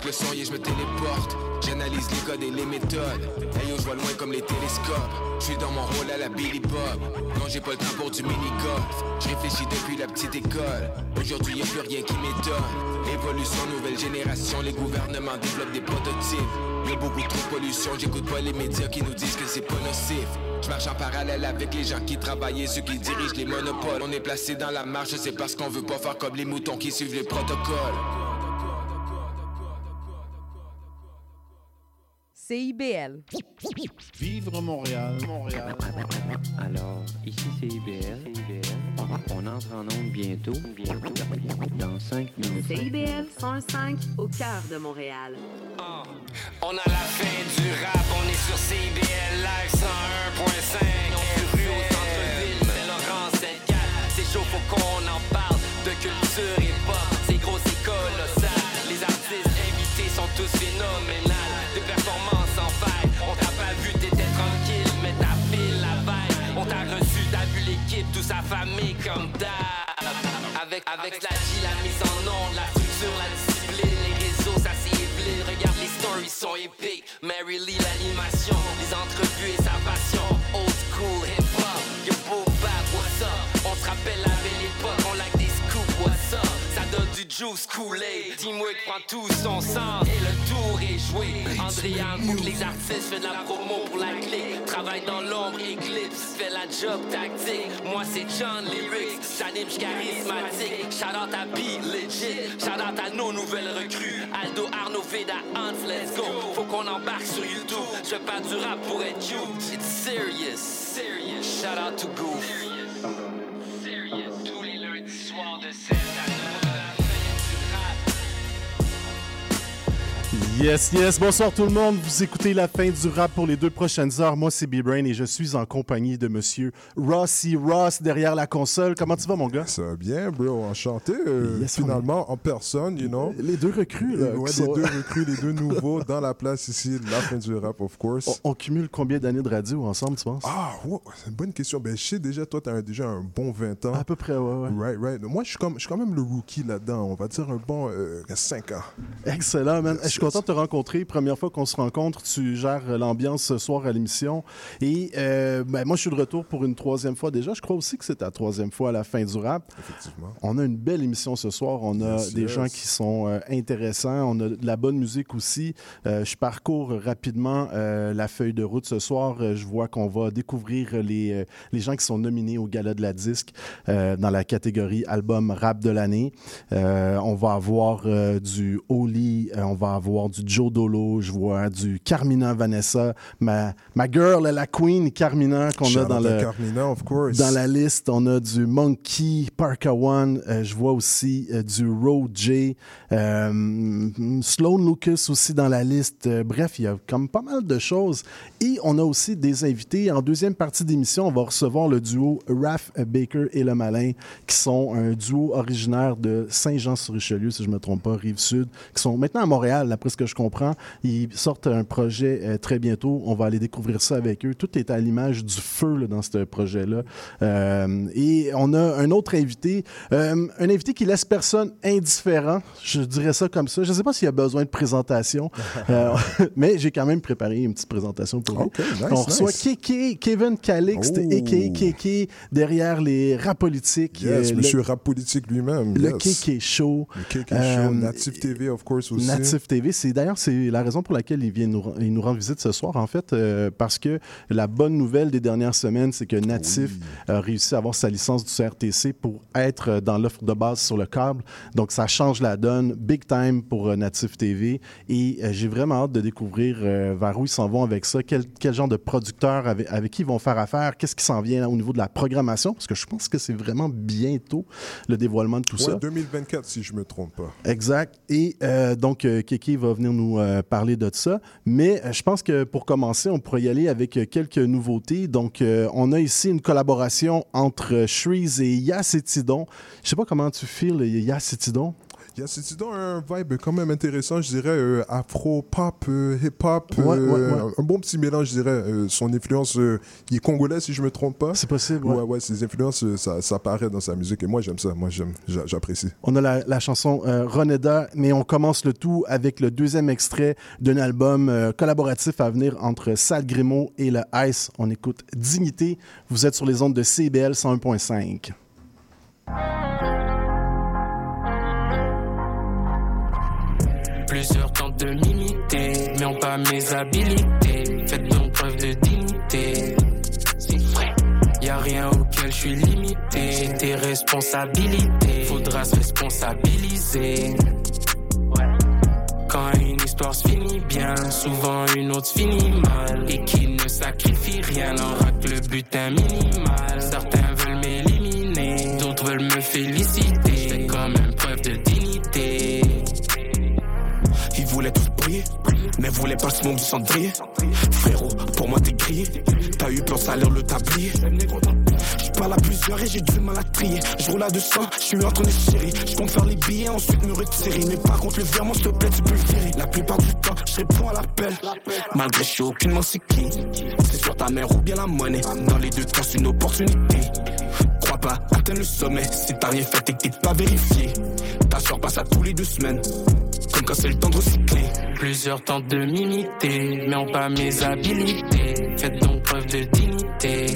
Avec le son, yeah, je me téléporte. J'analyse les codes et les méthodes. Hey je vois loin comme les télescopes. Je suis dans mon rôle à la Billy Bob. Non, j'ai pas le temps pour du mini-golf. Je réfléchis depuis la petite école. Aujourd'hui, y a plus rien qui m'étonne. Évolution, nouvelle génération. Les gouvernements développent des prototypes. Y'a beaucoup trop de pollution. J'écoute pas les médias qui nous disent que c'est pas nocif. Je marche en parallèle avec les gens qui travaillent et ceux qui dirigent les monopoles. On est placé dans la marche, c'est parce qu'on veut pas faire comme les moutons qui suivent les protocoles. CIBL. Vivre Montréal, Montréal. Alors, ici c'est IBL. On entre en onde bientôt. Bientôt. Dans 5 minutes. CIBL 105 au cœur de Montréal. On a la fin du rap, on est sur CBL Live 101.5. On rue au centre-ville, c'est Laurent 74. C'est chaud, faut qu'on en parle de culture et pop. C'est gros, c'est colossal. Les artistes invités sont tous phénoménales. Toute sa famille comme d'hab. Avec, avec la G, la mise en onde, la structure, la discipline, les réseaux, ça éblé. Regarde les stories sont épiques. Mary Lee, l'animation, les entrevues et sa passion. Old school hip hop, yo beau bap, what's up? On se rappelle la juice coulé, Teamwork prend tout son sens et le tour est joué. Andrea boucle les artistes, fait de la promo pour la clique. Travaille dans l'ombre, éclipse, fait la job tactique. Moi c'est John Lyrics, j'anime, charismatique. Shout out à B, legit. Shout out à nos nouvelles recrues. Aldo, Arnaud, Veda, Hans, let's go. Faut qu'on embarque sur YouTube. Je fais pas du rap pour être cute. It's serious, serious. Shout out to Goof. Serious. Tous les lundis soirs de 7 à Yes, yes. Bonsoir tout le monde. Vous écoutez la fin du rap pour les deux prochaines heures. Moi, c'est B-Brain et je suis en compagnie de monsieur Rossi Ross derrière la console. Comment tu vas, mon gars? Ça va bien, bro. Enchanté. euh, Yes, on finalement, en personne, you know. Les deux recrues, là. Ouais, les sont- deux recrues, les deux nouveaux dans la place ici, la fin du rap, of course. On, on cumule combien d'années de radio ensemble, tu penses? Ah, wow, c'est une bonne question. Ben, je sais déjà, toi, tu as déjà un bon 20 ans. À peu près, ouais, ouais. Right, right. Moi, je suis, comme, je suis quand même le rookie là-dedans. On va dire un bon euh, 5 ans. Excellent, man. Yes, Je suis content de te rencontrer. Première fois qu'on se rencontre, tu gères l'ambiance ce soir à l'émission. Et euh, ben, moi, je suis de retour pour une troisième fois déjà. Je crois aussi que c'est ta troisième fois à la fin du rap. Effectivement. On a une belle émission ce soir. On a des yes. gens qui sont euh, intéressants. On a de la bonne musique aussi. Euh, je parcours rapidement la feuille de route ce soir. Je vois qu'on va découvrir les, les gens qui sont nominés au Gala de la Disque dans la catégorie album rap de l'année. On va avoir du Oli, on va avoir du Joe Dolo, je vois du Carmina Vanessa, ma, ma girl, la queen Carmina qu'on a dans le, Carmina, of course. dans la liste, on a du Monkey, Parka One, euh, je vois aussi euh, du Road J, euh, Sloan Lucas aussi dans la liste. Bref, il y a comme pas mal de choses. Et on a aussi des invités. En deuxième partie d'émission, on va recevoir le duo Raph Baker et Le Malin, qui sont un duo originaire de Saint-Jean-sur-Richelieu, si je ne me trompe pas, Rive-Sud, qui sont maintenant à Montréal, d'après ce que je comprends. Ils sortent un projet euh, très bientôt. On va aller découvrir ça avec eux. Tout est à l'image du feu là, dans ce projet-là. Euh, et on a un autre invité, euh, un invité qui laisse personne indifférent. Je dirais ça comme ça. Je ne sais pas s'il y a besoin de présentation, mais j'ai quand même préparé une petite présentation pour lui. OK, nice, on reçoit nice. Kéké, Kevin Calixte, Oh. a.k.a. Kéké, derrière les rap politiques. Yes, monsieur rap politique lui-même. le, le yes. Kéké Show. Le Kéké Show, Native TV, of course, aussi. Native TV, c'est d'ailleurs c'est la raison pour laquelle il vient nous, il nous rend visite ce soir en fait euh, parce que la bonne nouvelle des dernières semaines c'est que Native a réussi à avoir sa licence du CRTC pour être euh, dans l'offre de base sur le câble. Donc ça change la donne big time pour euh, Native TV et j'ai vraiment hâte de découvrir vers où ils s'en vont avec ça, quel, quel genre de producteurs avec, avec qui ils vont faire affaire, qu'est-ce qui s'en vient au niveau de la programmation? Parce que je pense que c'est vraiment bientôt le dévoilement de tout Ouais, ça. 2024, si je me trompe pas. Exact. Et euh, donc, Kiki va venir nous euh, parler de ça. Mais euh, je pense que pour commencer, on pourrait y aller avec euh, quelques nouveautés. Donc, on a ici une collaboration entre Shreeze et Yass et Tidon. Je sais pas comment tu files Yass et Tidon. Yeah, c'est donc un vibe quand même intéressant, je dirais euh, afro, pop, euh, hip hop, Ouais, euh, ouais, ouais. un bon petit mélange, je dirais. Euh, son influence, il est congolais si je me trompe pas. C'est possible, Ouais, ouais. ses influences, ça, ça apparaît dans sa musique et moi j'aime ça, moi j'aime, j'a- j'apprécie. On a la, la chanson Roneda, mais on commence le tout avec le deuxième extrait d'un album collaboratif à venir entre Sal Grimaud et le Ice. On écoute Dignité. Vous êtes sur les ondes de CBL 101.5. Plusieurs tentent de m'imiter, mais ont pas mes habilités. Faites donc preuve de dignité. C'est vrai. Y a rien auquel je suis limité. Tes responsabilités, faudra se responsabiliser. Quand une histoire se finit bien, souvent une autre finit mal. Et qui ne sacrifie rien n'aura que le butin minimal. Certains veulent m'éliminer, d'autres veulent me féliciter. Mais voulaient pas le smoke du cendrier? Frérot, pour moi t'es grillé. T'as eu plan salaire le tablier. Je parle à plusieurs et j'ai du mal à trier. Je roule à 200, je suis en train de chérir. Je compte faire les billets, ensuite me retirer. Mais par contre, le virement, s'il te plaît, tu peux le virer. La plupart du temps, je réponds à l'appel. Malgré je suis aucunement cyclé. C'est sur ta mère ou bien la monnaie. Dans les deux cas, c'est une opportunité. Crois pas atteindre le sommet si t'as rien fait et que t'es pas vérifié. Ta soeur passe à tous les deux semaines. Comme quand c'est le temps de recycler. Plusieurs tentent de m'imiter, mais ont pas mes habilités. Faites donc preuve de dignité.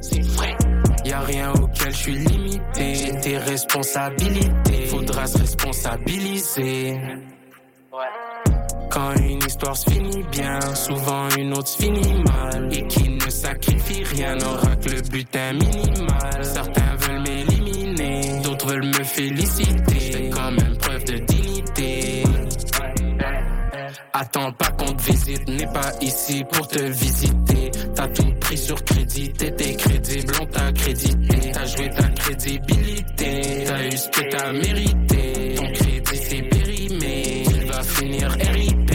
C'est vrai. Y a rien auquel je suis limité. Tes responsabilités, faudra se responsabiliser. Quand une histoire se finit bien, souvent une autre se finit mal. Et qui ne sacrifie rien n'aura que le butin minimal. Certains veulent m'éliminer, d'autres veulent me féliciter. Quand même Attends pas qu'on te visite, n'est pas ici pour te visiter. T'as tout pris sur crédit, t'étais crédible, on t'a crédité. T'as joué ta crédibilité, t'as eu ce que t'as mérité. Ton crédit c'est périmé, tu vas finir RIP.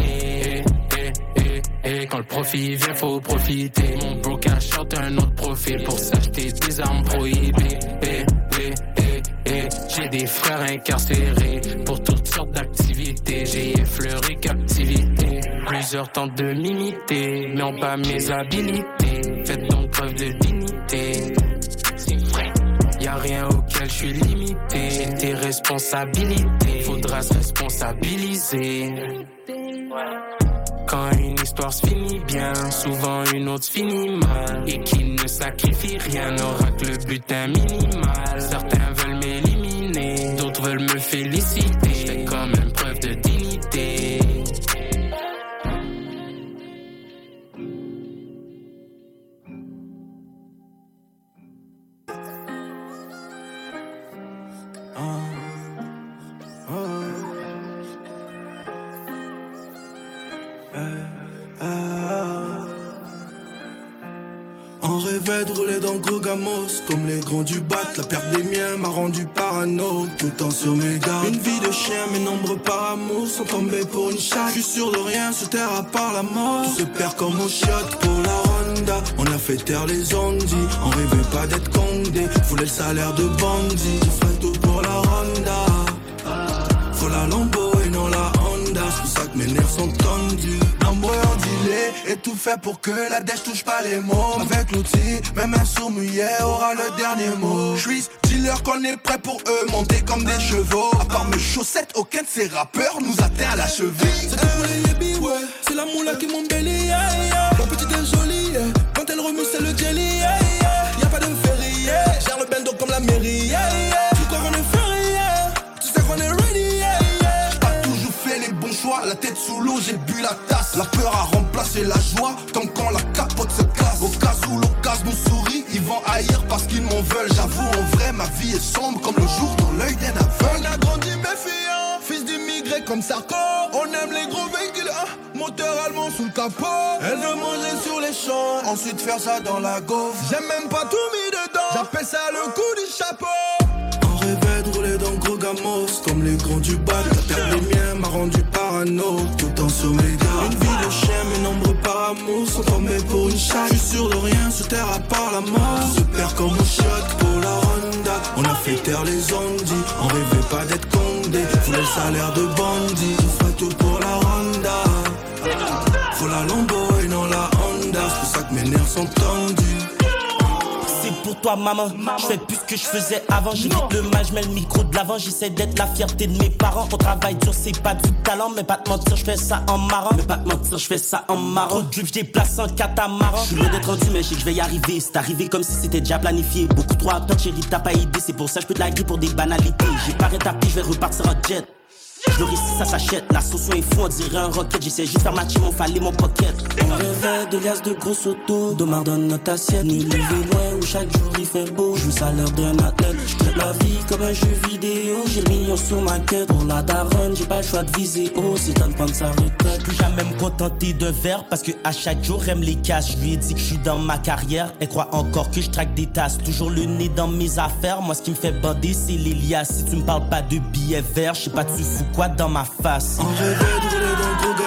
Eh, Quand le profit vient, faut profiter. Mon bro cash un autre profil pour s'acheter des armes prohibées. Eh, eh, eh, J'ai des frères incarcérés pour toutes sortes d'activités. J'ai effleuré captivité. Plusieurs tentent de m'imiter, mais ont pas mes habilités. Faites donc preuve de dignité. C'est vrai. Y a rien auquel je suis limité. Tes responsabilités, faudra se responsabiliser. Quand une histoire se finit bien, souvent une autre finit mal. Et qui ne sacrifie rien n'aura que le butin minimal. Certains veulent m'éliminer, d'autres veulent me féliciter. C'est quand même Comme les grands du bat La perte des miens m'a rendu parano Tout le temps sur mes Une vie de chien mes nombreux par amour Sont tombés pour une chatte. Je suis sûr de rien sur terre à part la mort. Tout se perd comme au chiottes pour la Honda On a fait taire les ondis On rêvait pas d'être condé Voulait le salaire de bandit Je ferais tout pour la Honda Faut la Lambo et non la Honda. C'est pour ça que mes nerfs sont tendus Et tout fait pour que la dèche touche pas les mots Avec l'outil, même un sourd muet aura le dernier mot suis dealer qu'on est prêt pour eux Monter comme des chevaux À part mes chaussettes, aucun de ces rappeurs Nous atteint à la cheville C'est pour les yébis, ouais. C'est la moula qui m'embellit, yeah, yeah. La petite est jolie, yeah. Quand elle remue, c'est le jelly, yeah, yeah. Y'a pas de ferry, yeah. Gère le bendo comme la mairie, yeah, yeah. Tu crois qu'on est ferry, yeah. Tu sais qu'on est ready, yeah, yeah. J'ai pas toujours fait les bons choix, la tête sous l'eau, j'ai bu la tasse. La peur a remplacé la joie, comme quand la capote se casse. Au cas où l'occasion nous sourit, ils vont haïr parce qu'ils m'en veulent. J'avoue, en vrai, ma vie est sombre comme le jour dans l'œil d'un aveugle. On a grandi méfiant, fils d'immigrés comme Sarko. On aime les gros véhicules, hein. moteur allemand sous le capot. Elle veut manger sur les champs, Ensuite, faire ça dans la gaufre. J'aime même pas tout mis dedans. J'appelle ça le coup du chapeau. On rêvait de rouler dans gros gamos Comme les grands du bac La perte des miens m'a rendu parano Tout gars Une de chien mes nombreux par amour Sont tombés pour une chatte Je suis sûr de rien sur terre à part la mort se perd comme au shot pour la Honda On a fait taire les ondis On rêvait pas d'être condé. Voulais le salaire de bandit, je ferai tout pour la Honda. Faut la Lambo et non la Honda, c'est pour ça que mes nerfs sont tendus. Pour toi maman, je fais plus ce que je faisais avant. J'évite le mal, je mets le micro de l'avant. J'essaie d'être la fierté de mes parents. On travaille dur, c'est pas du talent. Mais pas te mentir, je fais ça en marrant. Mais pas te mentir, je fais ça en marrant. Trop de je déplace en catamaran. Je suis loin d'être rendu mais je sais que je vais y arriver. C'est arrivé comme si c'était déjà planifié. Beaucoup trop à chérie, t'as pas idée. C'est pour ça que je peux te la pour des banalités. J'ai pas rétabli, je vais repartir en jet. je le risque, ça s'achète. La sauce est fou, on dirait un rocket. J'essaie juste faire matcher mon fallait mon pocket. On rêvait de liasses de grosses autos. Domar donne notre assiette. Nous lever loin où chaque jour il fait beau. Je veux l'air d'un athlète. Je traite la vie comme un jeu vidéo. J'ai le million sur ma quête. Pour la daronne, j'ai pas le choix de viser haut. C'est temps de prendre sa retraite. Plus jamais me contenter d'un verre. Parce que à chaque jour, elle me les casse. Je lui ai dit que je suis dans ma carrière. Elle croit encore que je traque des tasses. Toujours le nez dans mes affaires. Moi, ce qui me fait bander, c'est les liasses. Si tu me parles pas de billets verts, je sais pas, tu fous quoi dans ma face? On rêvait de rouler dans le gros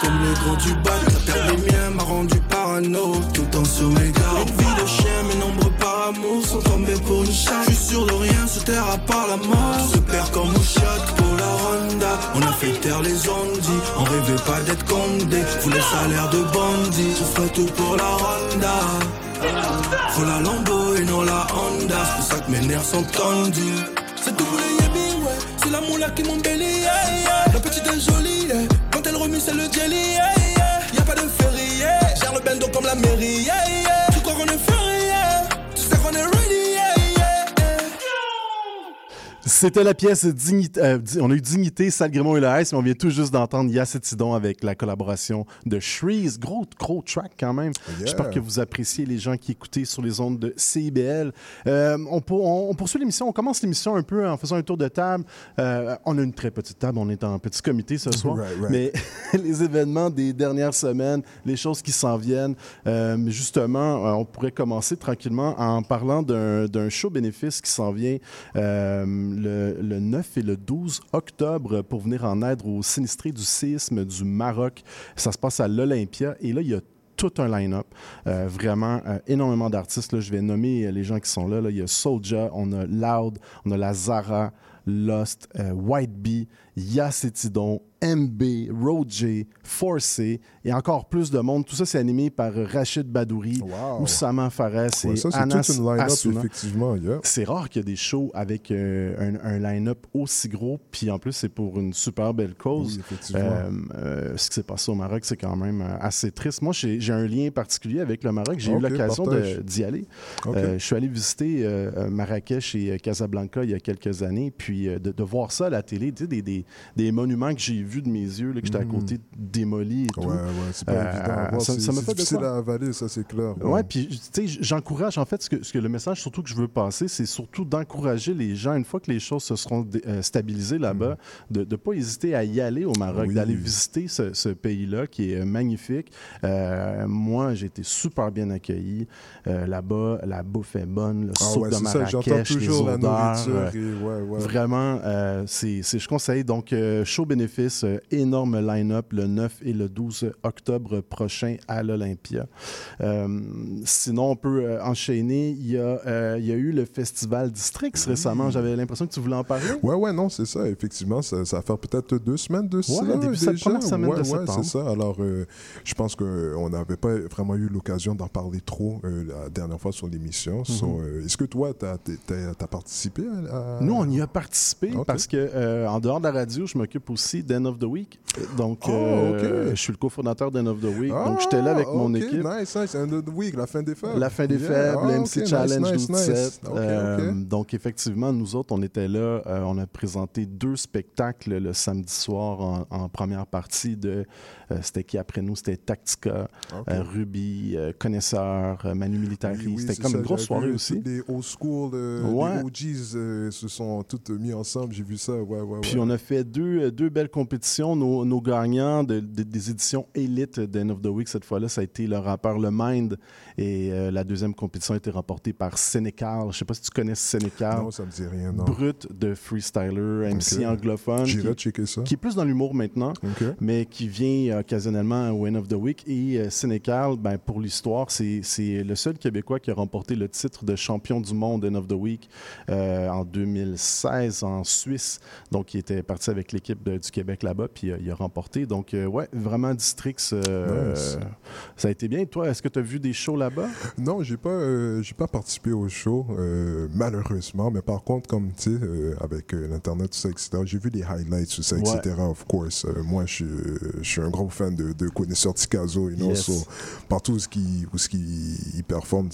Comme les grands du bac La terre des miens m'a rendu parano Tout en sur mes vie de chien, mes nombres par amour Sont tombés pour une chatte. Je suis sûr de rien se taire à part la mort. Se perd comme au shot pour la Honda On a fait taire les ondis On rêvait pas d'être condé. Voulait salaire de bandit. Je ferai tout pour la Honda Faut la Lambo et non la Honda. C'est pour ça que mes nerfs sont tendus la moula qui m'embellit, yeah, yeah. La petite est jolie, yeah. Quand elle remue c'est le jelly. Y'a pas de ferry. Gère le bendo comme la mairie. Tu crois qu'on est ferry, C'était la pièce Dignité. euh, on a eu Dignité, Sal Grémont et le Ice, mais on vient tout juste d'entendre Yacetidon avec la collaboration de Shreeze. Gros, gros track quand même. J'espère que vous appréciez les gens qui écoutaient sur les ondes de CIBL. Euh, on, pour- on- on poursuit l'émission. On commence l'émission un peu en faisant un tour de table. Euh, on a une très petite table. On est en petit comité ce soir. Right, right. Mais les événements des dernières semaines, les choses qui s'en viennent, euh, justement, euh, on pourrait commencer tranquillement en parlant d'un d'un show bénéfice qui s'en vient euh, le, le 9 et le 12 octobre pour venir en aide aux sinistrés du séisme du Maroc. Ça se passe à l'Olympia et là, il y a tout un line-up. Euh, vraiment, euh, énormément d'artistes. Je vais nommer euh, les gens qui sont là. là. Il y a Soulja, on a Loud, on a la Zara, Lost, euh, White Bee, Yacetidon, MB, Roger, Forcé et encore plus de monde. Tout ça, c'est animé par Rachid Badouri, Wow. Oussama Fares et Ouais, ça, c'est Anas toute une line-up, Assouna. effectivement. yeah. C'est rare qu'il y ait des shows avec euh, un, un line-up aussi gros, puis en plus, c'est pour une super belle cause. Oui. Euh, euh, ce qui s'est passé au Maroc, c'est quand même assez triste. Moi, j'ai un lien particulier avec le Maroc. J'ai eu l'occasion d'y aller. Je suis allé visiter Marrakech et Casablanca il y a quelques années, puis de, de voir ça à la télé, des, des, des monuments que j'ai vus de mes yeux, là, que j'étais à côté démolis et tout. Ouais, ouais, c'est pas Euh, évident voir. ça- C'est ça m'a fait difficile à avaler, ça, c'est clair. Ouais, puis tu sais, j'encourage en fait ce que, ce que le message surtout que je veux passer, c'est surtout d'encourager les gens une fois que les choses se seront euh, stabilisées là-bas, de ne pas hésiter à y aller au Maroc, Mm. Oui. d'aller visiter ce, ce pays-là qui est euh, magnifique. Euh, moi, j'ai été super bien accueilli euh, là-bas. La bouffe est bonne, le Ah soupe ouais, de ça, Marrakech, les toujours la odeurs. nourriture euh, et ouais, ouais. Vraiment, euh, c'est, je conseille. Donc, show bénéfice, énorme line-up le 9 et le 12 octobre prochain à l'Olympia. Euh, sinon, on peut euh, enchaîner. Il y, a, euh, il y a eu le festival Districts récemment. J'avais l'impression que tu voulais en parler. Ouais, ouais, non, c'est ça. Effectivement, ça, ça va faire peut-être deux semaines de Ouais, cela. début déjà. semaine ouais, de ouais, c'est ça. Alors, euh, je pense qu'on n'avait pas vraiment eu l'occasion d'en parler trop euh, la dernière fois sur l'émission. So, euh, Est-ce que toi, tu as, participé à. à- Nous, on y a participé parce que en dehors de la radio, je m'occupe aussi d'End of the Week. Donc, Oh, ok. je suis le cofondateur d'End of the Week. Ah, donc, j'étais là avec mon équipe. Nice, nice. End of the week, la fin des faibles. La fin des Yeah. faibles, Ah, MC Challenge nice, 12 nice. Ok, Euh. Donc, effectivement, nous autres, on était là. euh, on a présenté deux spectacles le samedi soir en, en première partie de. euh, c'était qui après nous? C'était Tactica, Ruby, Connaisseur, Manu Militari. Oui, oui, c'était comme ça, une grosse soirée aussi. Les old school, Ouais. les OGs se sont toutes mis ensemble. J'ai vu ça. Ouais, ouais, Puis on a fait deux, deux belles compétitions compétition, nos, nos gagnants de- de- des éditions élites d'End of the Week, cette fois-là, ça a été le rappeur Le Mind. Et euh, la deuxième compétition a été remportée par Sénécal. Je ne sais pas si tu connais Sénécal. Non, ça me dit rien, non. Brut de freestyler, MC Ok. anglophone. J'irai qui- checker ça. qui est plus dans l'humour maintenant, mais qui vient occasionnellement au End of the Week. Et euh, Sénécal, ben, pour l'histoire, c'est le seul Québécois qui a remporté le titre de champion du monde End of the Week euh, en 2016 en Suisse. Donc, il était parti avec l'équipe du Québec là-bas, puis euh, il a remporté. Donc, ouais, vraiment Euh, Nice. ça a été bien. Toi, est-ce que tu as vu des shows là-bas? Non, j'ai pas, euh, j'ai pas participé au show, euh, malheureusement. Mais par contre, comme tu sais, avec l'internet, tout ça, etc. J'ai vu des highlights, tout ça, Ouais. etc. Of course, moi, je suis, un gros fan de, de connaisseurs Ticazo, you know, Yes. so, partout où ce qui, où ce qui il performe,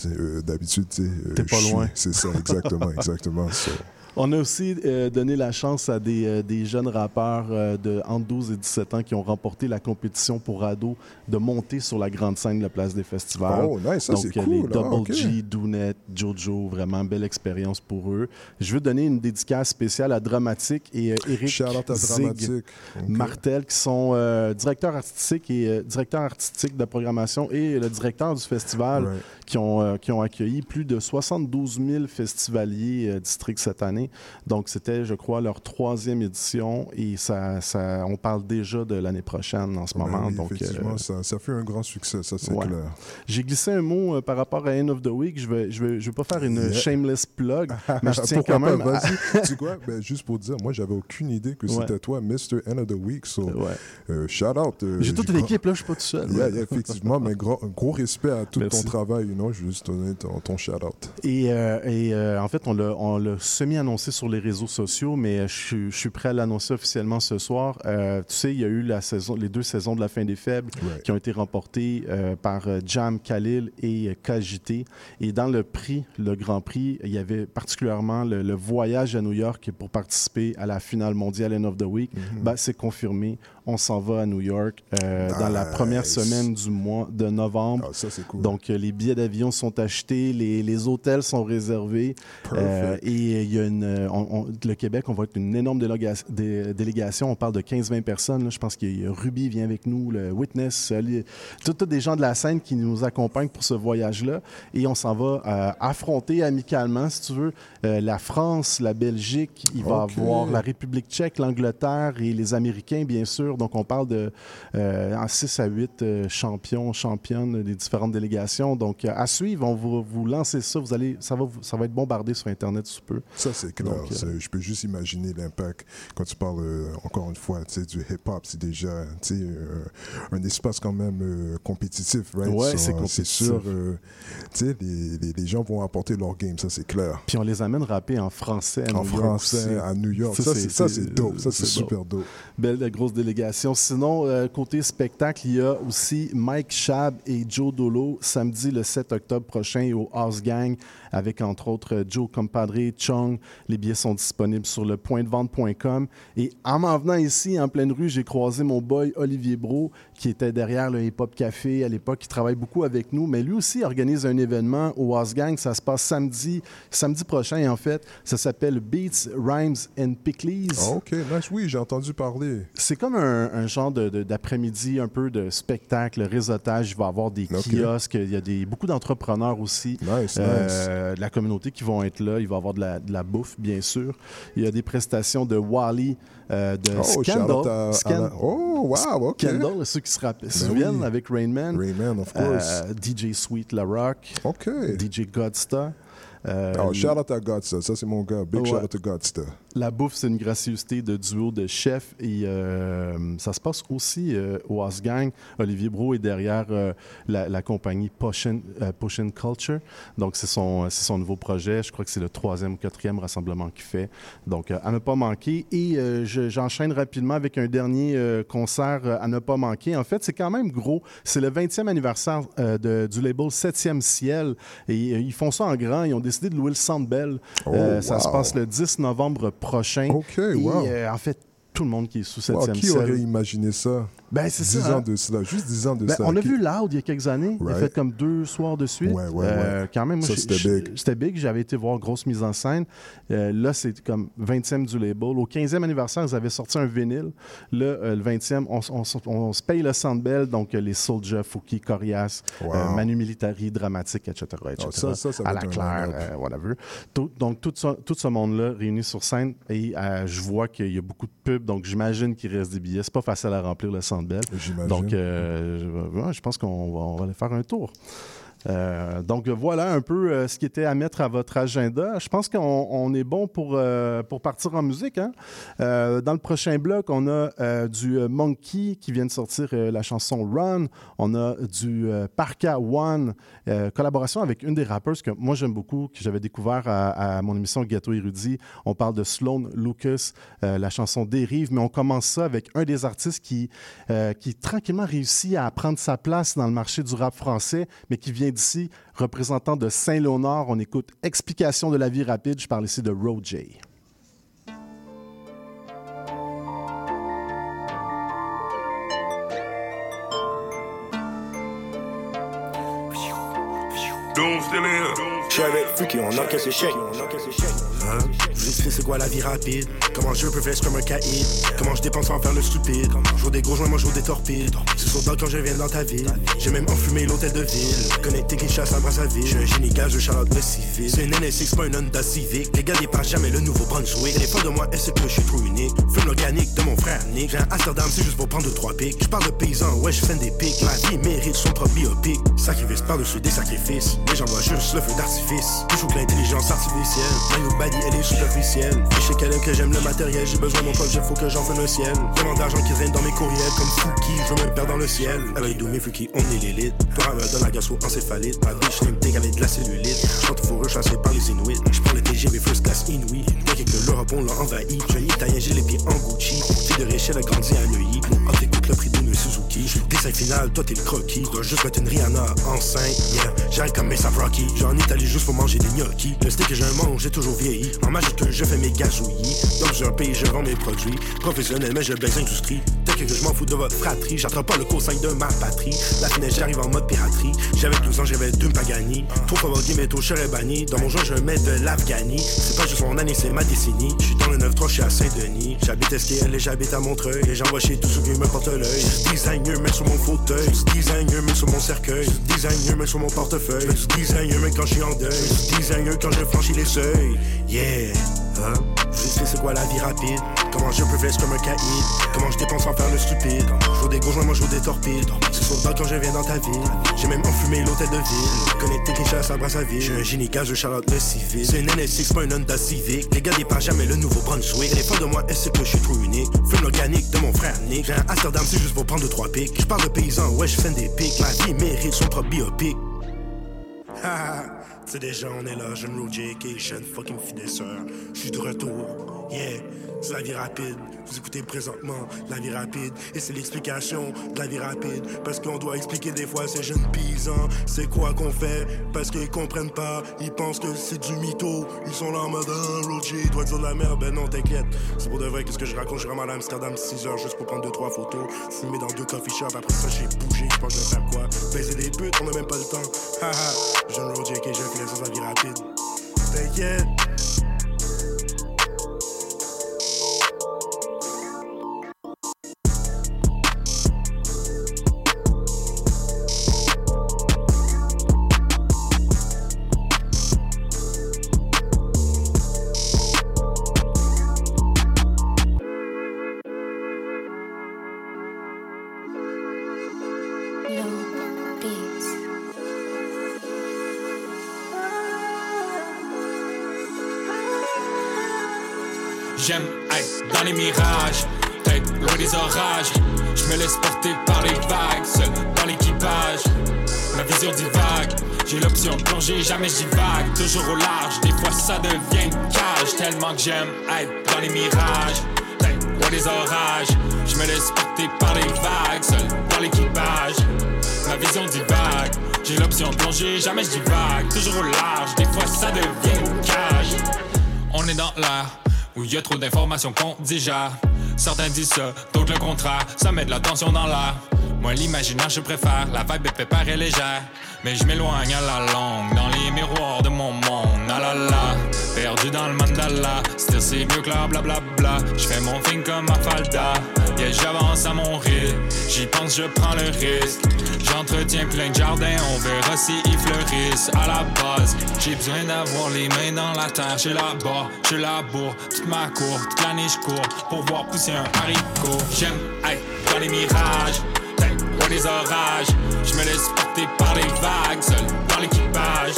d'habitude, tu sais, T'es pas loin. C'est ça, exactement, exactement. so. On a aussi euh, donné la chance à des, euh, des jeunes rappeurs euh, de entre 12 et 17 ans qui ont remporté la compétition pour ados de monter sur la grande scène de la place des festivals. Oh, nice, ça, Donc, euh, cool, les hein, Double ok. G, Doonette, Jojo, vraiment belle expérience pour eux. Je veux donner une dédicace spéciale à Dramatique et euh, Eric à Zig. Martel, qui sont euh, directeurs artistiques et euh, directeurs artistiques de programmation et le directeur du festival, Right. Qui, ont, euh, qui ont accueilli plus de 72 000 festivaliers euh, districts cette année. Donc, c'était, je crois, leur troisième édition et ça, ça, on parle déjà de l'année prochaine en ce Ben moment. oui, Donc, effectivement, euh, ça, ça fait un grand succès, ça, c'est Ouais. clair. j'ai glissé un mot par rapport à End of the Week. Je vais, je vais, je vais pas faire une Yeah. shameless plug, mais je tiens quand même. à- tu sais quoi? Ben, juste pour dire, moi, j'avais aucune idée que Ouais. c'était toi, Mr. End of the Week. So, Ouais. euh, shout out. euh, J'ai toute l'équipe, là, je suis pas tout seul. Yeah, yeah, effectivement, mais gros, gros respect à tout Merci. ton travail, you know, je veux juste donner ton, ton shout-out. Et, euh, et, euh, en fait, on l'a, on l'a semi-annoncé sur les réseaux sociaux, mais euh, je, suis- je suis prêt à l'annoncer officiellement ce soir. Euh, tu sais, il y a eu la saison, les deux saisons de la fin des faibles Right. qui ont été remportées par Jam Khalil et KJT. Et dans le prix, le Grand Prix, il y avait particulièrement le, le voyage à New York pour participer à la finale mondiale End of the Week. Mhm. Ben, c'est confirmé. On s'en va à New York euh, dans la première semaine du mois de novembre. Ah, ça, c'est cool. Donc, euh, les billets d'avion sont achetés, les, les hôtels sont réservés. Euh, et il y a une, on- on- le Québec, on va être une énorme déléga- dé- délégation. On parle de 15-20 personnes. là. Je pense qu'il y a Ruby vient avec nous, le Witness, tout des gens de la scène qui nous accompagnent pour ce voyage-là. Et on s'en va affronter amicalement, si tu veux, la France, la Belgique. Il va Ok. avoir la République tchèque, l'Angleterre et les Américains, bien sûr. Donc, on parle de euh, en 6 à 8 euh, champions, championnes des différentes délégations. Donc, euh, à suivre, on va vous lancer ça. Vous allez, ça, va, ça va être bombardé sur Internet sous peu. Ça, c'est clair. Donc, C'est- Je peux juste imaginer l'impact quand tu parles, encore une fois, du hip-hop. C'est déjà un espace quand même compétitif, right? Ouais, c'est compétitif. sûr, tu sais, les, les- les gens vont apporter leur game, ça, c'est clair. Puis on les amène rapper en français à En New York français, aussi. à New York. Ça, c'est- ça, c'est dope. Ça, c'est dope. super dope. Belle grosse délégation. Sinon, euh, côté spectacle, il y a aussi Mike Shab et Joe Dolo samedi le 7 octobre prochain au House Gang avec entre autres Joe Compadre, Chung. Les billets sont disponibles sur le pointdevente.com. Et en m'en venant ici, en pleine rue, j'ai croisé mon boy Olivier Bro qui était derrière le Hip Hop Café à l'époque, qui travaille beaucoup avec nous. Mais lui aussi organise un événement au House Gang. Ça se passe samedi, samedi prochain en fait. Ça s'appelle Beats, Rhymes and Pickles. Ah, OK, nice. Oui, j'ai entendu parler. C'est comme un, un genre de- de- d'après-midi, un peu de spectacle, réseautage. Il va y avoir des kiosques, il y a des, beaucoup d'entrepreneurs aussi Nice, euh, de la communauté qui vont être là. Il va y avoir de la, de la bouffe, bien sûr. Il y a des prestations de Wally, euh, de Oh, Scandal. Scan- Oh, wow, OK. Scandal, ceux qui se rappellent, Ben souviennent, oui. avec Rain Man. Rayman, of course. Euh, DJ Sweet La Rock. OK. DJ Godsta. Euh, Oh, shout out à Godsta. Ça, c'est mon gars. Big Ouais. shout out à Godsta. La bouffe, c'est une gracieuseté de duo de chefs et euh, ça se passe aussi euh, au House Gang. Olivier Bro est derrière la, la compagnie Potion, Potion Culture. Donc, c'est son, nouveau projet. Je crois que c'est le troisième ou quatrième rassemblement qu'il fait. Donc, à ne pas manquer. Et je- j'enchaîne rapidement avec un dernier concert à ne pas manquer. En fait, c'est quand même gros. C'est le 20e anniversaire de- du label 7e Ciel. Et ils font ça en grand. Ils ont décidé de louer le Centre Bell. Euh, Ça se passe le 10 novembre prochain. OK, Et wow. euh, en fait, tout le monde qui est sous 7e Wow, qui ciel. aurait imaginé ça? Ben, c'est 10 ça. ans hein. de cela, juste 10 ans de Ben, cela. on a Qui- vu Loud il y a quelques années. Il a Right. fait comme deux soirs de suite. Ouais, ouais, Euh, ouais. Quand même, c'était big. C'était big. J'avais été voir grosse mise en scène. Euh, là, c'est comme 20e du label. Au 15e anniversaire, ils avaient sorti un vinyle. Là, euh, le 20e, on, on s- on se paye le Sandbell. Donc, les Soulja, Fouki, Corias, Wow. Manu Militari, Dramatique, etc. etc. Ah, ça, ça, ça va à la Claire, whatever. Tout- donc, tout, ce monde-là réuni sur scène. Et je vois qu'il y a beaucoup de pubs. Donc, j'imagine qu'il reste des billets. C'est pas facile à remplir le Sandbell. Donc, euh, je, ouais, je pense qu'on va, on va aller faire un tour. Euh, donc voilà un peu euh, ce qui était à mettre à votre agenda. Je pense qu'on on est bon pour, euh, pour partir en musique. hein. Dans le prochain bloc, on a du Monkey qui vient de sortir la chanson Run. On a du Parka One, collaboration avec une des rappeurs que moi j'aime beaucoup, que j'avais découvert à, mon émission Gâteau Érudit. On parle de Sloan Lucas, la chanson Dérive, mais on commence ça avec un des artistes qui, qui tranquillement réussit à prendre sa place dans le marché du rap français, mais qui vient d'ici, représentant de Saint-Léonard. On écoute Explication de la vie rapide. Je parle ici de Road J. Je suis avec Fuki, on encaisse le chèque. Je vous explique c'est quoi la vie rapide. Comment je faire comme un caïd. Comment je dépense sans faire le stupide. Je joue des gros joints, moi joue des torpilles. C'est sur quand je viens dans ta ville. J'ai même enfumé l'hôtel de ville. Connecté qui chasse à Brazzaville. Suis un génie gage, je charlotte le civil. C'est une NSX, pas une Honda Civic. Les gars dépassent jamais le nouveau Brunswick. Les fois de moi, est-ce que je suis trop unique? Fume l'organique de mon frère Nick. J'ai un Amsterdam, c'est juste pour prendre deux, trois pics. Je parle de paysans, ouais, je des pics. Ma vie mérite son propre biopic. Sacrifice par-dessus des sacrifices. Mais j'envoie juste le feu d'artifice. Que l'intelligence artificielle. My nobody, elle est superficielle. Et je sais qu'elle que j'aime le matériel. J'ai besoin de mon projet, faut que j'en fasse un ciel. Tellement d'argent qui traîne dans mes courriels. Comme Fouki, je me perds dans le ciel. Avec Doumé, Fouki, on est l'élite. Toi, me donne la gastro-encéphalite. Ma name take avec de la cellulite. Je chante faut rechasser par les Inuits. Je prends le TGV first class inouï. Dès que l'Europe, on l'a envahi. Jeune italien, j'ai les pieds en Gucci. Fille de Réchelle a grandi à Neuilly. Le prix d'une Suzuki. Dessin final, toi t'es le croquis. Dois juste mettre une Rihanna enceinte. Yeah, j'arrive comme Mesa Rocky. J'ai en Italie juste pour manger des gnocchis. Le steak que je mange, j'ai toujours vieilli. En magique, je fais mes gazouillis. Dans plusieurs pays, je vends mes produits. Professionnel, mais je baisse l'industrie. Dès que je m'en fous de votre fratrie. J'attrape pas le cosign de ma patrie. La finesse, j'arrive en mode piraterie. J'avais 12 ans, j'avais deux Pagani. Trop favori, mais tôt, je serais banni. Dans mon jeu, je mets de l'Afghanie. C'est pas juste mon année, c'est ma décennie. Je suis dans le 9-3, je suis à Saint-Denis. J'habite SKL et j'habite à Montreuil. Et j'envoie chez tous ceux qui me Designer, mais sur mon fauteuil. Designer, mais sur mon cercueil. Designer, mais sur mon portefeuille. Designer, mais quand je suis en deuil. Designer, quand je franchis les seuils. Yeah, hein? Je explique c'est quoi la vie rapide. Comment je faire comme un caïd. Comment je dépense sans faire le stupide. Joue des joints, moi joue des torpilles. C'est le quand je viens dans ta ville. J'ai même enfumé l'hôtel de ville. Connecté chasse à Brazzaville. Je suis un génie gaz, je charlotte le civil. C'est une NSX, pas une Honda Civic. Les gars dépassent jamais le nouveau Brunswick. Les fois de moi, est-ce que je suis trop unique? Fume l'organique de mon frère Nick. J'ai un Amsterdam, c'est juste pour prendre deux, trois pics. Je parle de paysans, ouais, je fais des pics. Ma vie mérite son propre biopic. Sais déjà on est là, jeune Road JK, jeune fucking finesseur. Je suis de retour, yeah, c'est la vie rapide. Vous écoutez présentement la vie rapide et c'est l'explication de la vie rapide. Parce qu'on doit expliquer des fois à ces jeunes paysans c'est quoi qu'on fait. Parce qu'ils comprennent pas, ils pensent que c'est du mytho. Ils sont là en mode J doit dire de la merde. Ben non, t'inquiète, c'est pour de vrai. Qu'est-ce que je raconte? Je vraiment à Amsterdam 6 heures juste pour prendre 2-3 photos. Fumer dans deux coffee shops, après ça j'ai bougé. Je pense que je vais faire quoi? Baiser des putes, on a même pas le temps. Haha, jeune Road JK, j'ai fait la vie rapide. T'inquiète. Les mirages, tête loin des orages. Je me laisse porter par les vagues, seul dans l'équipage. Ma vision divague, j'ai l'option de plonger, jamais j'y vague. Toujours au large, des fois ça devient cage. Tellement que j'aime être dans les mirages, tête loin des orages. Je me laisse porter par les vagues, seul dans l'équipage. Ma vision divague, j'ai l'option de plonger, jamais j'y vague. Toujours au large, des fois ça devient une cage. On est dans l'air où y a trop d'informations qu'on digère. Certains disent ça, d'autres le contraire, ça met de la tension dans l'air. Moi, l'imaginaire, je préfère, la vibe est pépère et légère. Mais je m'éloigne à la longue, dans les miroirs de mon monde, ah la. Perdu dans le mandala, still c'est mieux que la blablabla. Je fais mon thing comme Afalda, yeah, j'avance à mon rythme. J'y pense, je prends le risque. J'entretiens plein de jardins, on verra si ils fleurissent. À la base, j'ai besoin d'avoir les mains dans la terre. Je là-bas, je laboure toute ma cour, toute l'année je cours pour voir pousser un haricot. J'aime hey, dans les mirages, ou les orages. Je me laisse porter par les vagues, seul dans l'équipage.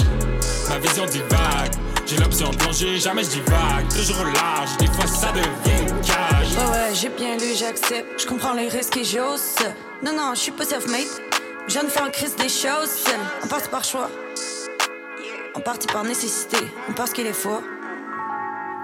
Ma vision divague. J'ai l'option de plonger, jamais je divague. Toujours large, des fois ça devient cage. Ouais, ouais, j'ai bien lu, j'accepte. Je comprends les risques et j'ose. Non, non, je suis pas self-made. Je de faire en crise des choses. En partie par choix. En partie par nécessité. On pense qu'il est faux.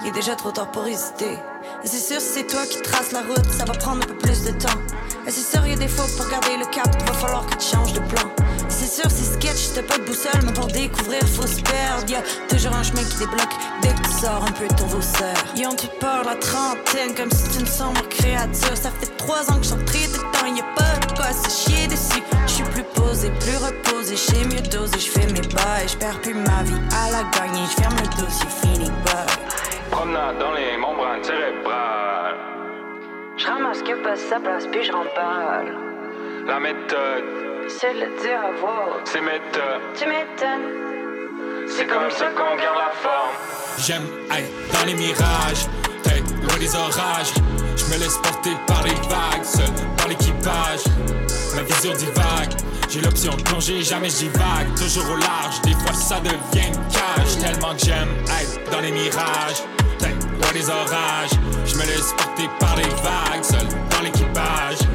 Il est déjà trop tard pour hésiter. Et c'est sûr, c'est toi qui traces la route, ça va prendre un peu plus de temps. Et c'est sûr, il y a des fois pour garder le cap, va falloir que tu changes de plan. C'est sûr, si sketch, t'as pas de boussole, mais pour découvrir, faut se perdre. Y'a toujours un chemin qui débloque dès que tu sors un peu de ton vaussaire. Ils ont tout peur la trentaine, comme si tu ne sombre créature. Ça fait trois ans que j'en prie de temps, y a pas de quoi se chier dessus. Je suis plus posé, plus reposé, j'ai mieux dosé, je fais mes bails, je perds plus ma vie à la gagner, je ferme le dossier, fini, bye. Promenade dans les membranes cérébrales. Je ramasse que passe sa place, puis je remballe. La méthode, C'est le dire à voix c'est méthode. Tu m'étonnes. C'est comme ça qu'on garde la forme. J'aime être dans les mirages, hey, loin des orages. Je me laisse porter par les vagues, seul dans l'équipage. Ma vision divague, j'ai l'option de plonger, jamais je divague. Toujours au large, des fois ça devient une cage. Tellement que j'aime être dans les mirages, hey, loin des orages. Je me laisse porter par les vagues, seul dans l'équipage.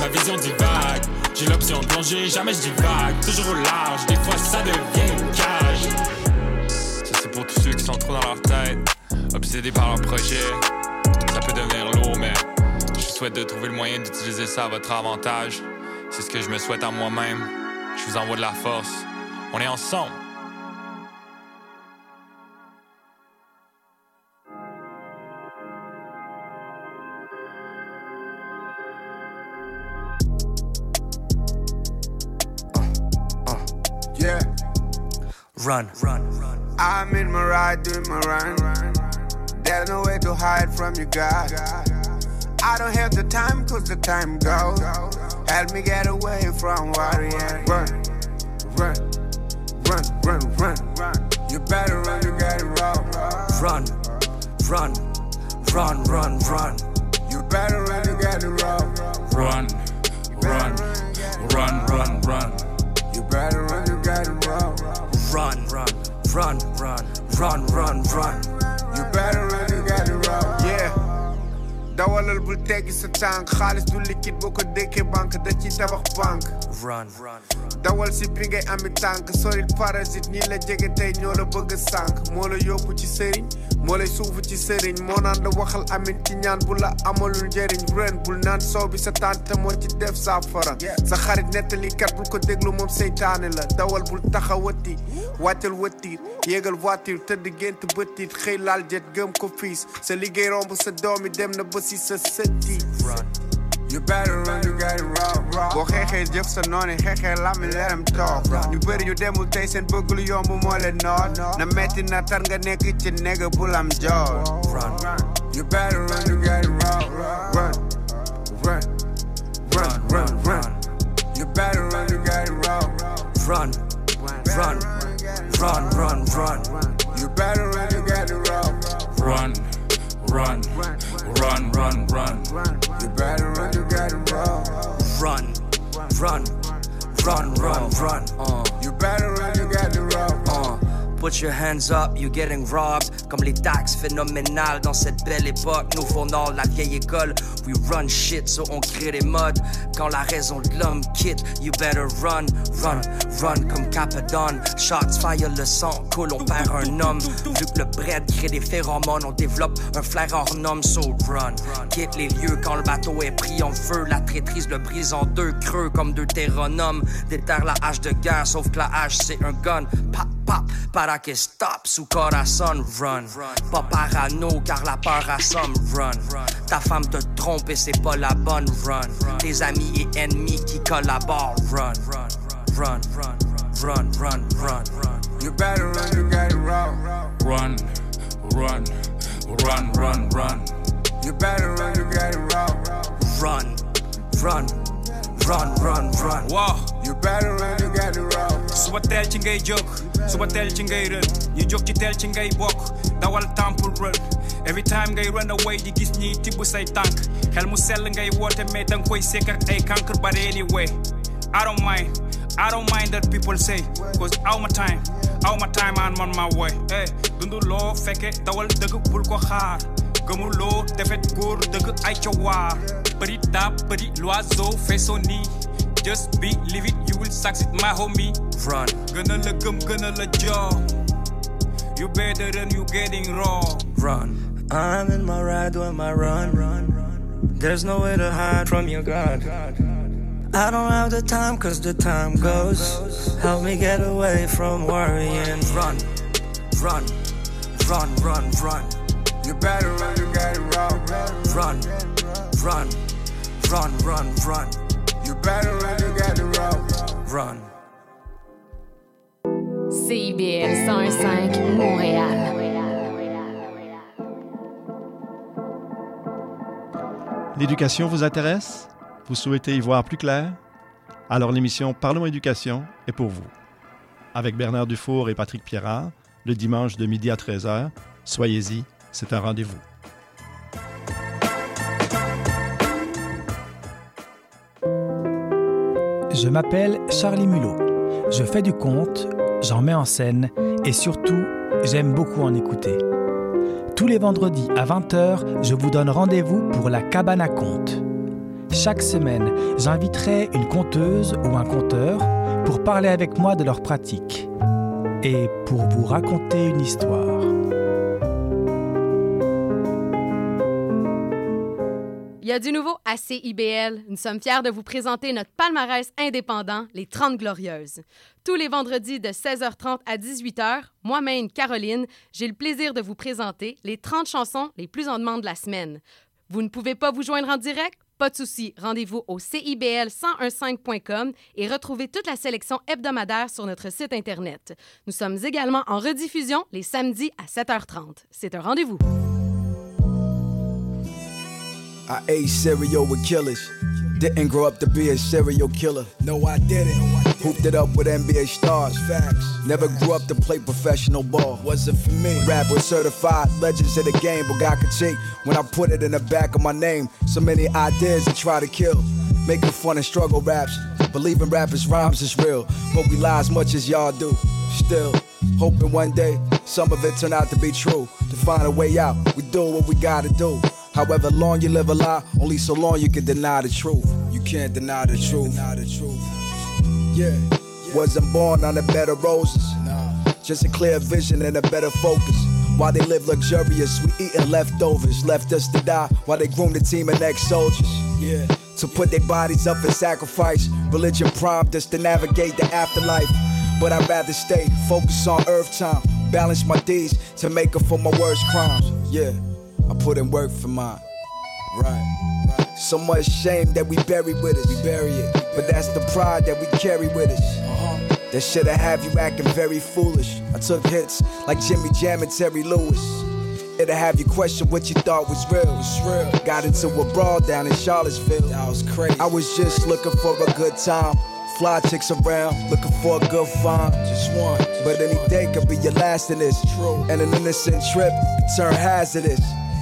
Ma vision divague, j'ai l'option de plonger, jamais je divague. Toujours au large, des fois ça devient une cage. Ça, c'est pour tous ceux qui sont trop dans leur tête, obsédés par leur projet. Ça peut devenir lourd, mais je souhaite de trouver le moyen d'utiliser ça à votre avantage. C'est ce que je me souhaite à moi-même. Je vous envoie de la force. On est ensemble. Run, run, run. I'm in my ride, doing my run. There's no way to hide from you, God. I don't have the time, cause the time goes. Help me get away from worrying. Run, run, run, run, run, run. You better run, you get it wrong. Run, run, run, run, run. You better run, you get it wrong. Run, run, run, run, run. You better run, you get it wrong. Run, run, run, run, run, run, run. You better run, دوال البلتاك ستانك خالص دول اللي كيت بوكو ديكي بانك. دا تي بانك. Run. run دوال سي بيجي امي تانك. سوري الفارزيت نيلا جيجي تاي نيولو بوكو سانك. مولو يوكو تي سيرين. مولاي سوفو تي سيرين. مونان لو وخل امين تي نيان بولا امولو نجيرين رين بول نان صوبي ستان تمون تي ديف سافرا سخاري نتلي كات بوكو ديكلو موم سيطاني لا. دوال بول تخواتي واتل واتير يجل واتير تدي جنت بطير خيلال جت جم كوفيس. سليجي رومبو سدومي. دم نبس ba si sa sëtti You better run, you got it wrong. boo xeexee jëf sa noonu xeexee lami leeram toog ñu bëri ñu demul tey seen bëgg lu yomb moo leen noot na metti na tar nga nekk ci nega bul am joor You better run, you got it wrong. Run, run, run, run, run. You better run, you got it wrong. Run, run, run, run, run. You better run, you got it wrong. Run, run, run, run, run. You better run, you got it wrong. Run, run, run, run, run. Uh, You better run, you got it wrong. uh. Put your hands up, you're getting robbed. Comme les taxes phénoménales dans cette belle époque. Nous de la vieille école. We run shit, so on crée des modes. Quand la raison de l'homme quitte, you better run, run, run comme Capadon. Shots fire, le sang coule, on perd un homme. Vu que le bread crée des phéromones, on développe un flair hors norme, so run. Quitte les lieux quand le bateau est pris en feu. La traîtrise le brise en deux creux comme deux terronomes. Déterre la hache de guerre, sauf que la hache c'est un gun. Pa, pop para que stop sous corazon run. Pas parano car la peur assomme run. Ta femme te trompe et c'est pas la bonne run. Tes amis et ennemis qui collaborent run. Run, run, run, run, run, run. You better run, you gotta run. Run, run, run, run, run. You better run, you gotta run. Run, run, run, run, run. Wow. You better you gotta run. suba teel ci ngay jóg suba teel ci ngay rën. Ñu jóg ci teel ci ngay bokk dawal temple run. Every time ngay run away di gis ñiy tibb say tànk. Xel mu sell ngay woote mais danga koy sekk ak ay but anyway. I don't mind I don't mind that people say cause aw ma time aw ma time aan man ma woy eh dundu loo fekke dawal dëgg bul ko xaar. Gëmuloo defet góor dëgg ay ca waar petit à petit l'oiseau fait son nid just believe it you will succeed my homie Run. gëna la gëm gëna la jox you better than you getting wrong Run. I'm in my ride doing my run. Run there's no way to hide from your God. I don't have the time cause the time goes. Help me get away from worrying. Run, run, run, run, run. You better run, you gotta run. Run, run, run, run, run. You better run, you gotta run. Run. CIBL 105 Montréal. L'éducation vous intéresse? Vous souhaitez y voir plus clair? Alors l'émission Parlons éducation est pour vous. Avec Bernard Dufour et Patrick Pierrard, le dimanche de midi à 13h, soyez-y, c'est un rendez-vous. Je m'appelle Charlie Mulot. Je fais du conte, j'en mets en scène et surtout, j'aime beaucoup en écouter. Tous les vendredis à 20h, je vous donne rendez-vous pour la cabane à contes. Chaque semaine, j'inviterai une conteuse ou un conteur pour parler avec moi de leur pratique et pour vous raconter une histoire. Y a du nouveau à CIBL. Nous sommes fiers de vous présenter notre palmarès indépendant, les 30 Glorieuses. Tous les vendredis de 16h30 à 18h, moi-même, Caroline, j'ai le plaisir de vous présenter les 30 chansons les plus en demande de la semaine. Vous ne pouvez pas vous joindre en direct? Pas de souci, rendez-vous au CIBL1015.com et retrouvez toute la sélection hebdomadaire sur notre site Internet. Nous sommes également en rediffusion les samedis à 7h30. C'est un rendez-vous. I ate cereal with killers. Didn't grow up to be a serial killer. No, I didn't. Hooped it up with NBA stars. Facts. Never grew up to play professional ball. Wasn't for me. Rap was certified legends of the game, but got critique when I put it in the back of my name. So many ideas to try to kill. Making fun of struggle raps. Believing rappers' rhymes is real. But we lie as much as y'all do. Still, hoping one day some of it turn out to be true. To find a way out, we do what we gotta do. However long you live a lie, only so long you can deny the truth. You can't deny the truth. Deny the truth. Yeah. Wasn't born on a bed of roses. Nah. Just a clear vision and a better focus. While they live luxurious, we eating leftovers. Left us to die while they groom the team of next soldiers. Yeah. To put their bodies up for sacrifice. Religion primed us to navigate the afterlife. But I'd rather stay focused on earth time. Balance my deeds to make up for my worst crimes. Yeah. I put in work for mine. Right. So much shame that we bury with us. We bury it. But that's the pride that we carry with us. Uh-huh. That shit'll have you acting very foolish. I took hits like Jimmy Jam and Terry Lewis. It'll have you question what you thought was real. Was real. Got into a brawl down in Charlottesville. That was crazy. I was just looking for a good time. Fly chicks around, looking for a good find. Just one. But any day could be your last in this. True. And an innocent trip could turn hazardous.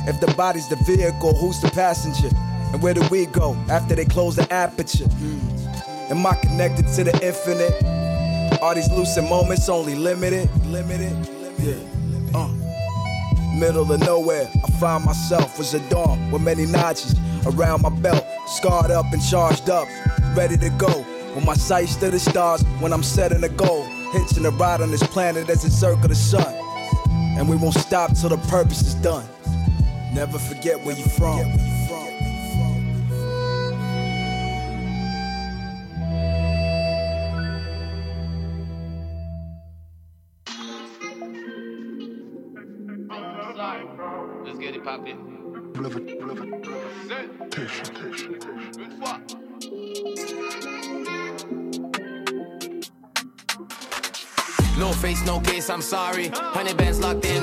If the body's the vehicle, who's the passenger? And where do we go after they close the aperture? Mm. Am I connected to the infinite? Are these lucid moments only limited? Limited? Yeah. Uh. Middle of nowhere, I find myself was a dawn with many notches around my belt, scarred up and charged up, ready to go. With my sights to the stars, when I'm setting a goal, hitching a ride on this planet as it circle the sun. And we won't stop till the purpose is done. Never forget where you're from. Let's get it poppin'. No face, no case, I'm sorry. Honey bands locked in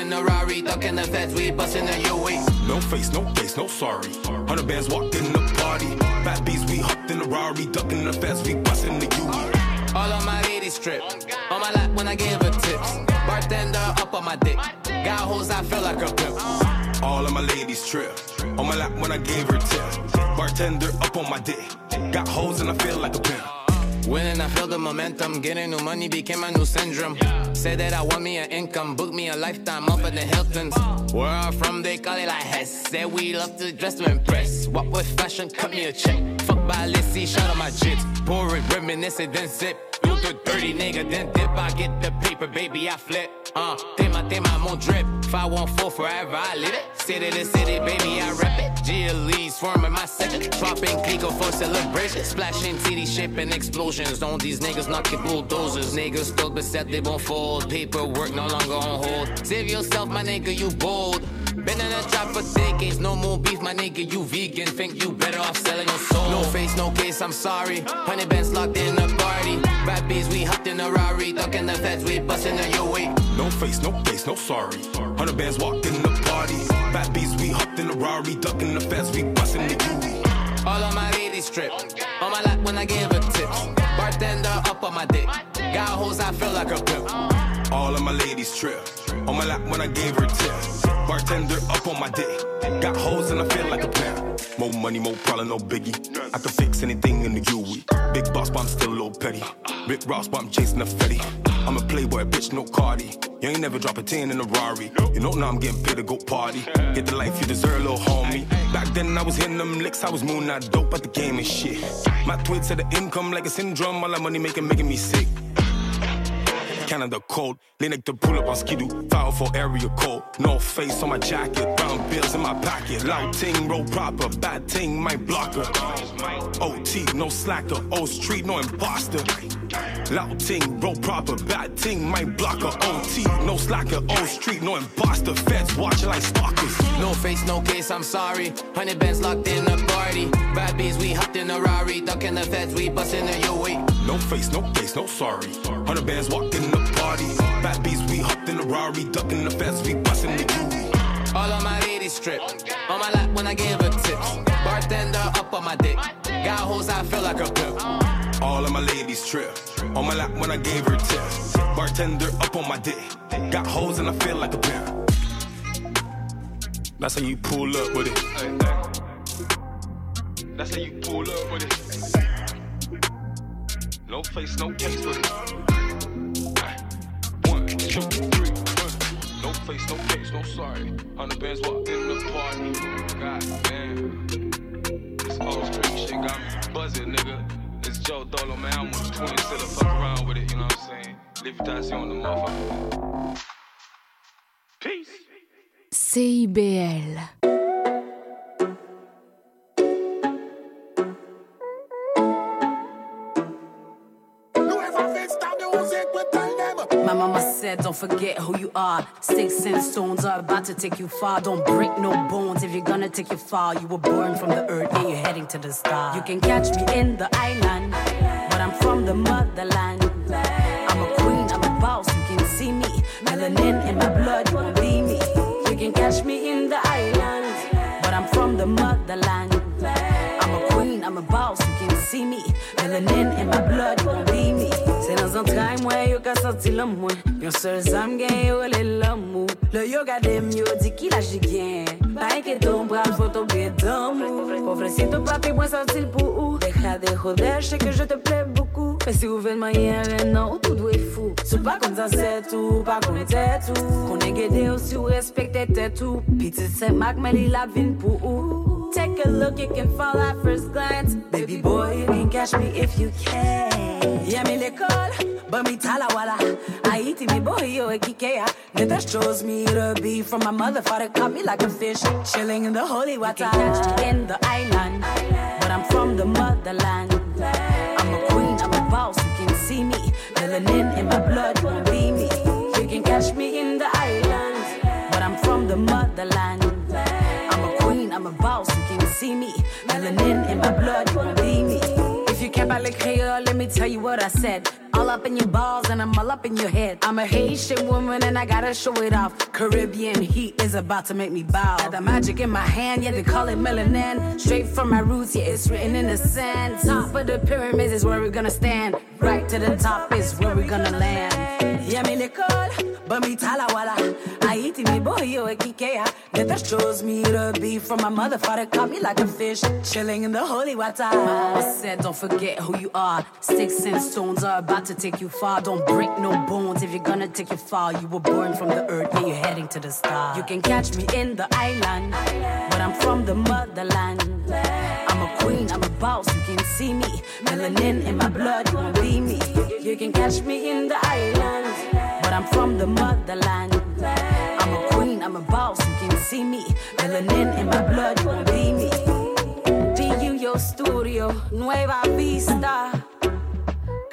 in the Rari. Ducking the feds, we bustin' the UE. No face, no face, no sorry. Hundred bands walked in the party. Bad bees, we hopped in the Rari. Ducking the feds, we bustin' the UE. All of my ladies strip. On my lap when I give her tips. Bartender up on my dick. Got hoes, I feel like a pimp. All of my ladies trip. On my lap when I gave her tips. Bartender up on my dick. Got hoes and I feel like a pimp. Winning, I feel the momentum. Getting new money became a new syndrome. Say that I want me an income, book me a lifetime up at the Hiltons. Where I'm from, they call it like Hess. Say we love to dress to impress. Walk with fashion, cut me a check. Fuck by Lissy, shout out my jits. Pour it, reminiscent, then sip. Do the dirty nigga, then dip. I get the paper, baby, I flip. Uh, tema, tema, mon drip. If I want full forever, I live it. City to city, baby, I rep it. GLE's forming my section. Popping Clico for celebration. Splashing TD shipping explosions. On these niggas knocking bulldozers. Niggas still beset, they won't fold. Paperwork no longer on hold. Save yourself, my nigga, you bold. Been in the trap for decades, no more beef, my nigga, you vegan. Think you better off selling your soul. No face, no case, I'm sorry. Honey bands locked in the party. Bad bees, we hopped in the Rari. Ducking the feds, we busting the your way. No face, no case, no sorry. Hundred bands walked in the party. Bad bees, we hopped in the Rari. Ducking the feds, we busting the UE. All of my ladies strip. On my lap when I give her tips. Bartender up on my dick. Got hoes, I feel like a pimp. All of my ladies trip. On my lap when I gave her tips. Bartender up on my dick. Got hoes and I feel like a pimp. More money, more problem, no biggie. I can fix anything in the UE. Big boss, but I'm still a little petty. Rick Ross, but I'm chasing a fetty. I'm a playboy, bitch, no Cardi. You ain't never drop a 10 in a Rari. You know now I'm getting paid to go party. Get the life you deserve, little homie. Back then I was hitting them licks, I was moving that dope at the game and shit. My tweets said the income like a syndrome, all that money making making me sick. Canada cold. Linux to pull up on skidoo. File for area code. No face on my jacket. Brown bills in my pocket. Loud ting, roll proper. Bad ting, my blocker. OT, no slacker. O street, no imposter. Loud ting, roll proper. Bad ting, my blocker. OT, no slacker. O street, no imposter. Feds watching like stalkers. No face, no case, I'm sorry. Honey bands locked in the party. Bad bees, we hopped in the Rari. Ducking the feds, we busting the way. No face, no case, no sorry. Hundred bands walked in the party. Bad bees, we hopped in the Rari. Ducking the feds, we busting the UE. All of my ladies strip. On my lap when I give her tips. Bartender up on my dick. Got hoes, I feel like a pimp. All of my ladies trip. On my lap when I gave her tips. Bartender up on my dick. Got hoes and I feel like a pimp. That's how you pull up with it. That's how you pull up with it. No face, no case with it. One, two, three. No face, no case, no sorry. Hundred bands walked in the party. God damn. This old street shit got me buzzing, nigga. Joe Dolo, man. I'm with twin, still fuck around with it, you know what I'm saying? Lévitation the motherfucker. Peace. CIBL. Said, don't forget who you are. Sticks and stones are about to take you far. Don't break no bones if you're gonna take you far. You were born from the earth and you're heading to the star. You can catch me in the island, but I'm from the motherland. I'm a queen, I'm a boss, you can see me. Melanin in my blood, you won't be me. You can catch me in the island, but I'm from the motherland. queen, I'm a boss, you can see me. Melanin in my blood, you won't be me. Se nan zan trai mwen, yo ka santi lom mwen Yon sol zam gen, yo le lom mou Le yo gade myo, di ki la jigyen Pa enke don bral, fo tombe don mou Pobrecito papi, mwen santi l pou ou Deja de joder, che que je te ple beaucoup. Fè si ou ven mayen, ren nan, ou tout dwe fou. Sou pa kon zan setou, pa kon tetou Konen gede ou si ou respekte tetou Piti se mak, men li la vin pou ou Take a look, you can fall at first glance. Baby boy, you can catch me if you can. Yeah, me l'école, but me talawala. Haiti, me boy, yo, kikea. Niggas chose me to be from my mother, father caught me like a fish. Chilling in the holy water. You can catch me in the island, but I'm from the motherland. I'm a queen, I'm a boss, you can see me. Melanin in my blood, won't be me. You can catch me in the island, but I'm from the motherland. See me. Melanin in my blood, be me. If you can't ballet Creole, let me tell you what I said. All up in your balls and I'm all up in your head. I'm a Haitian woman and I gotta show it off. Caribbean heat is about to make me bow. Got the magic in my hand, yeah, they call it melanin. Straight from my roots, yeah, it's written in the sand. Top of the pyramids is where we're gonna stand. Right to the top is where we're gonna land. Yeah, me l'école, but me tala wala. Haiti, me boy, yo, kikea. That shows me to be from my mother. Father caught me like a fish, chilling in the holy water. Mama said, don't forget who you are. Sticks and stones are about to take you far. Don't break no bones if you're gonna take you far, You were born from the earth, yeah, you're heading to the star. You can catch me in the island, but I'm from the motherland. I'm a queen, I'm a boss, you can see me. Melanin in my blood, you won't be me. You can catch me in the island, but I'm from the motherland. I'm a queen, I'm a boss, you can see me. Melanin in my blood, you won't be me. PU Yo Studio, Nueva Vista,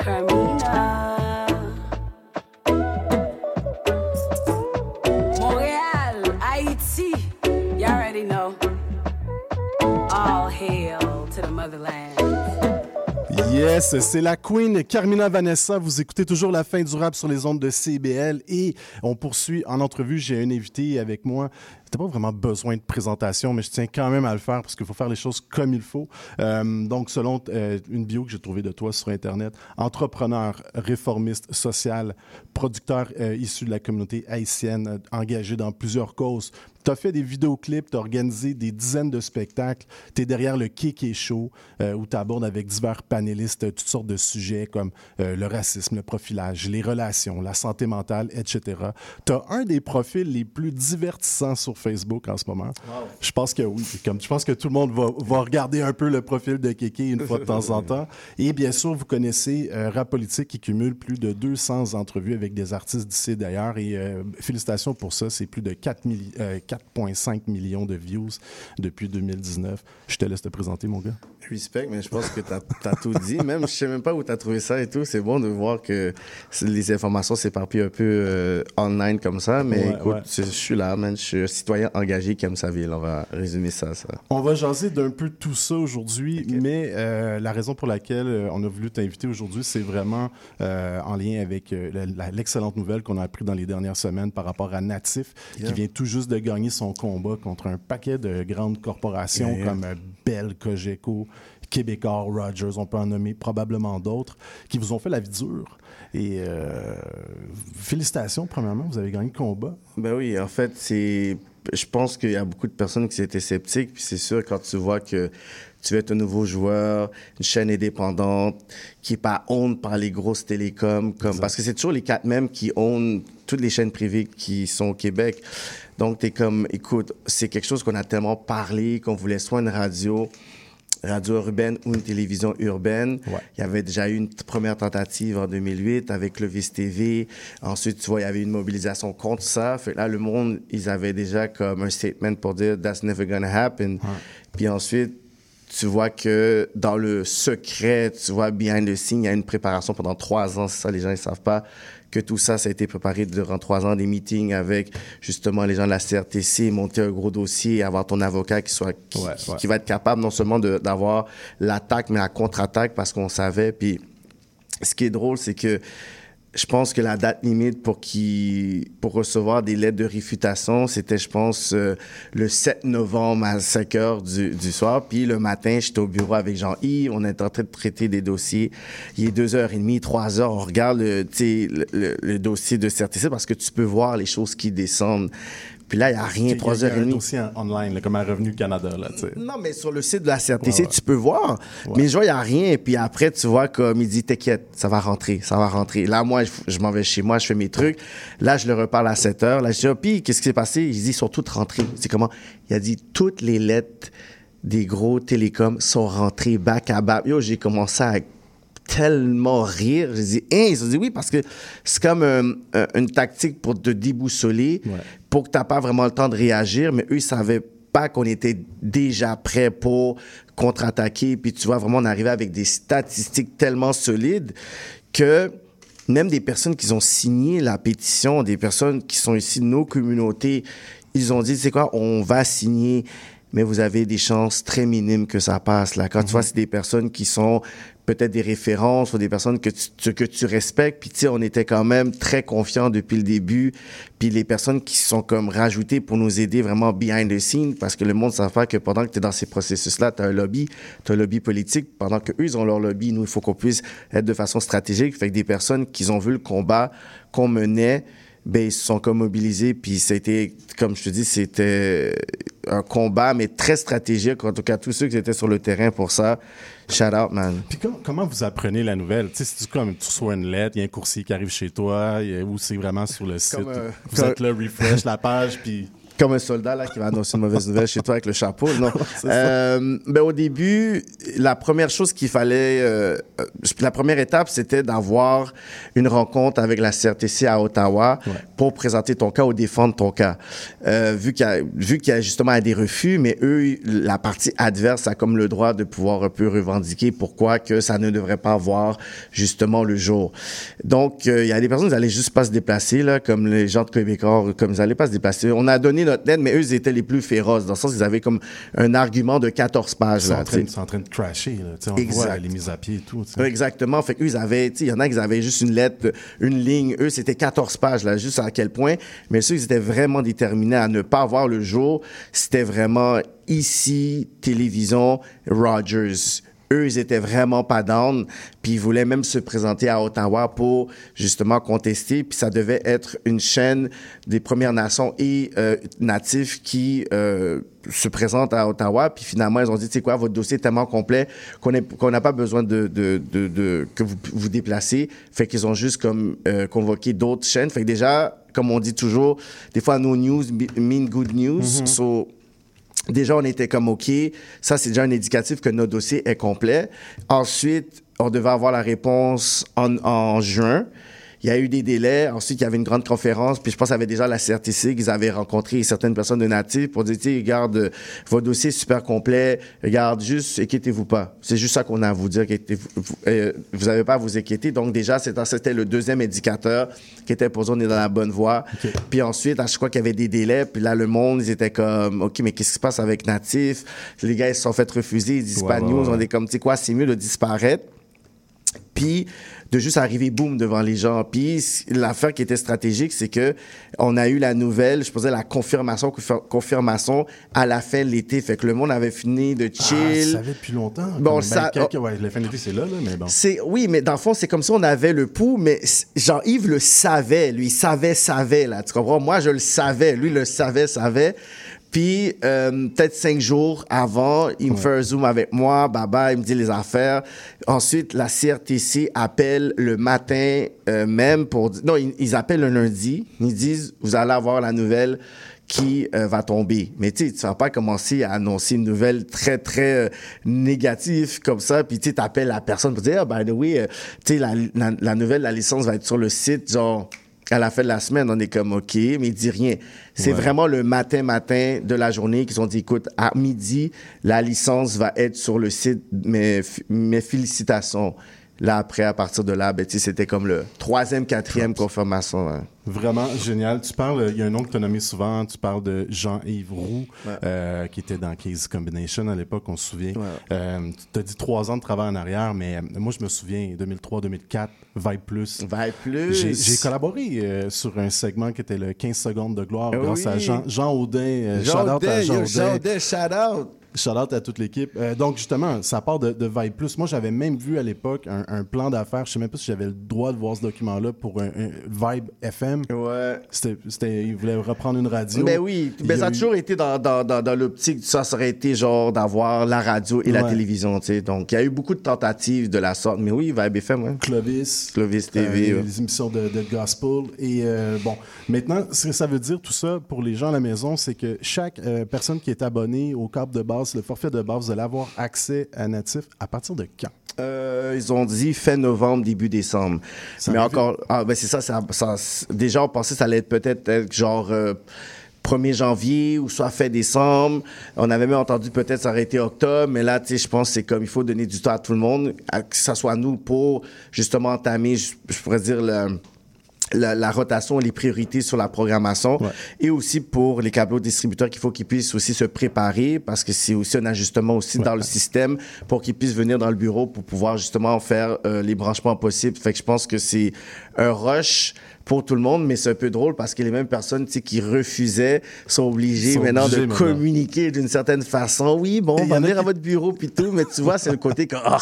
Montreal, Haiti, already know. All hail to the motherland. Yes, c'est la Queen Carmina Vanessa. Vous écoutez toujours la fin du rap sur les ondes de CBL et on poursuit en entrevue. J'ai un invité avec moi. C'était pas vraiment besoin de présentation, mais je tiens quand même à le faire parce qu'il faut faire les choses comme il faut. Euh, donc, selon euh, une bio que j'ai trouvée de toi sur Internet, entrepreneur, réformiste, social, producteur euh, issu de la communauté haïtienne, engagé dans plusieurs causes. Tu as fait des vidéoclips, tu as organisé des dizaines de spectacles. Tu es derrière le Kéké Show euh, où tu abordes avec divers panélistes euh, toutes sortes de sujets comme euh, le racisme, le profilage, les relations, la santé mentale, etc. Tu as un des profils les plus divertissants sur Facebook en ce moment. Je pense que oui. Comme, je pense que tout le monde va, va regarder un peu le profil de Kéké une fois de temps en temps. Et bien sûr, vous connaissez euh, Rap Politique qui cumule plus de 200 entrevues avec des artistes d'ici et d'ailleurs. Et félicitations pour ça. C'est plus de 4 milli- euh, 4,5 millions de views depuis 2019. Je te laisse te présenter, mon gars. Respect, mais je pense que tu as, tout dit. Même, je sais même pas où tu as trouvé ça et tout. C'est bon de voir que les informations s'éparpillent un peu euh, online comme ça. Mais Ouais, écoute, ouais. je je suis là, man. Je suis un citoyen engagé qui aime sa ville. On va résumer ça, ça. On va jaser d'un peu tout ça aujourd'hui, mais euh, la raison pour laquelle euh, on a voulu t'inviter aujourd'hui, c'est vraiment euh, en lien avec l'excellente nouvelle qu'on a appris dans les dernières semaines par rapport à Natif, Yeah. qui vient tout juste de gagner son combat contre un paquet de grandes corporations Yeah, comme Bell, Cogeco, Québécois, Rogers, on peut en nommer probablement d'autres, qui vous ont fait la vie dure. Et euh, félicitations, premièrement, vous avez gagné le combat. Ben oui, en fait, c'est. Je pense qu'il y a beaucoup de personnes qui étaient sceptiques. Puis c'est sûr, quand tu vois que tu être un nouveau joueur, une chaîne indépendante, qui n'est pas owned par les grosses télécoms, comme, parce que c'est toujours les quatre mêmes qui own toutes les chaînes privées qui sont au Québec. Donc, tu es comme, écoute, c'est quelque chose qu'on a tellement parlé, qu'on voulait soit une radio, radio urbaine ou une télévision urbaine. Il y avait déjà eu une première tentative en 2008 avec le Vice TV. Ensuite, tu vois, il y avait une mobilisation contre ça. Fait que là, le monde, ils avaient déjà comme un statement pour dire That's never gonna happen. Puis ensuite, tu vois que dans le secret, tu vois, behind the scene, il y a une préparation pendant trois ans. C'est ça, les gens ne savent pas que tout ça, ça a été préparé durant trois ans, des meetings avec justement les gens de la CRTC, monter un gros dossier, avoir ton avocat qui soit qui, va être capable non seulement d'avoir l'attaque, mais la contre-attaque parce qu'on savait. Puis ce qui est drôle, c'est que je pense que la date limite pour qui pour recevoir des lettres de réfutation, c'était, je pense, euh, le 7 novembre à 5 heures du, du soir. Puis le matin, j'étais au bureau avec Jean-Yves. On est en train de traiter des dossiers. Il est 2h30, 3h. On regarde le, le, le- le dossier de CRTC parce que tu peux voir les choses qui descendent. Puis là, il n'y a rien, Il y a- il y a 3h30. un dossier en- online, là, comme un Revenu Canada. Là. Non, mais sur le site de la CRTC, Ouais, ouais. tu peux voir. Mais je vois, il n'y a rien. Et puis après, tu vois, comme il dit, t'inquiète, ça va rentrer, ça va rentrer. Là, moi, je, je m'en vais chez moi, je fais mes trucs. Là, je le reparle à 7 heures. Là, je dis, oh, puis, qu'est-ce qui s'est passé? Il dit, ils sont toutes rentrées. C'est comment? Il a dit, toutes les lettres des gros télécoms sont rentrées back à back. Yo, j'ai commencé à tellement rire. J'ai dit, hein, ils ont dit oui, parce que c'est comme euh, euh, une tactique pour te déboussoler, pour que tu n'as pas vraiment le temps de réagir, mais eux, ils savaient pas qu'on était déjà prêt pour contre-attaquer. Puis tu vois, vraiment, on arrivait avec des statistiques tellement solides que même des personnes qui ont signé la pétition, des personnes qui sont ici de nos communautés, ils ont dit, c'est quoi, on va signer mais vous avez des chances très minimes que ça passe. Là. Quand tu vois, c'est des personnes qui sont peut-être des références ou des personnes que tu, que tu respectes. Puis tu sais, on était quand même très confiants depuis le début. Puis les personnes qui sont comme rajoutées pour nous aider vraiment behind the scene, parce que le monde pas que pendant que tu es dans ces processus-là, tu as un lobby, tu as un lobby politique. Pendant que eux ils ont leur lobby, nous, il faut qu'on puisse être de façon stratégique. Fait que des personnes qui ont vu le combat qu'on menait, ben, ils se sont comme mobilisés. Puis c'était, comme je te dis, c'était un combat, mais très stratégique. En tout cas, tous ceux qui étaient sur le terrain pour ça, shout out, man. Puis com- comment vous apprenez la nouvelle? Tu sais, c'est comme tu reçois une lettre, il y a un coursier qui arrive chez toi, ou c'est vraiment sur le site? euh, vous comme- êtes là, refresh la page, puis... Comme un soldat là qui va annoncer une mauvaise nouvelle chez toi avec le chapeau. Non? Euh, ben au début, la première chose qu'il fallait, euh, euh, la première étape, c'était d'avoir une rencontre avec la CRTC à Ottawa pour présenter ton cas ou défendre ton cas. Euh, vu qu'il y a, vu qu'il y a justement des refus, mais eux, la partie adverse a comme le droit de pouvoir un peu revendiquer pourquoi que ça ne devrait pas voir justement le jour. Donc, euh, il y a des personnes qui n'allaient juste pas se déplacer, là, comme les gens de Québécois, comme ils n'allaient pas se déplacer. On a donné notre lettre, mais eux, ils étaient les plus féroces, dans le sens qu'ils avaient comme un argument de 14 Ils pages. sont, Là, en train, ils sont en train de crasher, là. On Exact. voit les mises à pied et tout. Exactement. Fait qu'eux, ils avaient, il y en a qui avaient juste une lettre, une ligne. Eux, c'était 14 pages, là, juste à quel point. Mais ceux, ils étaient vraiment déterminés à ne pas voir le jour. C'était vraiment ici, télévision, Rogers. Eux, ils étaient vraiment pas down, puis ils voulaient même se présenter à Ottawa pour justement contester. Puis ça devait être une chaîne des Premières Nations et euh, natifs qui euh, se présentent à Ottawa. Puis finalement, ils ont dit, tu sais quoi, votre dossier est tellement complet qu'on qu'on n'a pas besoin de, de, de, de- que vous vous déplacez. Fait qu'ils ont juste comme euh, convoqué d'autres chaînes. Fait que déjà, comme on dit toujours, des fois, nos news mean good news. Mhm. So, Déjà, on était comme OK. Ça, c'est déjà un indicatif que notre dossier est complet. Ensuite, on devait avoir la réponse en, en juin. Il y a eu des délais. Ensuite, il y avait une grande conférence. Puis je pense qu'il y avait déjà la CRTC qu'ils avaient rencontré certaines personnes de natifs pour dire, tu sais, regarde, euh, votre dossier est super complet. Regarde, juste, inquiétez-vous pas. C'est juste ça qu'on a à vous dire. Vous euh, vous avez pas à vous inquiéter. Donc déjà, c'était le deuxième indicateur qui était pour dire, on est dans la bonne voie. Puis ensuite, à chaque fois qu'il y avait des délais, puis là, le monde, ils étaient comme, OK, mais qu'est-ce qui se passe avec Natif? Les gars, ils se sont fait refuser, ils disent pas de ouais, news. ouais. On est comme, tu sais quoi, c'est mieux de disparaître. Puis de juste arriver boum devant les gens. Puis l'affaire qui était stratégique, c'est que on a eu la nouvelle, je posais la confirmation, confir- confirmation à la fin de l'été. Fait que le monde avait fini de Ah, chill. ça savait depuis longtemps. Bon, Comme, ça- ben, quelques- ouais, la fin d'été, c'est là, là, mais bon. C'est oui, mais dans le fond, c'est comme si on avait le pouls, mais Jean-Yves le savait, lui, il savait, savait là, tu comprends? Moi, je le savais, lui le savait, savait. Puis euh, peut-être cinq jours avant, il me fait un zoom avec moi, baba, il me dit les affaires. Ensuite, la CRTC appelle le matin euh, même pour non, ils, ils appellent le lundi, ils disent vous allez avoir la nouvelle qui euh, va tomber. Mais tu sais, tu vas pas commencer à annoncer une nouvelle très, très euh, négative comme ça, puis tu sais, t'appelles la personne pour dire, ah, by the way, euh, tu sais, la, la, la nouvelle, la licence va être sur le site, genre, à la fin de la semaine, on est comme, OK, mais il dit rien. C'est Ouais. vraiment le matin, matin de la journée qu'ils ont dit, écoute, à midi, la licence va être sur le site, mais, mes félicitations. Là, après, à partir de là, ben, c'était comme le troisième, quatrième confirmation. hein. Vraiment génial. Tu parles, il y a un nom que tu as nommé souvent, tu parles de Jean-Yves Roux, Ouais. euh, qui était dans Case Combination à l'époque, on se souvient. Ouais. Euh, tu as dit trois ans de travail en arrière, mais euh, moi, je me souviens, 2003-2004, Vibe Plus. Vibe Plus. J'ai collaboré euh, sur un segment qui était le 15 secondes de gloire Ah grâce à. Jean, Jean Audin. euh, Jean shout-out à Audet, Jean Audin. Jean Audet, shout out. Shout out à toute l'équipe. Euh, donc, justement, ça part de, de Vibe Plus. Moi, j'avais même vu à l'époque un, un plan d'affaires. Je sais même pas si j'avais le droit de voir ce document-là pour un, un Vibe FM. Ouais. C'était, ils voulaient reprendre une radio. Ben oui, Il ben ça a eu- toujours été dans, dans, dans, dans l'optique, ça, ça aurait été genre d'avoir la radio et la télévision, tu sais. Donc, il y a eu beaucoup de tentatives de la sorte. Mais oui, Vibe FM, ouais. Clovis. Clovis TV, euh, ouais. les émissions de, de gospel. Et euh, bon, maintenant, ce que ça veut dire tout ça pour les gens à la maison, c'est que chaque personne qui est abonnée au câble de base, le forfait de base, vous allez avoir accès à Natif à partir de quand? Euh, ils ont dit fin novembre, début décembre. Ça Mais encore, ah, ben c'est ça, ça, ça- déjà, on pensait que ça allait être peut-être être genre euh, 1er janvier ou soit fin décembre. On avait même entendu peut-être ça aurait été octobre, mais là, tu sais, je pense que c'est comme il faut donner du temps à tout le monde, à- que ce soit nous pour justement entamer, je, je pourrais dire, le- la, la rotation, les priorités sur la programmation. Et aussi pour les câbleaux distributeurs qu'il faut qu'ils puissent aussi se préparer parce que c'est aussi un ajustement aussi dans le système pour qu'ils puissent venir dans le bureau pour pouvoir justement faire euh, les branchements possibles. Fait que je pense que c'est un rush pour tout le monde, mais c'est un peu drôle parce que les mêmes personnes qui refusaient sont obligées Sont maintenant obligées de maintenant. communiquer d'une certaine façon. Oui, bon, on va venir à votre bureau puis tout, mais tu vois, c'est le côté que... ah,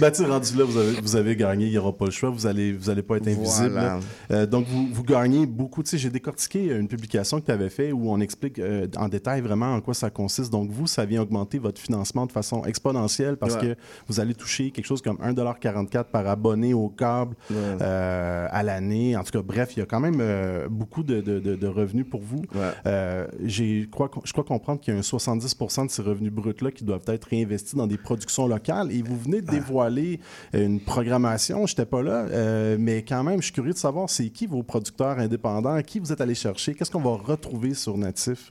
Ben, tu rendu là, vous avez, vous avez gagné, il n'y aura pas le choix, vous allez, vous allez pas être invisible. Voilà. Euh, donc, vous, vous gagnez beaucoup. Tu sais, j'ai décortiqué une publication que tu avais fait où on explique euh, en détail vraiment en quoi ça consiste. Donc, vous, ça vient augmenter votre financement de façon exponentielle parce Ouais. que vous allez toucher quelque chose comme 1,44 par abonné au câble Ouais. euh, à l'année. En tout cas, bref, il y a quand même euh, beaucoup de, de- revenus pour vous. Euh, crois- je crois comprendre qu'il y a un 70% de ces revenus bruts-là qui doivent être réinvestis dans des productions locales. Et vous venez de dévoiler euh, une programmation, je n'étais pas là, euh, mais quand même, je suis curieux de savoir, c'est qui vos producteurs indépendants, qui vous êtes allé chercher, qu'est-ce qu'on va retrouver sur Natif?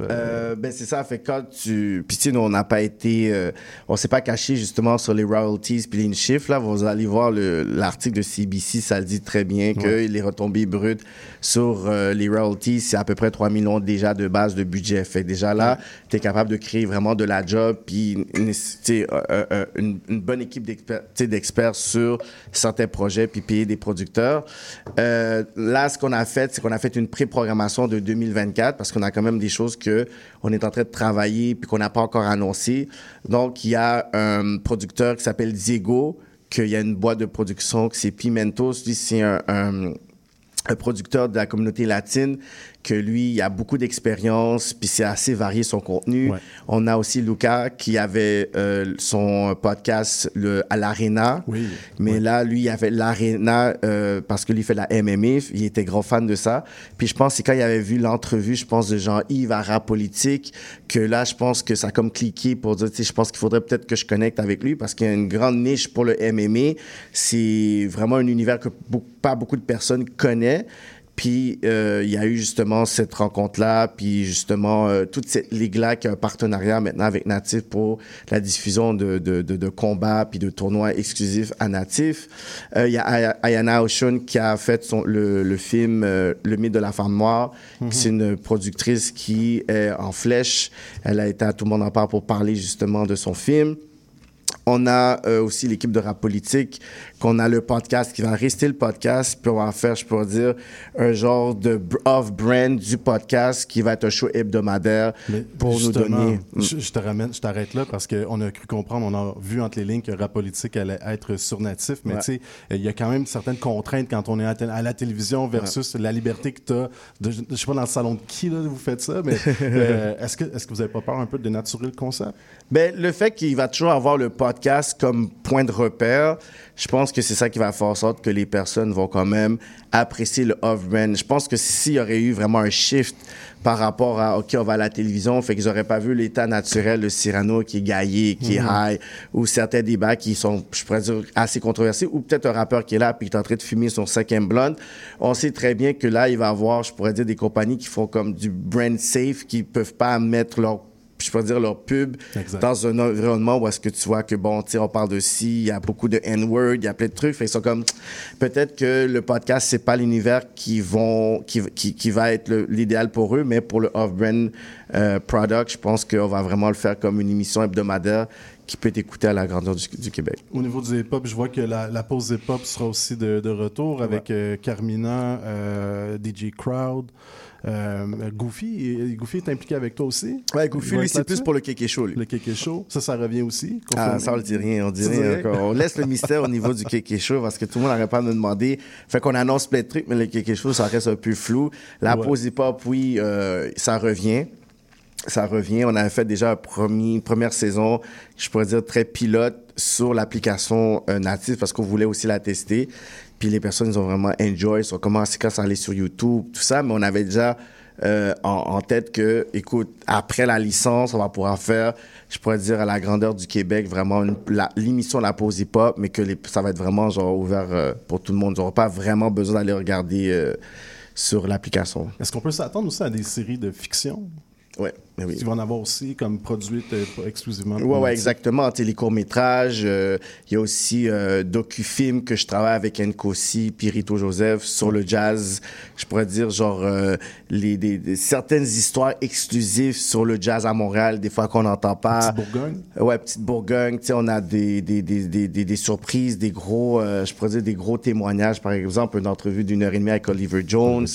ben c'est ça, fait quand tu puis tu sais, nous, on n'a pas été on s'est pas caché justement sur les royalties puis les chiffres là, vous allez voir le- l'article de CBC, ça le dit très bien que Ouais. les retombées brutes sur euh, les royalties, c'est à peu près 3 millions déjà de base de budget. Fait que déjà là, tu es capable de créer vraiment de la job puis une, euh, euh, une, une bonne équipe d'experts sur certains projets puis payer des producteurs. Là, ce qu'on a fait, c'est qu'on a fait une pré-programmation de 2024 parce qu'on a quand même des choses que on est en train de travailler puis qu'on n'a pas encore annoncé. Donc, il y a un producteur qui s'appelle Diego, qu'il y a une boîte de production qui c'est Pimentos. Lui, c'est un producteur de la communauté latine que lui, il a beaucoup d'expérience, puis c'est assez varié son contenu. On a aussi Luca qui avait euh, son podcast le, à l'Arena. Oui. Mais là, lui, il avait l'Arena euh, parce que lui fait la MMA. Il était gros fan de ça. Puis je pense que c'est quand il avait vu l'entrevue, je pense, de Jean-Yves à Rap Politique, que là, je pense que ça a comme cliqué pour dire, tu sais, je pense qu'il faudrait peut-être que je connecte avec lui parce qu'il y a une grande niche pour le MMA. C'est vraiment un univers que pas beaucoup de personnes connaissent. Puis euh, il y a eu justement cette rencontre-là, puis justement euh, toute cette ligue-là qui a un partenariat maintenant avec Natif pour la diffusion de, de, de, de combats puis de tournois exclusifs à Natif. Euh, Il y a Aya- Ayana Oshun qui a fait son, le, le film euh, Le mythe de la femme noire. Mhm. C'est une productrice qui est en flèche. Elle a été à Tout le monde en parle pour parler justement de son film. On a euh, aussi l'équipe de rap politique, qu'on a le podcast qui va rester le podcast, puis on va faire, je pourrais dire, un genre de br- off-brand du podcast qui va être un show hebdomadaire pour nous donner. Je, je te ramène, je t'arrête là parce qu'on a cru comprendre, on a vu entre les lignes que rap politique allait être surnatif, mais Ouais. tu sais, il y a quand même certaines contraintes quand on est à, la télévision versus la liberté que tu as. De, je sais pas dans le salon de qui là, vous faites ça, mais euh, est-ce que, est-ce que vous avez pas peur un peu de dénaturer le concept? Ben, le fait qu'il va toujours avoir le podcast comme point de repère, je pense que c'est ça qui va faire en sorte que les personnes vont quand même apprécier le off-brand. Je pense que s'il y aurait eu vraiment un shift par rapport à, OK, on va à la télévision, fait qu'ils n'auraient pas vu l'état naturel de Cyrano qui est gaillé, qui Mhm. est high, ou certains débats qui sont, je pourrais dire, assez controversés, ou peut-être un rappeur qui est là puis qui est en train de fumer son cinquième blonde. On sait très bien que là, il va y avoir, je pourrais dire, des compagnies qui font comme du brand safe, qui peuvent pas mettre leur je pourrais dire leur pub Exact. dans un environnement où est-ce que tu vois que bon tu on parle de ci il y a beaucoup de n-word il y a plein de trucs. Fait qu'ils sont comme peut-être que le podcast c'est pas l'univers qui vont qui, qui, qui va être l'idéal pour eux mais pour le off-brand euh, product je pense qu'on va vraiment le faire comme une émission hebdomadaire qui peut être écoutée à la grandeur du, du Québec. Au niveau du hip-hop, je vois que la, la pause hip-hop sera aussi de, de retour avec euh, Carmina, euh, DJ Crowd, euh, Goofy. Goofy est impliqué avec toi aussi? Ouais, Goofy, lui, c'est plus pour le Kéké Show, lui. Le Kéké Show. Ça, ça revient aussi? Ah, ça, on le dit rien, on dit rien encore. On laisse le mystère au niveau du Kéké Show parce que tout le monde n'arrête pas de me demander. Fait qu'on annonce plein de trucs, mais le Kéké Show, ça reste un peu flou. La Ouais. pause hip-hop, oui, euh, ça revient. Ça revient. On avait fait déjà une première saison, je pourrais dire très pilote sur l'application euh, native parce qu'on voulait aussi la tester. Puis les personnes, ils ont vraiment enjoy. Ils ont commencé quand ça allait sur YouTube, tout ça. Mais on avait déjà euh, en, tête que, écoute, après la licence, on va pouvoir faire, je pourrais dire, à la grandeur du Québec, vraiment une- la- l'émission La Pause Hip Hop, mais que ça va être vraiment genre ouvert euh, pour tout le monde. Ils n'auront pas vraiment besoin d'aller regarder euh, sur l'application. Est-ce qu'on peut s'attendre aussi à des séries de fiction? Ouais, oui. Tu vas en avoir aussi comme produite euh, exclusivement. pour Ouais, exactement. Tu sais, les courts-métrages, euh, il y a aussi euh, docu-film que je travaille avec Nkosi, puis Rito Joseph sur le jazz. Je pourrais dire, genre, euh, les, des, des- certaines histoires exclusives sur le jazz à Montréal, des fois qu'on n'entend pas. Petite Bourgogne? Ouais, petite Bourgogne. Tu sais, on a des, des, des, des, des, des surprises, des gros, euh, je pourrais dire, des gros témoignages. Par exemple, une entrevue d'une heure et demie avec Oliver Jones.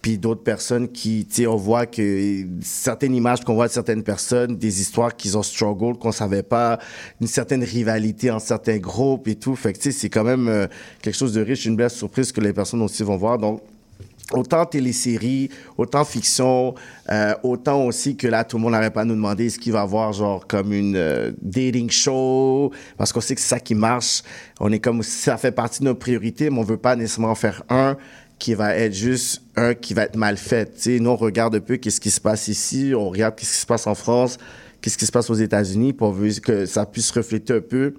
Puis d'autres personnes qui, tu sais, on voit que certaines images qu'on voit de certaines personnes, des histoires qu'ils ont struggle, qu'on savait pas, une certaine rivalité en certains groupes et tout. Fait que, tu sais, c'est quand même euh, quelque chose de riche, une belle surprise que les personnes aussi vont voir. Donc, autant téléséries, autant fiction, euh, autant aussi que là, tout le monde n'arrête pas de nous demander est-ce qu'il va avoir genre comme une euh, dating show, parce qu'on sait que c'est ça qui marche. On est comme, ça fait partie de nos priorités, mais on veut pas nécessairement faire un qui va être juste un qui va être mal fait. Tu sais, nous, on regarde un peu qu'est-ce qui se passe ici, on regarde qu'est-ce qui se passe en France, qu'est-ce qui se passe aux États-Unis, pour que ça puisse refléter un peu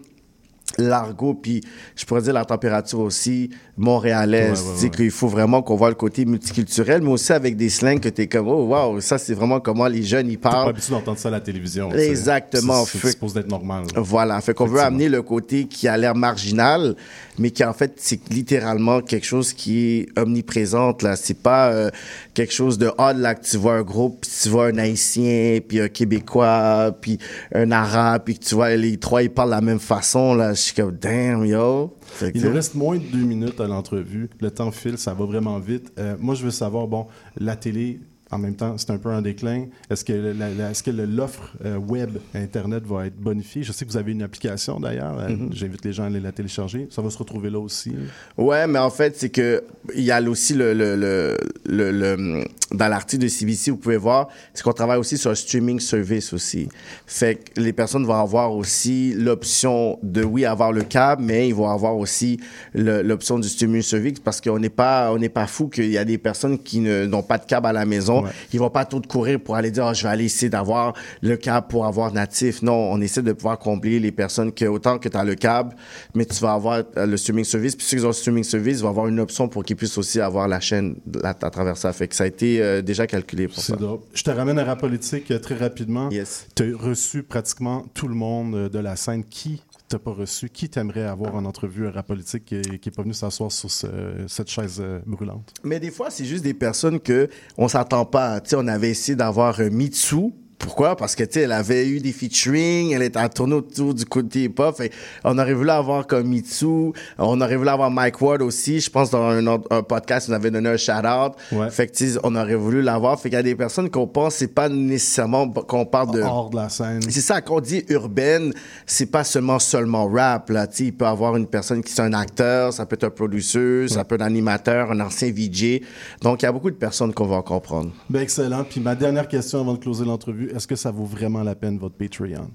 l'argot, puis je pourrais dire la température aussi montréalaise. Ouais, ouais, Tu sais, ouais. qu'il faut vraiment qu'on voit le côté multiculturel, mais aussi avec des slangs que t'es comme, oh, wow, ça, c'est vraiment comment les jeunes, ils T'es pas parlent. habitué d'entendre ça à la télévision. tu. Exactement. C'est- supposé d'être normal. là. Voilà, fait qu'on veut amener le côté qui a l'air marginal, mais qui en fait c'est littéralement quelque chose qui est omniprésente là. C'est pas euh, quelque chose de odd là que tu vois un groupe, puis tu vois un haïtien, puis un québécois, puis un arabe, puis que tu vois les trois ils parlent de la même façon là. Je suis comme damn yo. Fait Il nous reste moins de deux minutes à l'entrevue. Le temps file, ça va vraiment vite. Euh, moi, je veux savoir, bon, la télé, en même temps, c'est un peu en déclin. Est-ce que l'offre euh, web, Internet va être bonifiée? Je sais que vous avez une application d'ailleurs. Euh, Mhm. J'invite les gens à aller la télécharger. Ça va se retrouver là aussi? Ouais, mais en fait, c'est que il y a aussi le, le, le, le, le- dans l'article de CBC, vous pouvez voir, c'est qu'on travaille aussi sur un streaming service aussi. Fait que les personnes vont avoir aussi l'option de oui avoir le câble, mais ils vont avoir aussi l'option du streaming service parce qu'on n'est pas on n'est pas fou qu'il y a des personnes qui n'ont pas de câble à la maison, ils vont pas tout courir pour aller dire Ah, je vais aller essayer d'avoir le câble pour avoir natif. Non, on essaie de pouvoir combler les personnes que autant que tu as le câble, mais tu vas avoir euh, le streaming service. Puis ceux qui ont le streaming service vont avoir une option pour qu'ils puissent aussi avoir la chaîne à, à travers ça. Fait que ça a été euh, déjà calculé pour ça. Dope. Je te ramène à rap politique euh, très rapidement. Yes. Tu as reçu pratiquement tout le monde de la scène. Qui t'as pas reçu? Qui t'aimerait avoir en entrevue à rap politique qui est, qui est pas venu s'asseoir sur ce- cette chaise euh, brûlante? Mais des fois, c'est juste des personnes que on s'attend pas. Tu on avait essayé d'avoir euh, Mitsu. Pourquoi? Parce que, tu sais, elle avait eu des featuring, elle était à tourner autour du côté hip-hop. On aurait voulu avoir comme Mitsu. On aurait voulu avoir Mike Ward aussi. Je pense dans un, autre- un podcast, on avait donné un shout-out. Fait que, on aurait voulu l'avoir. Fait qu'il y a des personnes qu'on pense, c'est pas nécessairement qu'on parle de... Hors de la scène. C'est ça, quand on dit urbaine, c'est pas seulement seulement rap, là. Tu sais, il peut avoir une personne qui est un acteur, ça peut être un producteur, ça peut être un animateur, un ancien VJ. Donc, il y a beaucoup de personnes qu'on va en comprendre. Ben excellent. Puis ma dernière question avant de closer l'entrevue, est-ce que ça vaut vraiment la peine votre Patreon?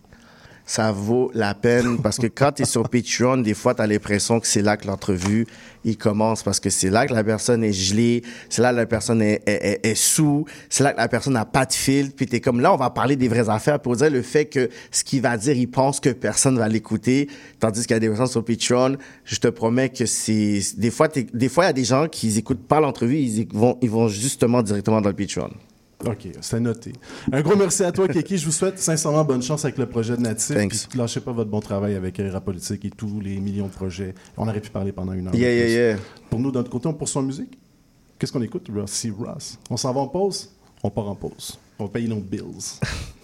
ça vaut la peine parce que quand tu es sur Patreon, des fois, tu as l'impression que c'est là que l'entrevue il commence parce que c'est là que la personne est gelée, c'est là que la personne est, est, est- est sous, c'est là que la personne n'a pas de filtre, puis tu es comme là, on va parler des vraies affaires pour dire le fait que ce qu'il va dire, il pense que personne va l'écouter, tandis qu'il y a des personnes sur Patreon, je te promets que c'est des fois t'es- des fois il y a des gens qui écoutent pas l'entrevue, ils vont ils vont justement directement dans le Patreon. OK, c'est noté. Un gros merci à toi, Keki. Je vous souhaite sincèrement bonne chance avec le projet de Natif. Thanks. Puis lâchez pas votre bon travail avec Rap Politique et tous les millions de projets. On aurait pu parler pendant une heure. Yeah, yeah, yeah. Pour nous, notre côté, on poursuit en musique. Qu'est-ce qu'on écoute, Rossi Ross? On s'en va en pause? On part en pause. On paye nos bills.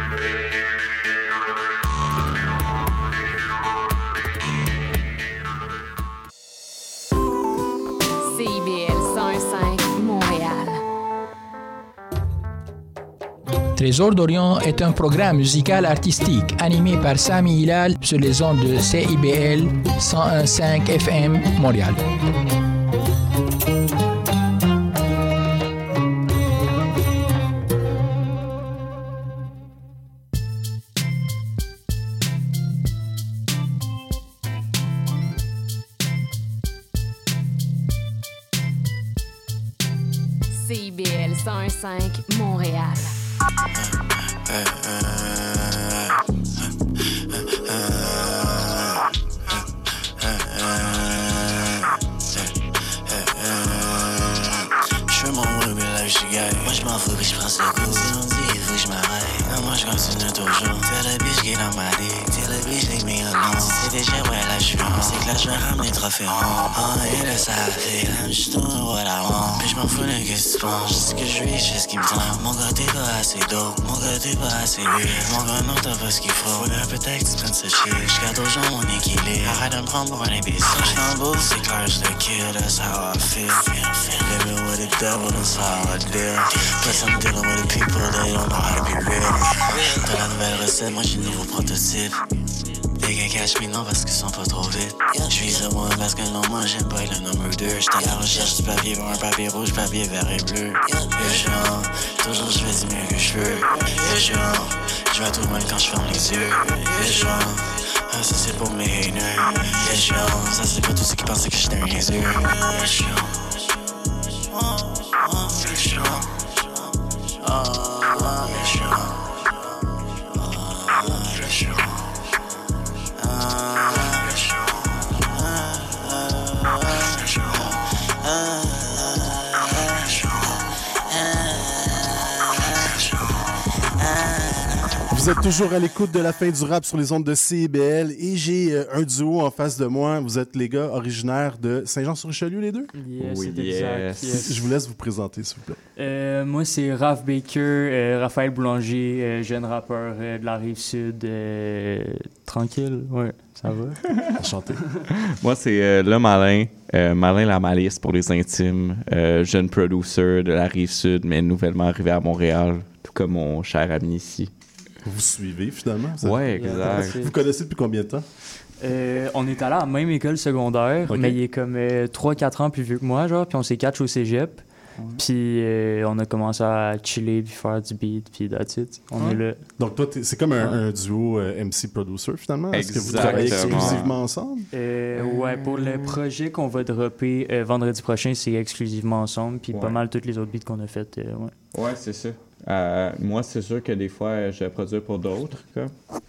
Trésor d'Orient est un programme musical artistique animé par Sami Hilal sur les ondes de CIBL 101.5 FM Montréal. CIBL 101.5 Montréal. Je fais mon work, mais la vie, je gagne. Moi, je m'en fous, puis je prends ce coup. Je continue toujours. Tell the bitch, get on my dick. Tell the bitch, leave me alone. C'est déjà, ouais, là, je suis. C'est que là, je vais ramener trophée rond. Oh, et là, ça fait. I'm just doing what I want. Puis je m'en fous de qu'est-ce que tu penses. Je sais que je vis, je ce qui me tente. Mon gars, t'es pas assez dope. Mon gars, t'es pas assez weird. Mon gars, non, t'as pas ce qu'il faut. Faudrait peut-être que tu prennes ce shit. Je garde aux gens mon équilibre. Arrête de me prendre pour un imbécile. J'suis en boule, c'est clair, je te kill. That's how I feel. Living with the devil, that's how I deal. Plus I'm dealing with the people, they don't know how to be real. T'as la nouvelle recette, moi j'ai le nouveau prototype. Les gars catch me non parce qu'ils sont pas trop vite. J'suis sur moi parce que non, moi j'aime pas le number 2. J'étais à la recherche du papier pour un papier rouge, papier vert et bleu. Et genre, toujours je fais du mieux que je peux. Et genre, je vais tout mal quand je ferme les yeux. Et genre, ah, ça c'est pour mes haters. Et genre, ça c'est pour tous ceux qui pensaient que j'étais un genre, Vous êtes toujours à l'écoute de la fin du rap sur les ondes de CIBL et j'ai euh, un duo en face de moi. Vous êtes les gars originaires de Saint-Jean-sur-Richelieu, les deux? Yes, Oui, c'est exact, yes. Je vous laisse vous présenter, s'il vous plaît. Euh, moi, c'est Raph Baker, euh, Raphaël Boulanger, euh, jeune rappeur euh, de la rive sud. euh, tranquille, ouais, ça va. Enchanté. Moi, c'est euh, Le Malin, euh, Malin la Malice pour les intimes, euh, jeune producer de la rive sud, mais nouvellement arrivé à Montréal, tout comme mon cher ami ici. Vous suivez finalement? ça? Ouais, exact. Vous connaissez depuis combien de temps? Euh, on est allé à la même école secondaire, mais il est comme 3-4 ans plus vieux que moi, genre, puis on s'est catch au cégep. Puis euh, on a commencé à chiller, puis faire du beat, puis that's it. On Ouais. est là. Donc, toi, c'est comme un, un duo euh, MC-producer finalement? Est-ce que vous Exactement. travaillez exclusivement ensemble? Euh, ouais, pour le projet qu'on va dropper euh, vendredi prochain, c'est exclusivement ensemble, puis pas mal toutes les autres beats qu'on a fait. euh, ouais. Ouais, c'est ça. Euh, moi, c'est sûr que des fois, je produis pour d'autres.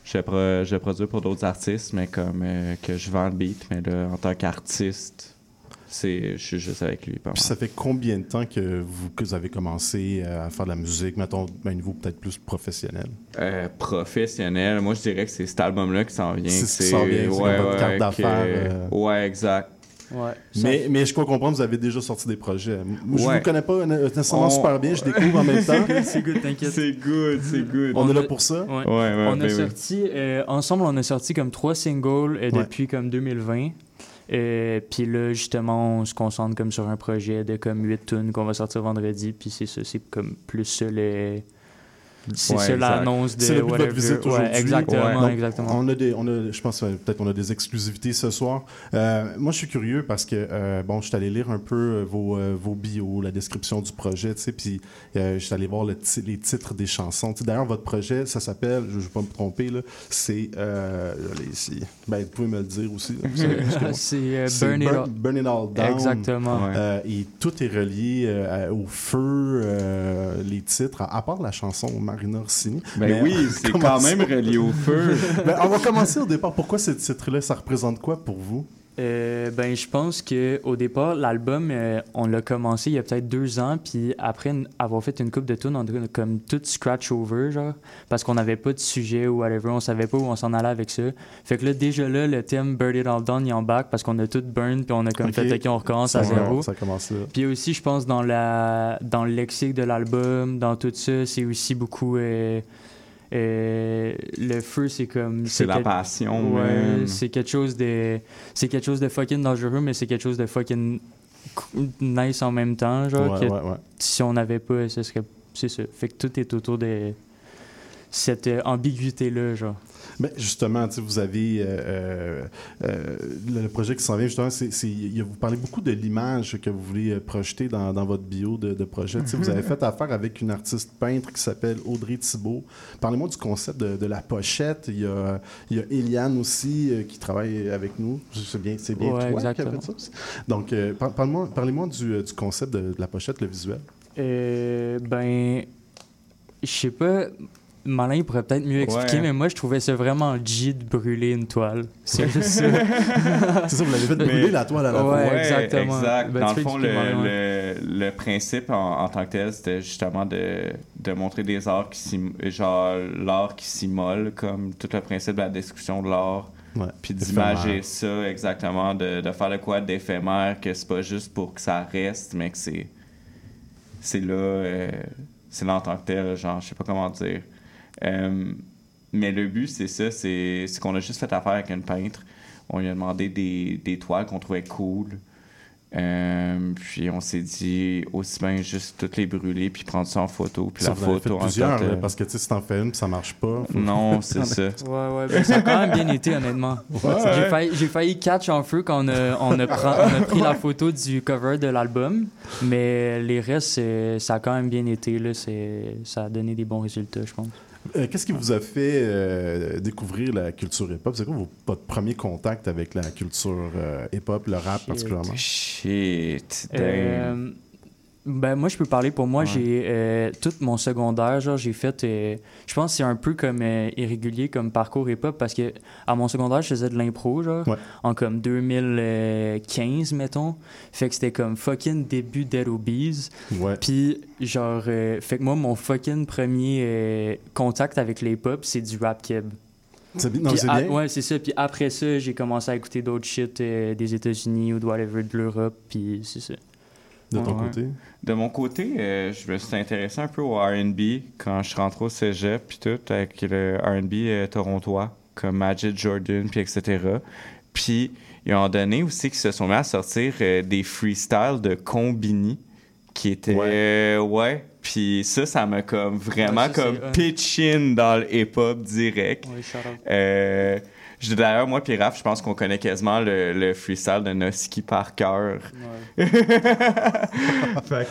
Je, pro- je produis pour d'autres artistes, mais comme euh, que je vends le beat. Mais là, en tant qu'artiste, c'est, je suis juste avec lui. Puis ça fait combien de temps que vous, que vous avez commencé euh, à faire de la musique, mettons, à un niveau peut-être plus professionnel? Euh, professionnel, moi je dirais que c'est cet album-là qui s'en vient. C'est que ce qui s'en vient, c'est comme votre carte d'affaires. Ouais, exact. Ouais. Mais, mais je crois comprendre, vous avez déjà sorti des projets. Moi, Je ne Ouais. vous connais pas nécessairement On- super bien, je découvre en même temps. C'est good, c'est good, t'inquiète. C'est good, c'est good. On, est là pour ça? Ouais. Ouais, ouais, on a ben oui. sorti, euh, ensemble, on a sorti comme trois singles euh, Ouais. depuis comme 2020. Euh, puis là, justement, on se concentre comme sur un projet de comme 8 tunes qu'on va sortir vendredi. Puis c'est ça, c'est comme plus ça C'est l'annonce de C'est le but de votre visite Ouais, aujourd'hui. exactement, Donc, exactement. On a des, on a, je pense euh, peut-être qu'on a des exclusivités ce soir. Euh, moi, je suis curieux parce que euh, bon, je suis allé lire un peu vos, euh, vos bios, la description du projet, tu sais, puis euh, je suis allé voir le les titres des chansons. D'ailleurs, votre projet, ça s'appelle, je ne vais pas me tromper là, c'est, euh, ici, ben, vous pouvez me le dire aussi. C'est, euh, Burn It Burn, All- Burn It All Down. Exactement. Ouais. Euh, et tout est relié euh, au feu, euh, les titres, à, à part la chanson Marina Orsini. Ben Mais oui, c'est quand même relié au feu. Ben, on va commencer au départ. Pourquoi ce titre-là, ça représente quoi pour vous? Euh, ben, je pense que au départ, l'album, euh, on l'a commencé il y a peut-être deux ans, puis après avoir fait une coupe de tunes, on a comme tout scratch over, genre, parce qu'on n'avait pas de sujet ou whatever, on savait pas où on s'en allait avec ça. Fait que là, déjà là, le thème Bird It All Down, il embarque parce qu'on a tout burn, puis on a comme fait, OK, on recommence Ça à zéro. ça commence là. Puis aussi, je pense, dans, la, dans le lexique de l'album, dans tout ça, c'est aussi beaucoup. euh, euh, le feu, c'est comme. C'est la quel- passion, Ouais, c'est quelque chose de. C'est quelque chose de fucking dangereux, mais c'est quelque chose de fucking nice en même temps. Genre, Ouais, que ouais, ouais. si on n'avait pas, ce serait. C'est ça. Fait que tout est autour de cette ambiguïté-là, genre. Mais justement, vous avez euh, euh, euh, le, projet qui s'en vient, justement, c'est, vous parlez beaucoup de l'image que vous voulez projeter dans, dans votre bio de, de projet. Vous Mhm. avez fait affaire avec une artiste peintre qui s'appelle Audrey Thibault. Parlez-moi du concept de, de la pochette. Il y a, il y a Eliane aussi euh, qui travaille avec nous. C'est bien, c'est bien Ouais, toi qui as exactement. fait ça. Donc, parlez-moi du, euh, du concept de, de la pochette, le visuel. Ben, je sais pas. Malin, il pourrait peut-être mieux expliquer, Ouais. mais moi, je trouvais ça vraiment G de brûler une toile. C'est juste ça. C'est ça, vous l'avez fait brûler la toile à la Ouais, fois. exactement. Exact. Ben, Dans le fond, le, le, le principe en, en tant que tel, c'était justement de, de montrer des arts qui genre l'art qui s'immole, comme tout le principe de la description de l'art. Ouais, Puis d'imager ça exactement, de, de faire le quoi d'éphémère, que c'est pas juste pour que ça reste, mais que c'est c'est là, euh, c'est là en tant que tel, genre, je sais pas comment dire. Euh, mais le but, c'est ça, c'est qu'on a juste fait affaire avec un peintre. On lui a demandé des, des toiles qu'on trouvait cool. Euh, puis on s'est dit aussi bien juste toutes les brûler puis prendre ça en photo puis Ça, la vous en avez fait photo en plusieurs, tant que- là, parce que tu sais, si t'en fais une puis ça marche pas. faut- Non, c'est ça. Ouais, ouais, ben, ça a quand même bien été, honnêtement. Ouais. J'ai failli, j'ai failli catch en feu quand on a, on, a pren- on a pris la photo du cover de l'album, mais les restes, ça a quand même bien été. Là, c'est- ça a donné des bons résultats, je pense. Euh, Qu'est-ce qui vous a fait euh, découvrir la culture hip-hop? C'est quoi vos- votre premier contact avec la culture euh, hip-hop, le rap particulièrement? Shit, Euh, ben moi je peux parler pour moi Ouais. j'ai euh, tout mon secondaire genre j'ai fait euh, je pense que c'est un peu comme euh, irrégulier comme parcours hip hop parce que à mon secondaire je faisais de l'impro genre Ouais. en comme 2015 mettons fait que c'était comme fucking début Dead Obies Ouais. puis genre euh, fait que moi mon fucking premier contact avec les hip-hop c'est du rap keb C'est bien- non, Puis c'est a- bien. Ouais, c'est ça. Puis après ça, j'ai commencé à écouter d'autres shit des États-Unis ou de whatever de l'Europe. Puis c'est ça. De ton Ouais. côté? De mon côté, euh, je me suis intéressé un peu au R&B quand je suis rentré au cégep puis tout, avec le R&B euh, torontois, comme Magic Jordan, puis etc. Puis, ils ont donné aussi qu'ils se sont mis à sortir euh, des freestyles de Combini, qui étaient... euh, Ouais. Puis ça, ça m'a comme vraiment Ouais, ça, comme pitch in dans le hip-hop direct. Ouais, Euh, D'ailleurs, moi puis Raph, je pense qu'on connaît quasiment le, le freestyle de Noski par cœur. fait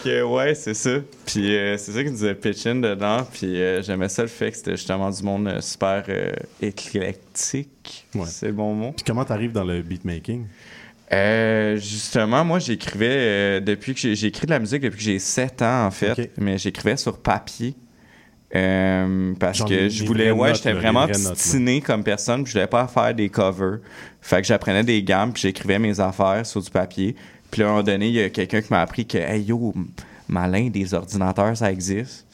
que ouais, c'est ça. Puis euh, c'est ça qui nous a pitch in dedans. Puis euh, j'aimais ça le fait que c'était justement du monde euh, super euh, éclectique. Ouais. C'est le bon mot. Puis comment t'arrives dans le beatmaking? Euh, justement, moi, j'écrivais euh, depuis que j'ai j'ai écrit de la musique depuis que j'ai 7 ans, en fait. Mais j'écrivais sur papier. Euh, parce Genre que je voulais, ouais, j'étais vraiment destiné comme personne, puis je voulais pas faire des covers. Fait que j'apprenais des gammes, puis j'écrivais mes affaires sur du papier. Puis là, à un moment donné, il y a quelqu'un qui m'a appris que, hey yo, malin, des ordinateurs, ça existe.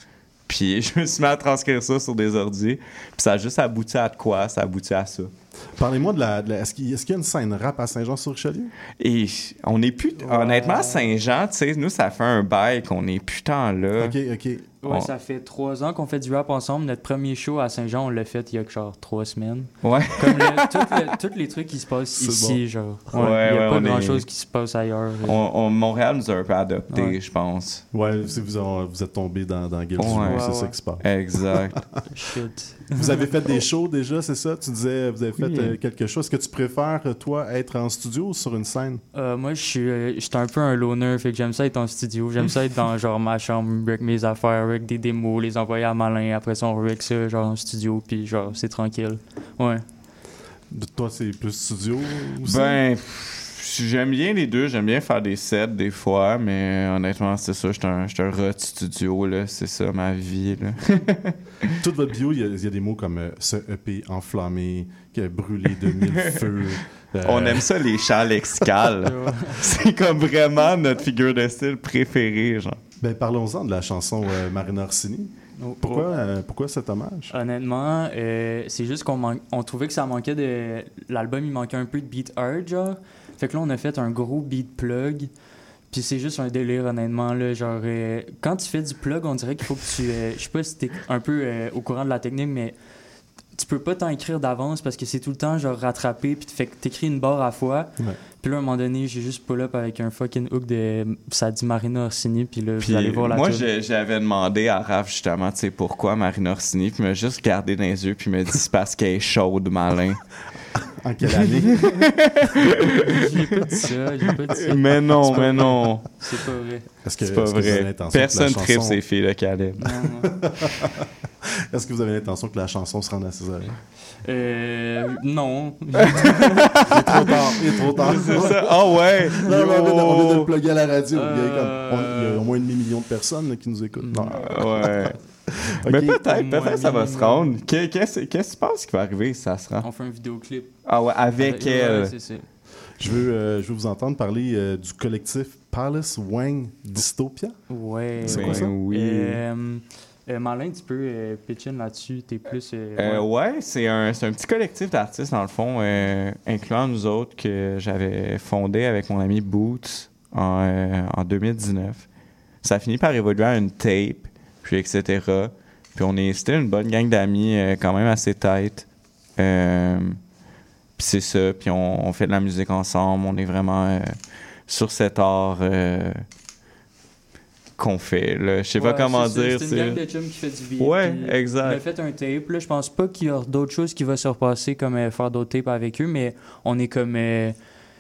Puis je me suis mis à transcrire ça sur des ordi. Puis ça a juste abouti à de quoi? Ça a abouti à ça. Parlez-moi de la. de la- Est-ce qu'il est-ce qu'il y a une scène rap à Saint-Jean-sur-Richelieu? Et on est plus. Honnêtement, Saint-Jean, tu sais, nous, ça fait un bail qu'on est putain là. Ok, ok. Ouais, On- ça fait trois ans qu'on fait du rap ensemble. Notre premier show à Saint-Jean, on l'a fait il y a genre trois semaines. Ouais. Comme le- tous les trucs qui se passent C'est ici, bon. genre. Ouais, Ouais, il n'y a ouais, pas est- grand-chose qui se passe ailleurs. On, on- Montréal nous a un peu adoptés, Ouais. je pense. Ouais, c'est- vous, en- vous êtes tombé dans, dans Guild Ouais. c'est Ouais, ça qui se passe. Exact. Shit. Vous avez fait des shows déjà, c'est ça? Tu disais, vous avez fait Oui. euh, quelque chose. Est-ce que tu préfères, euh, toi, être en studio ou sur une scène? Euh, moi, je suis euh, un peu un loner, fait que j'aime ça être en studio. J'aime ça être dans genre ma chambre avec mes affaires, avec des démos, les envoyer à Malin. Après ça, on rec ça genre en studio, puis genre c'est tranquille. Ouais. De toi, c'est plus studio aussi? Ben, pff, j'aime bien les deux. J'aime bien faire des sets des fois, mais honnêtement, c'est ça. J'étais un, j'étais un de studio, là. C'est ça, ma vie, là. Toute votre bio, il y, a- il y a des mots comme euh, ce EP enflammé, qui a brûlé de mille feux. euh, On aime ça, les chants lexicales. c'est comme vraiment notre figure de style préférée, genre. Ben, parlons-en de la chanson euh, Marina Orsini. Pourquoi, euh, pourquoi cet hommage? Honnêtement, euh, c'est juste qu'on man- on trouvait que ça manquait de. L'album, il manquait un peu de beat hard, genre. Fait que là, on a fait un gros beat plug. Puis c'est juste un délire, honnêtement. Là, genre, euh, quand tu fais du plug, on dirait qu'il faut que tu. euh, je sais pas si t'es un peu euh, au courant de la technique, mais tu peux pas t'en écrire d'avance parce que c'est tout le temps genre rattrapé. Puis fait que t'écris une barre à fois. Ouais. Puis là, à un moment donné, j'ai juste pull up avec un fucking hook de. Ça dit Marina Orsini. Puis là, Puis vous allez voir la moi, j'avais demandé à Raph justement, tu sais, pourquoi Marina Orsini, puis il m'a juste regardé dans les yeux, puis il m'a dit c'est parce qu'elle est chaude, malin. En quelle année? J'ai pas dit ça, j'ai pas dit ça. Mais non, mais non. C'est pas vrai. Est-ce que- c'est pas est-ce vrai. l'intention que la Personne tripe chanson- ces filles de Caleb. Est-ce que vous avez l'intention que la chanson se rende à ses oreilles? Euh. Non. Il est trop tard, il est trop tard. C'est ça. Ah ouais. Mais on vient de- on vient de le plugger à la radio. Il, y a Euh. comme- on- il y a au moins un demi-million de personnes là, qui nous écoutent. Non. Ouais. Mais peut-être, peut-être ça va se rendre. Que- Qu'est-ce qu'est-ce que tu penses qui va arriver? Si ça se rend? On fait un vidéoclip. Ah ouais, avec elle. c'est ça. Je veux, euh, je veux vous entendre parler euh, du collectif Palace Wang Dystopia. Ouais. C'est ouais. quoi ça? oui. Euh, euh, Marlin, tu peux euh, pitch in là-dessus. T'es plus. euh, Euh, ouais, c'est un, c'est un petit collectif d'artistes, dans le fond, euh, incluant nous autres, que j'avais fondé avec mon ami Boots en, euh, en 2019. Ça a fini par évoluer à une tape, puis etc. Puis on est, c'était une bonne gang d'amis, euh, quand même assez tight. Euh, puis c'est ça, puis on, on fait de la musique ensemble, on est vraiment euh, sur cet art euh, qu'on fait. Je sais pas comment dire. C'est une gang de chums qui fait du beat. Ouais, exact. On a fait un tape. Là, je pense pas qu'il y aura d'autres choses qui vont se repasser, comme euh, faire d'autres tapes avec eux, mais on est comme. euh,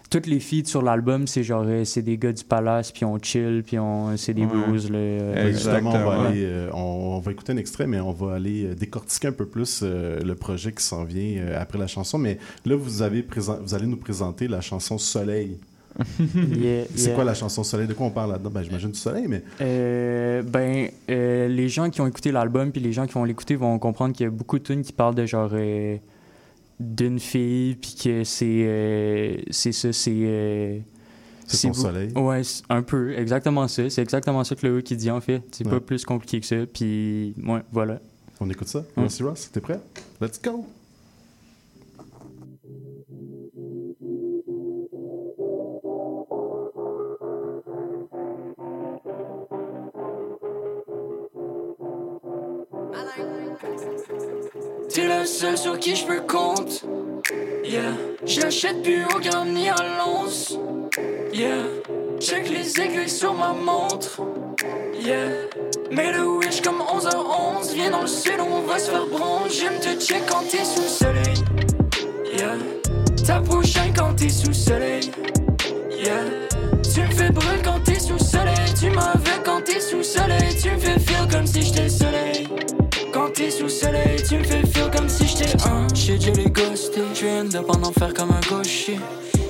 toutes les feats sur l'album, c'est genre, euh, c'est des gars du palace, puis on chill, puis on, c'est des Ouais. blues. Là, euh, Justement, on va, Exactement. aller, euh, on, on va écouter un extrait, mais on va aller euh, décortiquer un peu plus euh, le projet qui s'en vient euh, après la chanson. Mais là, vous, avez présent- vous allez nous présenter la chanson Soleil. Yeah, C'est yeah. quoi la chanson Soleil? De quoi on parle là-dedans? Ben, J'imagine du soleil, mais Euh, ben, euh, les gens qui ont écouté l'album puis les gens qui vont l'écouter vont comprendre qu'il y a beaucoup de tunes qui parlent de genre euh, d'une fille puis que c'est euh, c'est ça c'est euh, C'est son soleil. Ouais, un peu exactement ça, c'est exactement ça que le qui dit en fait, c'est Ouais. pas plus compliqué que ça puis ouais, voilà. on écoute ça. Ouais. Merci Ross, t'es prêt? Let's go! T'es le seul sur qui je peux compte. Yeah. J'achète plus au gramme ni à l'once. Yeah. Check les aiguilles sur ma montre. Yeah. Mets le wish comme 11h11. Viens dans le sud, on va se faire bronze. J'aime te check quand t'es sous le soleil. Yeah. Ta prochaine quand t'es sous le soleil. Yeah. Tu me fais brûler quand t'es sous le soleil. Tu m'avais quand t'es sous le soleil. Tu me fais feel comme si j'étais le soleil. Quand t'es sous le soleil, je de pendant faire comme un gaucher.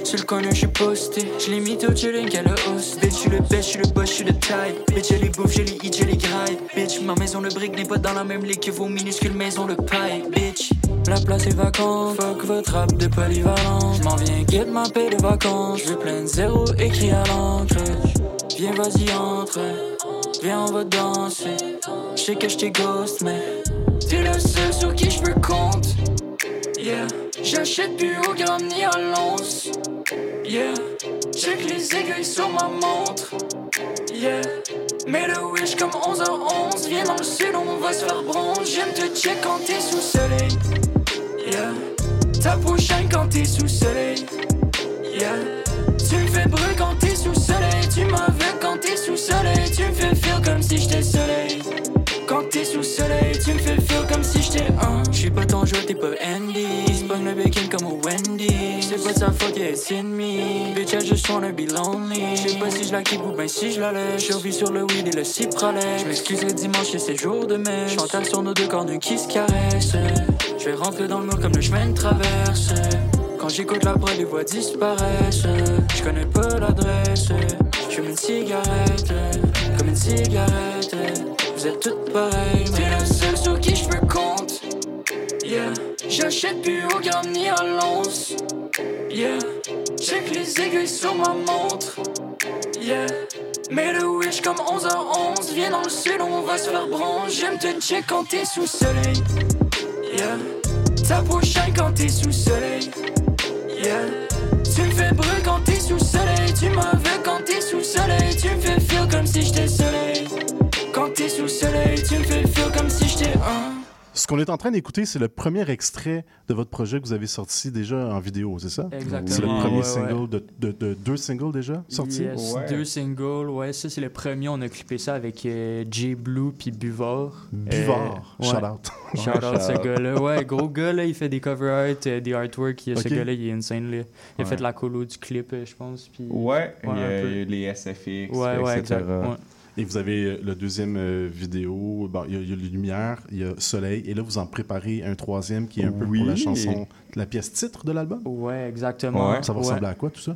Sur le corner, je suis posté. Je au chilling qu'elle host. Bitch, je le best, je suis le boss, je suis le type. Bitch, j'ai les bouffes, j'ai les hits, j'ai les grailles. Bitch, ma maison le brick n'est pas dans la même ligue que vos minuscules maisons le paille. Bitch, la place est vacante. Fuck votre rap de polyvalent. Je m'en viens, get ma paix de vacances. Je plein de zéro écrit à l'encre. Viens, vas-y, entre. Viens, on va danser. Je sais que je ghost, mais t'es le seul sur qui je peux compte. Yeah, j'achète plus au gramme ni à l'once. Yeah, check les aiguilles sur ma montre. Yeah, mets le wish comme 11h11. Viens dans le sud, on va se faire bronze. J'aime te check quand t'es sous le soleil. Yeah, ta prochaine quand t'es sous le soleil. Yeah, tu me fais brûler quand t'es sous le soleil. Tu m'avais quand t'es sous le soleil. Tu me fais feel comme si j'étais le soleil. Quand t'es sous le soleil, tu me fais feel comme si j'étais un. J'suis pas ton jeu, t'es pas Andy. Spawn le bacon comme au Wendy. C'est pas sa faute, yeah, it's in me. Bitch, I just wanna be lonely. J'sais pas si je la keep ou ben si je la laisse. J'survis sur le weed et le cipralex. J'm'excuse le dimanche et c'est jour de mai. Chantal sur nos deux corps nus qui se caressent. J'vais rentrer dans le mur comme le chemin de traverse. Quand j'écoute la prod, les voix disparaissent. Je connais pas l'adresse. J'fume une cigarette, comme une cigarette. Toutes. T'es le seul sur qui je peux compte. Yeah, j'achète plus au gramme ni à l'once. Yeah, check les aiguilles sur ma montre. Yeah, mets le wish comme 11h11. Viens dans le sud, on va se faire bronze. J'aime te check quand t'es sous le soleil. Yeah, ta prochaine quand t'es sous le soleil. Yeah, tu me fais brûler quand t'es sous le soleil. Tu m'avais quand t'es sous le soleil. Tu me fais feel comme si j'étais le soleil. Quand t'es sous le soleil, tu me fais feel comme si j'étais un. ce qu'on est en train d'écouter, c'est le premier extrait de votre projet que vous avez sorti déjà en vidéo, c'est ça? Exactement, C'est le premier ouais, single ouais. De, de- de deux singles déjà sortis? Yes, deux singles, ouais, ça c'est le premier. On a clippé ça avec euh, J Blue puis Buvard. Buvard, Euh, shout ouais. out. Shout Ouais, out ce gars-là. Ouais, gros gars, là, il fait des cover art, euh, des artworks. Il- Ce gars-là, il est insane, là. Il a fait la colo du clip, euh, je pense. Puis... Ouais, il y un a les SFX, Ouais, ouais, etc. Et vous avez euh, le deuxième euh, vidéo, bon, il y, a- y lumières, il y a Soleil, et là vous en préparez un troisième qui est un peu pour la chanson, la pièce titre de l'album? Ouais, exactement. Ça va Ouais. ressembler à quoi tout ça?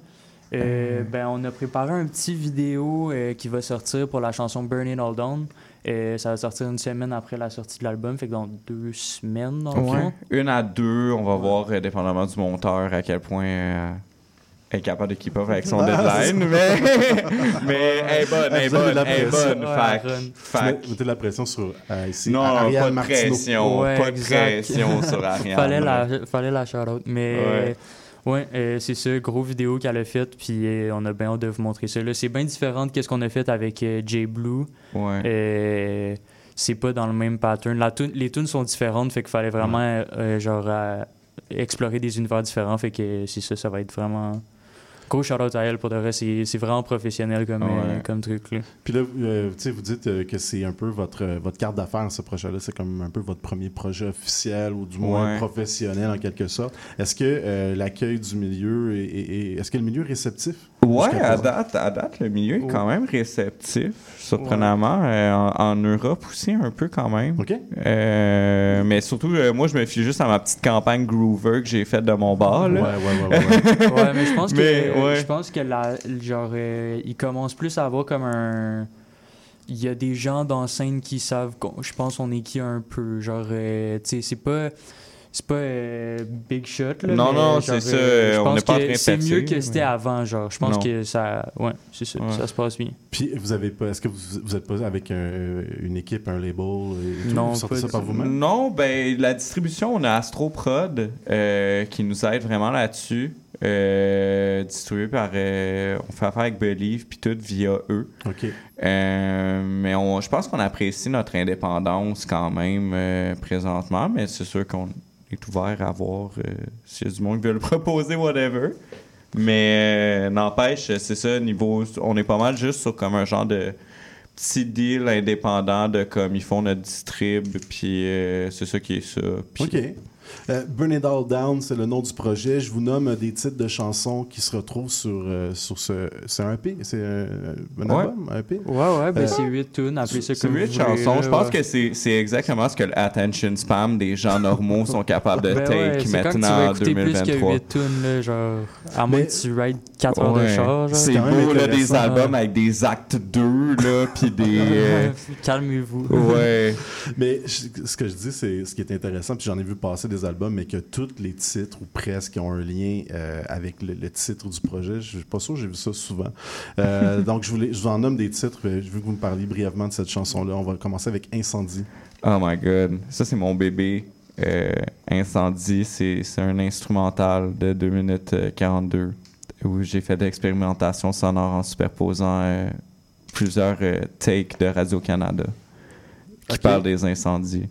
Euh, ben, on a préparé un petit vidéo euh, qui va sortir pour la chanson Burn It All Down. Ça va sortir une semaine après la sortie de l'album, fait que dans deux semaines, dans le Ouais. fond. Une à deux, on va voir, dépendamment du monteur, à quel point euh, elle est capable de keep up avec son Ah, deadline. mais, mais elle est bonne, elle est bonne, la elle est pression. bonne. Ouais, Fac- fac- Vous mettez de la pression sur euh, ici, Non, Ariane pas de Martineau. pression, Ouais, pas de exact. pression sur Ariane. fallait la, fallait la shout-out. Mais Ouais. ouais, euh, c'est ça, gros vidéo qu'elle a fait, puis euh, on a bien hâte de vous montrer ça. Là, c'est bien différent de ce qu'on a fait avec euh, J Blue. Ouais. Euh, c'est pas dans le même pattern. La tune- les tunes sont différentes, fait qu'il fallait vraiment euh, genre euh, explorer des univers différents. Fait que c'est ça, ça va être vraiment. Gros shout-out à elle pour de vrai, c'est c'est vraiment professionnel comme, euh, comme truc. Là. Puis là, euh, tu sais, vous dites euh, que c'est un peu votre, euh, votre carte d'affaires, ce projet-là. C'est comme un peu votre premier projet officiel ou du moins Ouais. professionnel en quelque sorte. Est-ce que euh, l'accueil du milieu est, est- est- est-ce que le milieu est réceptif? Ouais, jusqu'à à date, à date, le milieu est Oh. quand même réceptif, surprenamment. Euh, en, en Europe aussi, un peu quand même. OK. Euh, mais surtout, euh, moi, je me fie juste à ma petite campagne Groover que j'ai faite de mon bar. Là. Ouais, ouais, ouais, ouais, ouais. ouais, mais je pense que, Mais, ouais. je pense que la, genre, euh, il commence plus à avoir comme un. Il y a des gens dans la scène qui savent, je pense, on est qui un peu. Genre, euh, tu sais, c'est pas. C'est pas euh, big shot, là. Non, mais non, c'est ça, euh, je on pense n'est pas en que train de C'est mieux que mais- c'était avant, genre. Je pense Non. que ça. Ouais, c'est ça. Ouais. Ça se passe bien. Puis vous avez pas, est-ce que vous, vous êtes pas avec un- une équipe, un label et tout? Non, vous sortez pas ça par vous-même? Non, ben la distribution, on a Astroprod euh, qui nous aide vraiment là-dessus. Euh, distribué par. euh, on fait affaire avec Believe puis tout via eux. OK. Euh, mais on, je pense qu'on apprécie notre indépendance quand même euh, présentement, mais c'est sûr qu'on est ouvert à voir euh, s'il y a du monde qui veut le proposer, whatever. Mais euh, n'empêche, c'est ça, niveau. On est pas mal juste sur comme un genre de petit deal indépendant de comme ils font notre distrib, puis euh, c'est ça qui est ça. Puis- OK. Euh, Burn It All Down, c'est le nom du projet. Je vous nomme des titres de chansons qui se retrouvent sur, euh, sur ce. C'est un EP? C'est un, un Ouais. album? Un EP? Ouais, ouais, ben Euh, c'est 8 tunes, appelez ça C'est comme huit vous voulez, chansons. là, Je pense ouais. que c'est c'est exactement ce que le attention spam des gens normaux sont capables de Ben take ouais, c'est quand que tu vas maintenant en écouter plus que 2023. 8 tunes, là, genre. À moins Mais- que tu rides 4 heures de char. C'est beau, là, des albums avec des actes 2, là, puis des... euh, Calmez-vous. Ouais. Mais je- ce que je dis, c'est ce qui est intéressant, puis j'en ai vu passer des albums, mais que tous les titres, ou presque, ont un lien euh, avec le, le titre du projet. Je suis pas sûr j'ai vu ça souvent. Euh, donc, je, voulais, je vous en nomme des titres. Je veux que vous me parliez brièvement de cette chanson-là. On va commencer avec Incendie. Oh my God. Ça, c'est mon bébé. Euh, Incendie, c'est un instrumental de 2 minutes euh, 42 où j'ai fait de l'expérimentation sonore en superposant plusieurs takes de Radio-Canada qui Ok. parlent des incendies.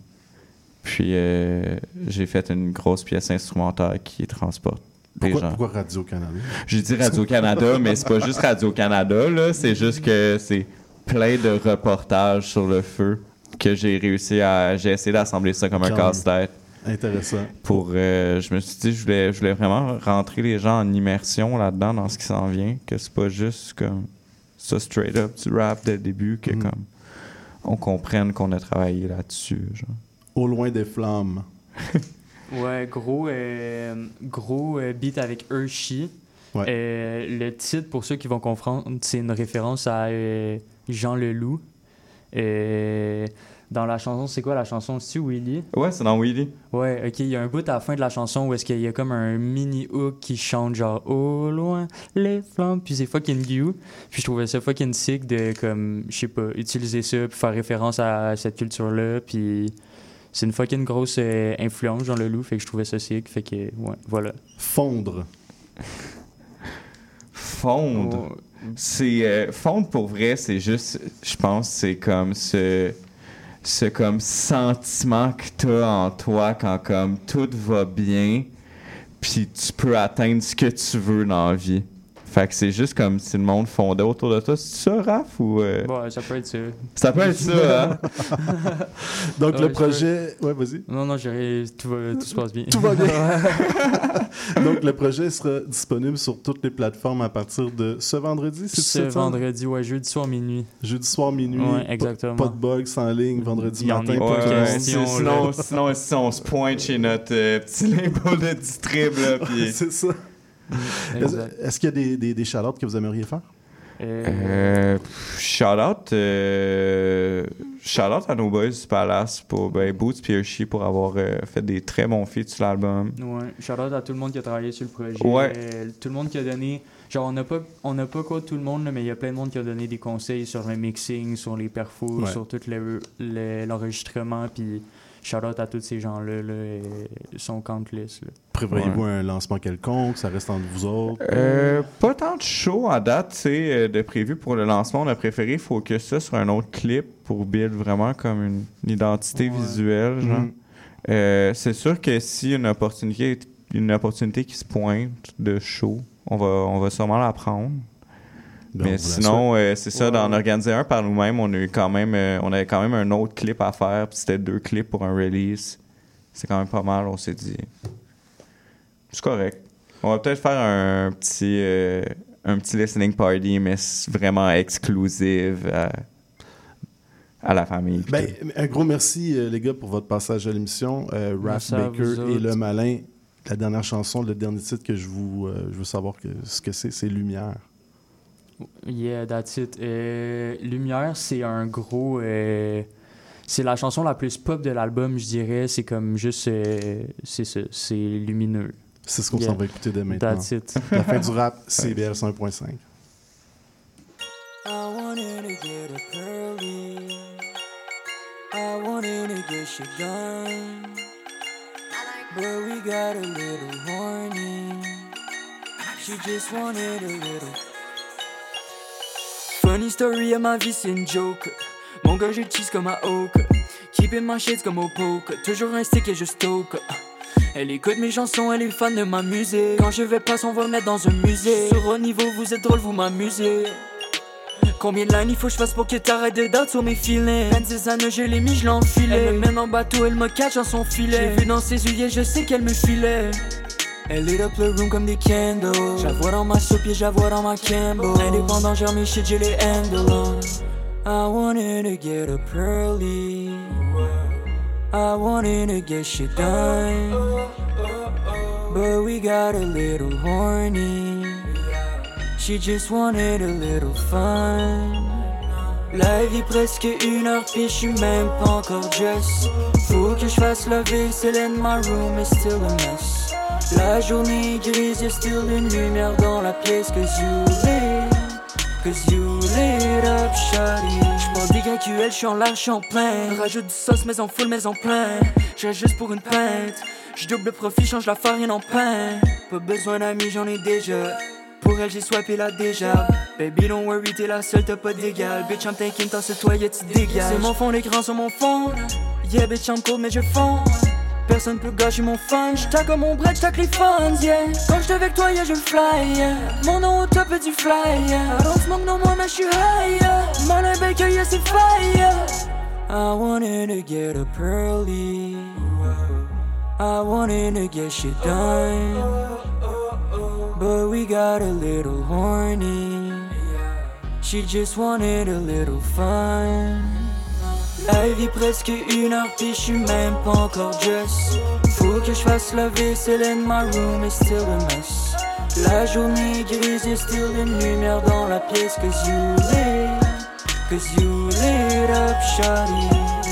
Puis euh, j'ai fait une grosse pièce instrumentale qui transporte Pourquoi, gens. pourquoi Radio-Canada? J'ai dit Radio-Canada, mais c'est pas juste Radio-Canada, là. C'est juste que c'est plein de reportages sur le feu que j'ai réussi à. J'ai essayé d'assembler ça comme un casse-tête. Intéressant. Pour. euh, je me suis dit, je voulais, je voulais vraiment rentrer les gens en immersion là-dedans, dans ce qui s'en vient. Que c'est pas juste comme ça, straight up, du rap dès le début, que Mm. comme. On comprenne qu'on a travaillé là-dessus, genre. Au loin des flammes. Ouais, gros, euh, gros euh, beat avec Hershey. Ouais. Euh, le titre, pour ceux qui vont comprendre, c'est une référence à euh, Jean Leloup. Euh, dans la chanson, c'est quoi la chanson aussi, Willy? Ouais, c'est dans Willy. Ouais, ok, il y a un bout à la fin de la chanson où est-ce qu'il y a comme un mini hook qui chante genre au loin les flammes, puis c'est fucking you. Puis je trouvais ça fucking sick de comme, je sais pas, utiliser ça puis faire référence à cette culture-là, puis c'est une fucking grosse euh, influence Jean Leloup, fait que je trouvais ça sick, fait que ouais, voilà. Fondre. Fondre? Oh. C'est euh, fondre pour vrai, c'est juste, je pense, c'est comme ce ce comme sentiment que t'as en toi quand comme tout va bien, puis tu peux atteindre ce que tu veux dans la vie. Fait que c'est juste comme si le monde fondait autour de toi. C'est ça, Raph, ou... euh, Bon, ça peut être ça. Ça peut être ça, hein? Donc, Ouais, le je projet... Ouais, vas-y. Non, non, j'ai- tout, va- tout se passe bien. Tout va bien. Donc, le projet sera disponible sur toutes les plateformes à partir de ce vendredi, c'est Ce vendredi, ouais, jeudi soir minuit. Jeudi soir minuit. Ouais, pas- exactement. Pas, de bugs en ligne, vendredi y matin. pas question, C'est- sinon, sinon, si on se pointe chez notre euh, petit label de distrib, là, puis... c'est ça. Est-ce qu'il y a des, des, des shout-outs que vous aimeriez faire? Euh, shout-out euh, shout-out à nos boys du Palace pour ben, Boots et Hershey pour avoir euh, fait des très bons feats sur l'album. Ouais, shout out à tout le monde qui a travaillé sur le projet. Ouais. Euh, Tout le monde qui a donné. Genre, on n'a pas, on n'a pas quoi tout le monde, mais il y a plein de monde qui a donné des conseils sur le mixing, sur les perfos, Ouais. sur tout le- le- l'enregistrement. Puis, shout out à tous ces gens-là. Là, et ils sont countless. Là. Prévoyez-vous un lancement quelconque? Ça reste entre vous autres? Euh, pas tant de show à date, tu sais, euh, de prévu pour le lancement. On a préféré focus ça sur un autre clip pour build vraiment comme une, une identité visuelle. genre. Mhm. Euh, c'est sûr que si une opportunité, une opportunité qui se pointe de show, on va, on va sûrement la prendre. Ben, Mais sinon, euh, c'est ça, Ouais, d'en organiser un par nous-mêmes, on a eu quand même, euh, on avait quand même un autre clip à faire, puis c'était deux clips pour un release. C'est quand même pas mal, on s'est dit. C'est correct. On va peut-être faire un petit, euh, un petit listening party, mais vraiment exclusive à, à la famille. Ben, un gros merci, euh, les gars, pour votre passage à l'émission. Euh, Raph Baker et. Le Malin. La dernière chanson, le dernier titre que je vous euh, je veux savoir que, ce que c'est, c'est Lumière. Yeah, that's it. Euh, Lumière, c'est un gros. euh, c'est la chanson la plus pop de l'album, je dirais. C'est comme juste. euh, c'est ça, c'est lumineux. C'est ce qu'on Yeah. s'en va écouter dès maintenant. That's it. La fin du rap, CBL 101.5. I wanted to get up early. I wanted to get shit done. But we got a little horny. She just wanted a little. Funny story, à ma vie c'est une joke. Mon gars, je tease comme à Oak. Keeping my shit comme au poke. Toujours un stick et je stoke. Elle écoute mes chansons, elle est fan de ma musique. Quand je vais pas, on va mettre dans un musée. Sur au niveau, vous êtes drôle, vous m'amusez. Combien de lines il faut que je fasse pour que t'arrêtes de doubt sur mes feelings 26 années je l'ai mis, je l'ai enfilé Elle me mène en bateau, elle me catch dans son filet J'ai vu dans ses yeux, je sais qu'elle me filait Elle lit up le room comme des candles vois dans ma soupe et vois dans ma Campbell Indépendant, genre mes shit, j'ai les handle on I wanted to get up early I wanted to get shit done But we got a little horny She just wanted a little fun. La vie presque une heure puis je suis même pas encore dress. Faut que je fasse la vaisselle and my room is still a mess. La journée grise, y'a still une lumière dans la pièce cause you lit. Cause you lit up, shawty. J'prends des gars QL, j'suis en large, j'suis en plein. Rajoute du sauce, mais en full, mais en plein. J'ai juste pour une pinte. J'double le profit, change la farine en pain. Pas besoin d'amis, j'en ai déjà. Pour elle, j'ai swipé là déjà. Baby, don't worry, t'es la seule, t'as pas d'égal. Bitch, I'm thinking, t'as ce toit, tu dégages. C'est mon fond, l'écran sur mon fond. Yeah, bitch, I'm cold, mais je fonds. Personne peut gâcher mon fun. J'tac comme mon break, j'tac les funds, yeah. Quand j'étais avec toi, yeah, je fly, yeah. Mon nom au top du fly, yeah. I don't smoke no more, mais j'suis high, yeah. Malin Baker, yeah, c'est fly, yeah. I wanted to get up early. I wanted to get shit done. But we got a little horny. She just wanted a little fun. La vie presque une heure puis je suis même pas encore dress. Faut que je fasse la vaisselle and my room is still a mess. La journée grise et still une lumière dans la pièce cause you lit. Cause you lit up shawty.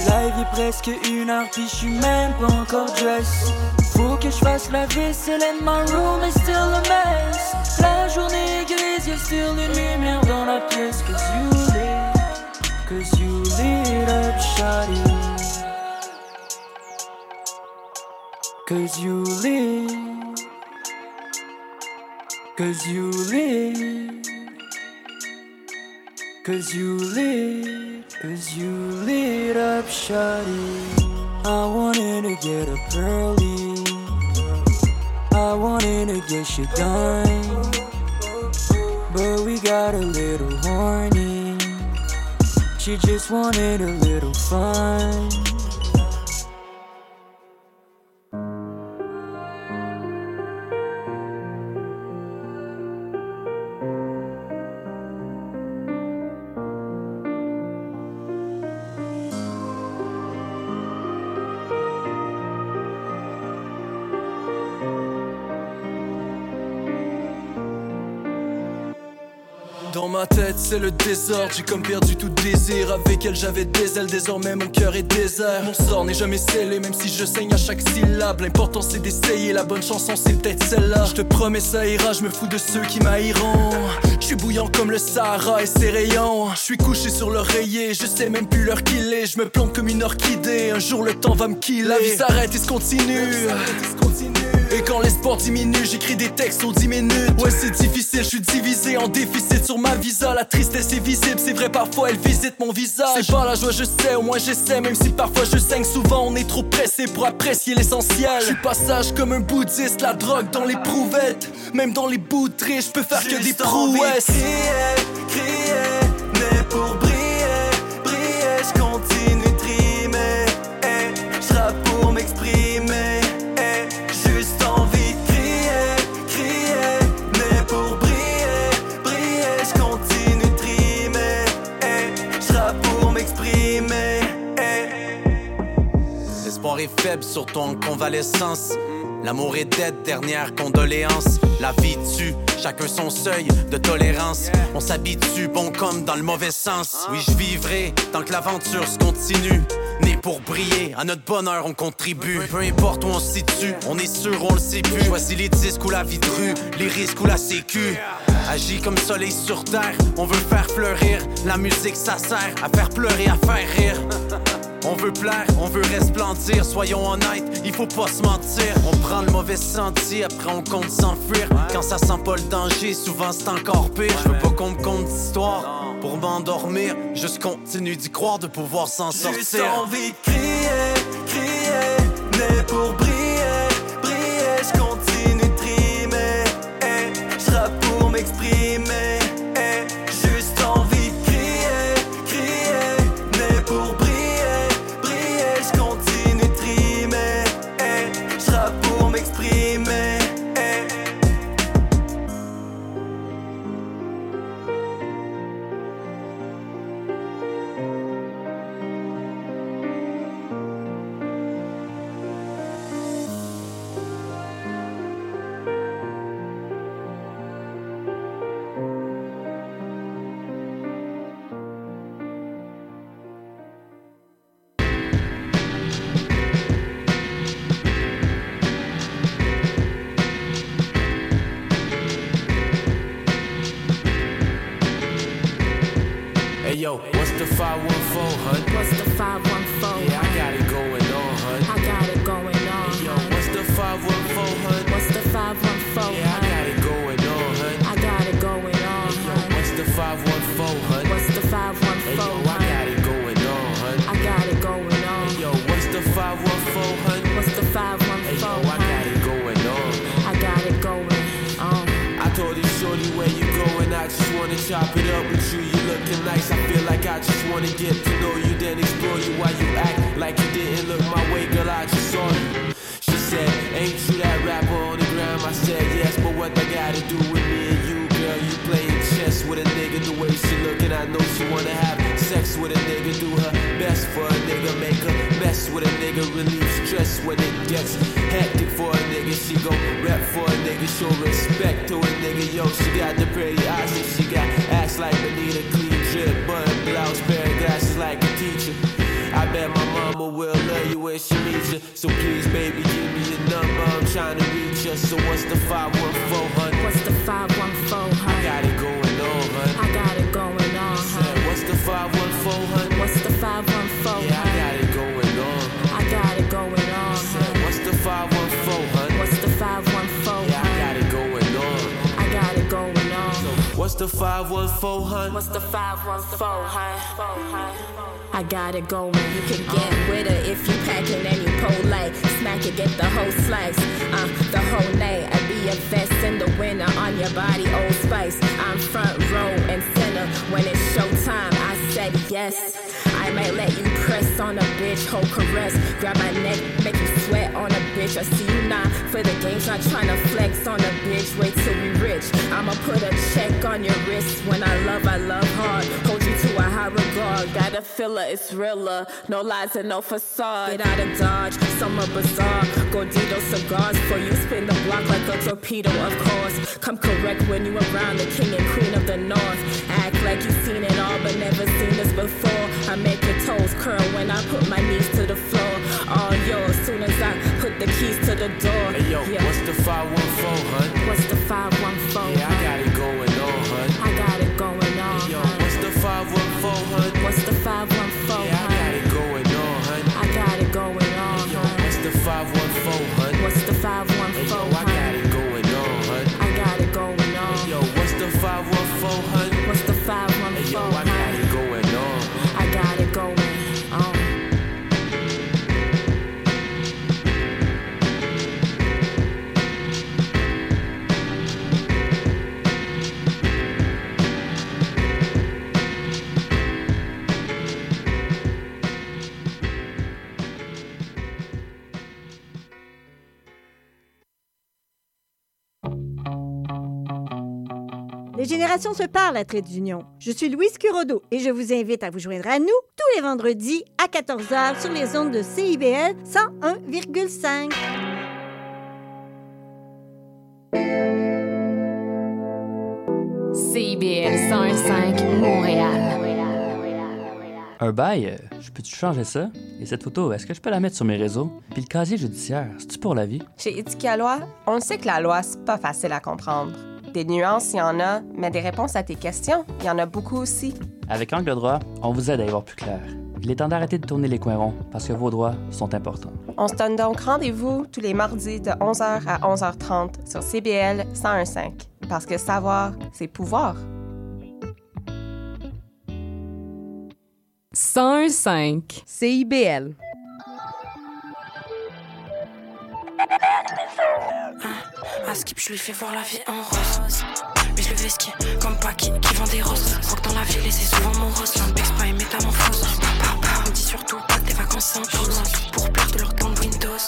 La vie presque une heure puis je suis même pas encore dress. Faut que je fasse la vaisselle and my room is still a mess. La journée grise, y'a still une lumière dans la pièce. Cause you cause you lit up shawty. Cause you lit, cause you lit, cause you lit, cause you lit up, shawty. I wanted to get up early. I wanted to get shit done. But we got a little horny. She just wanted a little fun. C'est le désordre. J'ai comme perdu tout désir. Avec elle, j'avais des ailes. Désormais, mon cœur est désert. Mon sort n'est jamais scellé, même si je saigne à chaque syllabe. L'important, c'est d'essayer. La bonne chanson, c'est peut-être celle-là. Je te promets, ça ira. Je me fous de ceux qui m'haïront. Je suis bouillant comme le Sahara et ses rayons. Je suis couché sur l'oreiller. Je sais même plus l'heure qu'il est. Je me plante comme une orchidée. Un jour, le temps va me killer. La vie s'arrête et se continue. Quand l'espoir diminue, j'écris des textes en 10 minutes. Ouais, c'est difficile, je suis divisé en déficit sur ma visa. La tristesse est visible, c'est vrai, parfois elle visite mon visage. C'est pas la joie, je sais, au moins j'essaie, même si parfois je saigne. Souvent on est trop pressé pour apprécier l'essentiel. Je suis passage comme un bouddhiste, la drogue dans les prouvettes. Même dans les tri, je peux faire que des prouesses. crier, crier, faible, surtout en convalescence. L'amour est dead, dernière condoléance. La vie tue, chacun son seuil de tolérance. On s'habitue, bon comme dans le mauvais sens. Oui, je vivrai tant que l'aventure se continue. Né pour briller, à notre bonheur on contribue. Peu importe où on se situe, on est sûr, on le sait plus. Choisis les disques ou la vie de rue, les risques ou la sécu. Agis comme soleil sur terre, on veut faire fleurir. La musique ça sert à faire pleurer, à faire rire. On veut plaire, on veut resplendir, soyons honnêtes, il faut pas se mentir. On prend le mauvais sentier, après on compte s'enfuir. Quand ça sent pas le danger, souvent c'est encore pire. Je veux pas qu'on me conte d'histoire pour m'endormir. Juste continue d'y croire de pouvoir s'en sortir. Juste envie de crier, crier, mais pour briller, facade. Get out of Dodge, summer bazaar. Gordito cigars for you. Spin the block like a torpedo, Les générations se parlent à Trait d'Union. Je suis Louise Curodo et je vous invite à vous joindre à nous tous les vendredis à 14h sur les ondes de CIBL 101,5. CIBL 101.5 Montréal. Un bail, euh, je peux-tu changer ça? Et cette photo, est-ce que je peux la mettre sur mes réseaux? Puis le casier judiciaire, c'est-tu pour la vie? Chez Éthique à loi, on sait que la loi, c'est pas facile à comprendre. Des nuances, il y en a, mais des réponses à tes questions, il y en a beaucoup aussi. Avec Angle droit, on vous aide à y voir plus clair. Il est temps d'arrêter de tourner les coins ronds parce que vos droits sont importants. On se donne donc rendez-vous tous les mardis de 11h à 11h30 sur CBL 101.5. Parce que savoir, c'est pouvoir. 101.5 CIBL. Je lui fais voir la vie en rose. Mais je le vais skier comme Paki qui vend des roses. Rock dans la ville et c'est souvent mon rose. L'impex pas et métamorphose. Me dit surtout pas tes vacances. Tout pour plaire de leur temps Windows.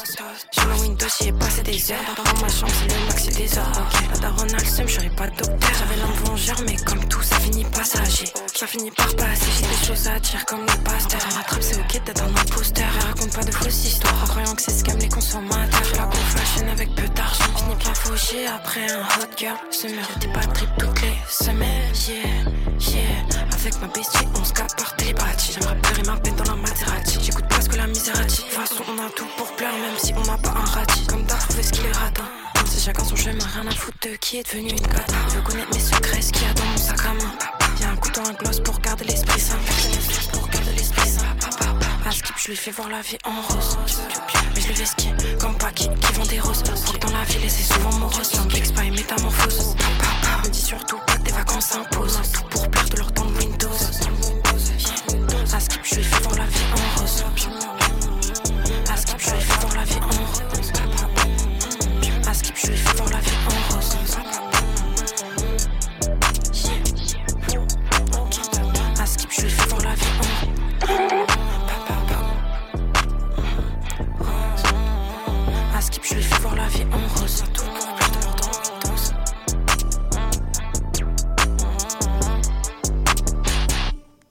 J'ai ma Windows, j'y ai passé des heures. Dans ma chambre, c'est le maxi des heures. Ok, la daronne a j'aurais pas de docteur. J'avais l'âme vengeur, mais comme tout, ça finit passager. Ça finit par passer, j'ai des choses à dire comme le pasteur. On rattrape, c'est ok d'être un imposteur. Elle raconte pas de fausses histoires, en croyant que c'est ce qu'aiment les consommateurs. La go fashion avec peu d'argent. Fini par faucher après un hot girl. Se des pas trip toutes les semaines. Yeah, yeah. Avec ma bestie, on se capte par télépathie. J'aimerais pleurer ma peine dans la Maserati. J'écoute pas ce que la dit. De toute façon, on a tout pour pleurer, même si on n'a pas un radis. Comme t'as trouvé ce qu'il est ratin. C'est chacun son chemin, rien à foutre de qui est devenu une cata. Je veux connaître mes secrets, ce qu'il y a dans mon sac à main. Y'a un couteau, un gloss pour garder l'esprit sain. Pour garder l'esprit sain. À skip, je lui fais voir la vie en rose. Mais je le vais skier comme Paki qui vend des roses. Dans la et c'est souvent morose. L'ampex pas et métamorphose. Me dit surtout pas que tes vacances s'imposent. Tout pour plaire de leur temps À skip, je fais voir la vie en rose.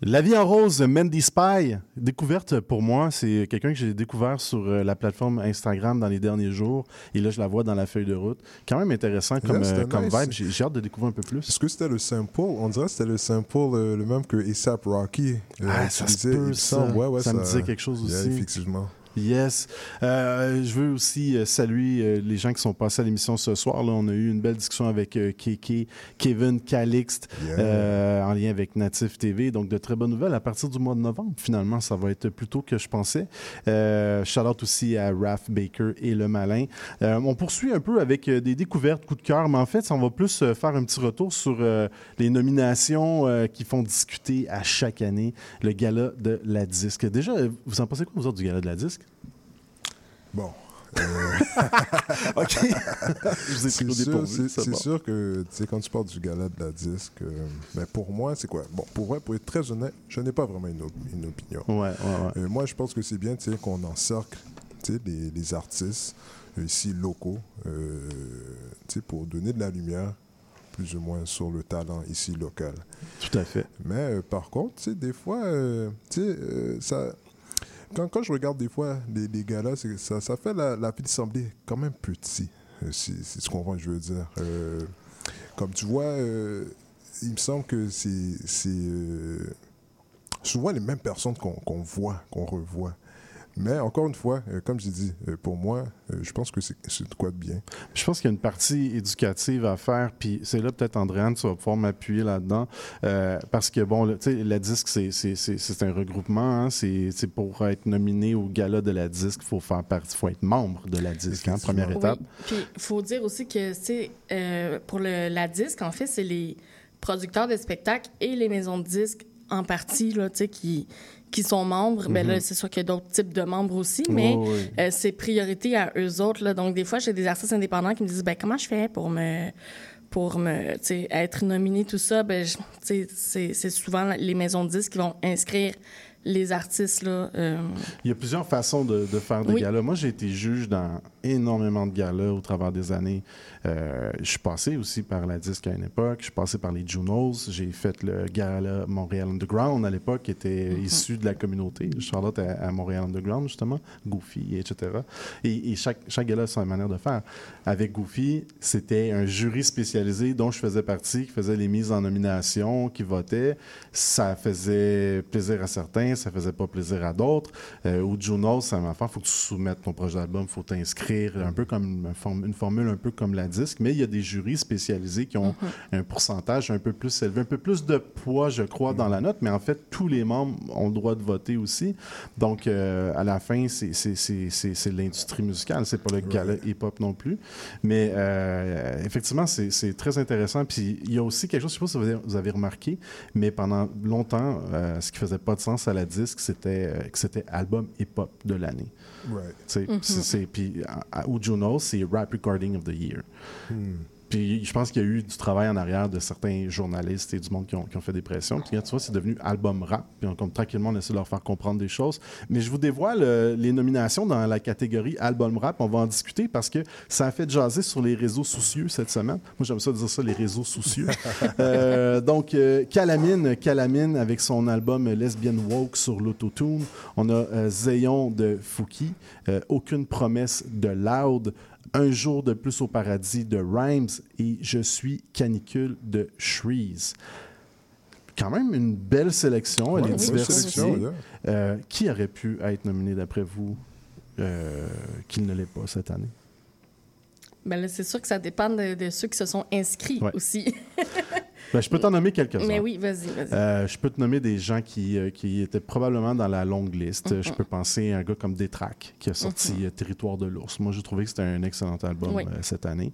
La vie en rose, Mandy Spy, découverte pour moi, c'est quelqu'un que j'ai découvert sur euh, la plateforme Instagram dans les derniers jours. Et là, je la vois dans la feuille de route. Quand même intéressant comme, Yeah, euh, comme nice. vibe. J'ai hâte de découvrir un peu plus. Est-ce que c'était le sample On dirait que c'était le sample euh, le même que ASAP Rocky. euh, Ah, ça se peut, ça. semble. Ouais, ouais, Ça me disait quelque chose Yeah, aussi. effectivement. Yes. Euh, je veux aussi euh, saluer euh, les gens qui sont passés à l'émission ce soir. Là, on a eu une belle discussion avec euh, Keke, Kevin Calixte, Yeah. euh, en lien avec Natif TV. Donc, de très bonnes nouvelles à partir du mois de novembre. Finalement, ça va être plus tôt que je pensais. Euh, shout out aussi à Raph Baker et Le Malin. Euh, on poursuit un peu avec des découvertes, coups de cœur, mais en fait, on va plus faire un petit retour sur euh, les nominations euh, qui font discuter à chaque année le gala de la disque. Déjà, vous en pensez quoi, vous autres, du gala de la disque? Bon. OK. Je vous ai C'est sûr, c'est- sûr que, tu sais, quand tu parles du gala de la disque, euh, ben pour moi, c'est quoi? Bon, pour, vrai, pour être très honnête, je n'ai pas vraiment une, op- une opinion. Ouais, ouais, ouais. Euh, moi, je pense que c'est bien, tu sais, qu'on encercle, tu sais, les, les artistes euh, ici locaux, euh, tu sais, pour donner de la lumière, plus ou moins, sur le talent ici local. Tout à fait. Mais euh, par contre, tu sais, des fois, euh, tu sais, euh, ça... Quand, quand je regarde des fois les gars-là, c'est- ça, ça fait la, la ville sembler quand même petit, euh, si, si tu comprends je veux dire. Euh, comme tu vois, euh, il me semble que c'est souvent les mêmes personnes qu'on voit, qu'on revoit. Mais encore une fois, euh, comme j'ai dit, euh, pour moi, euh, je pense que c'est de quoi de bien. Je pense qu'il y a une partie éducative à faire, puis c'est là peut-être, Andréane, tu vas pouvoir m'appuyer là-dedans, euh, parce que, bon, tu sais, la disque, c'est- c'est c'est- c'est un regroupement, hein, c'est c'est pour être nominé au gala de la disque, il faut faire partie, faut être membre de la disque, hein, première étape. Oui. Puis il faut dire aussi que c'est euh, pour le, la disque, en fait, c'est les producteurs de spectacles et les maisons de disques en partie là, tu sais, qui, qui sont membres. Ben là, Mhm. c'est sûr qu'il y a d'autres types de membres aussi, mais oui. euh, c'est priorité à eux autres. Là. Donc, des fois, j'ai des artistes indépendants qui me disent ben, comment je fais pour me pour me être nominé tout ça? Ben c'est souvent les maisons de disques qui vont inscrire les artistes là euh, Il y a plusieurs façons de, de faire des Oui. galas. Moi, j'ai été juge dans énormément de galas au travers des années. Euh, je suis passé aussi par la disque à une époque. Je suis passé par les Junos. J'ai fait le gala Montréal Underground à l'époque, qui était issu de la communauté. Charlotte à, à Montréal Underground, justement. Goofy, etc. Et, et chaque, chaque gala a sa manière de faire. Avec Goofy, c'était un jury spécialisé dont je faisais partie, qui faisait les mises en nomination, qui votait. Ça faisait plaisir à certains, ça faisait pas plaisir à d'autres. Euh, au Junos, ça m'a fait, faut que tu soumettes ton projet d'album, faut t'inscrire, un peu comme une, formule un peu comme la disque, mais il y a des jurys spécialisés qui ont un pourcentage un peu plus élevé, un peu plus de poids, je crois, dans la note, mais en fait, tous les membres ont le droit de voter aussi. Donc, euh, à la fin, c'est- l'industrie musicale, c'est pas le gala hip-hop non plus. Mais euh, effectivement, c'est très intéressant. Puis il y a aussi quelque chose, je sais pas si vous avez, vous avez remarqué, mais pendant longtemps, euh, ce qui faisait pas de sens à la disque, c'était euh, que c'était album hip-hop de l'année. Right. Mhm. c'est- Puis au Juno, c'est Rap Recording of the Year. Hmm. Puis je pense qu'il y a eu du travail en arrière de certains journalistes et du monde qui ont, qui ont fait des pressions. Puis là, tu vois, c'est devenu album rap. Puis on, comme tranquillement, on essaie de leur faire comprendre des choses. Mais je vous dévoile euh, les nominations dans la catégorie album rap. On va en discuter parce que ça a fait jaser sur les réseaux soucieux cette semaine. Moi, j'aime ça dire ça, les réseaux soucieux. Euh, donc, euh, Calamine, Calamine avec son album Lesbian Woke sur l'autotune. On a Zéyon de Fouki, Aucune promesse de Loud, Un jour de plus au paradis de Rhymes et Je suis canicule de Shreeze. Quand même une belle sélection, elle est diversifiée. Euh, qui aurait pu être nominé d'après vous euh, qu'il ne l'est pas cette année? ben c'est sûr que ça dépend de, de ceux qui se sont inscrits Ouais. aussi Ben, je peux t'en nommer quelques-uns. mais oui vas-y vas-y Euh, je peux te nommer des gens qui, euh, qui étaient probablement dans la longue liste. Mhm. Je peux penser à un gars comme Détrac, qui a sorti Mhm. euh, Territoire de l'ours. Moi, j'ai trouvé que c'était un excellent album Oui. euh, cette année.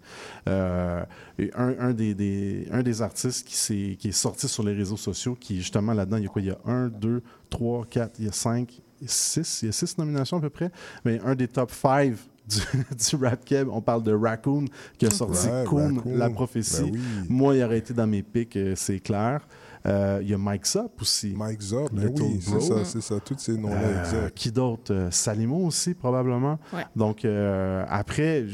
Euh, et un, un des, des- un des artistes qui, s'est- qui est sorti sur les réseaux sociaux, qui justement là-dedans, il y a quoi? Il y a un, deux, trois, quatre, il y a cinq, six, il y a six nominations à peu près. Mais un des top five du, du rap keb, on parle de Raccoon, qui a sorti Ouais, Coon, Raccoon. La prophétie. Ben oui. Moi, il aurait été dans mes pics, euh, c'est clair. Euh, Il y a Mike Zop aussi. Mike Zop, ben oui, c'est ça, c'est ça, tous ces noms-là, Euh, exact. Qui d'autre? Euh, Salimo aussi, probablement. Ouais. Donc, euh, après,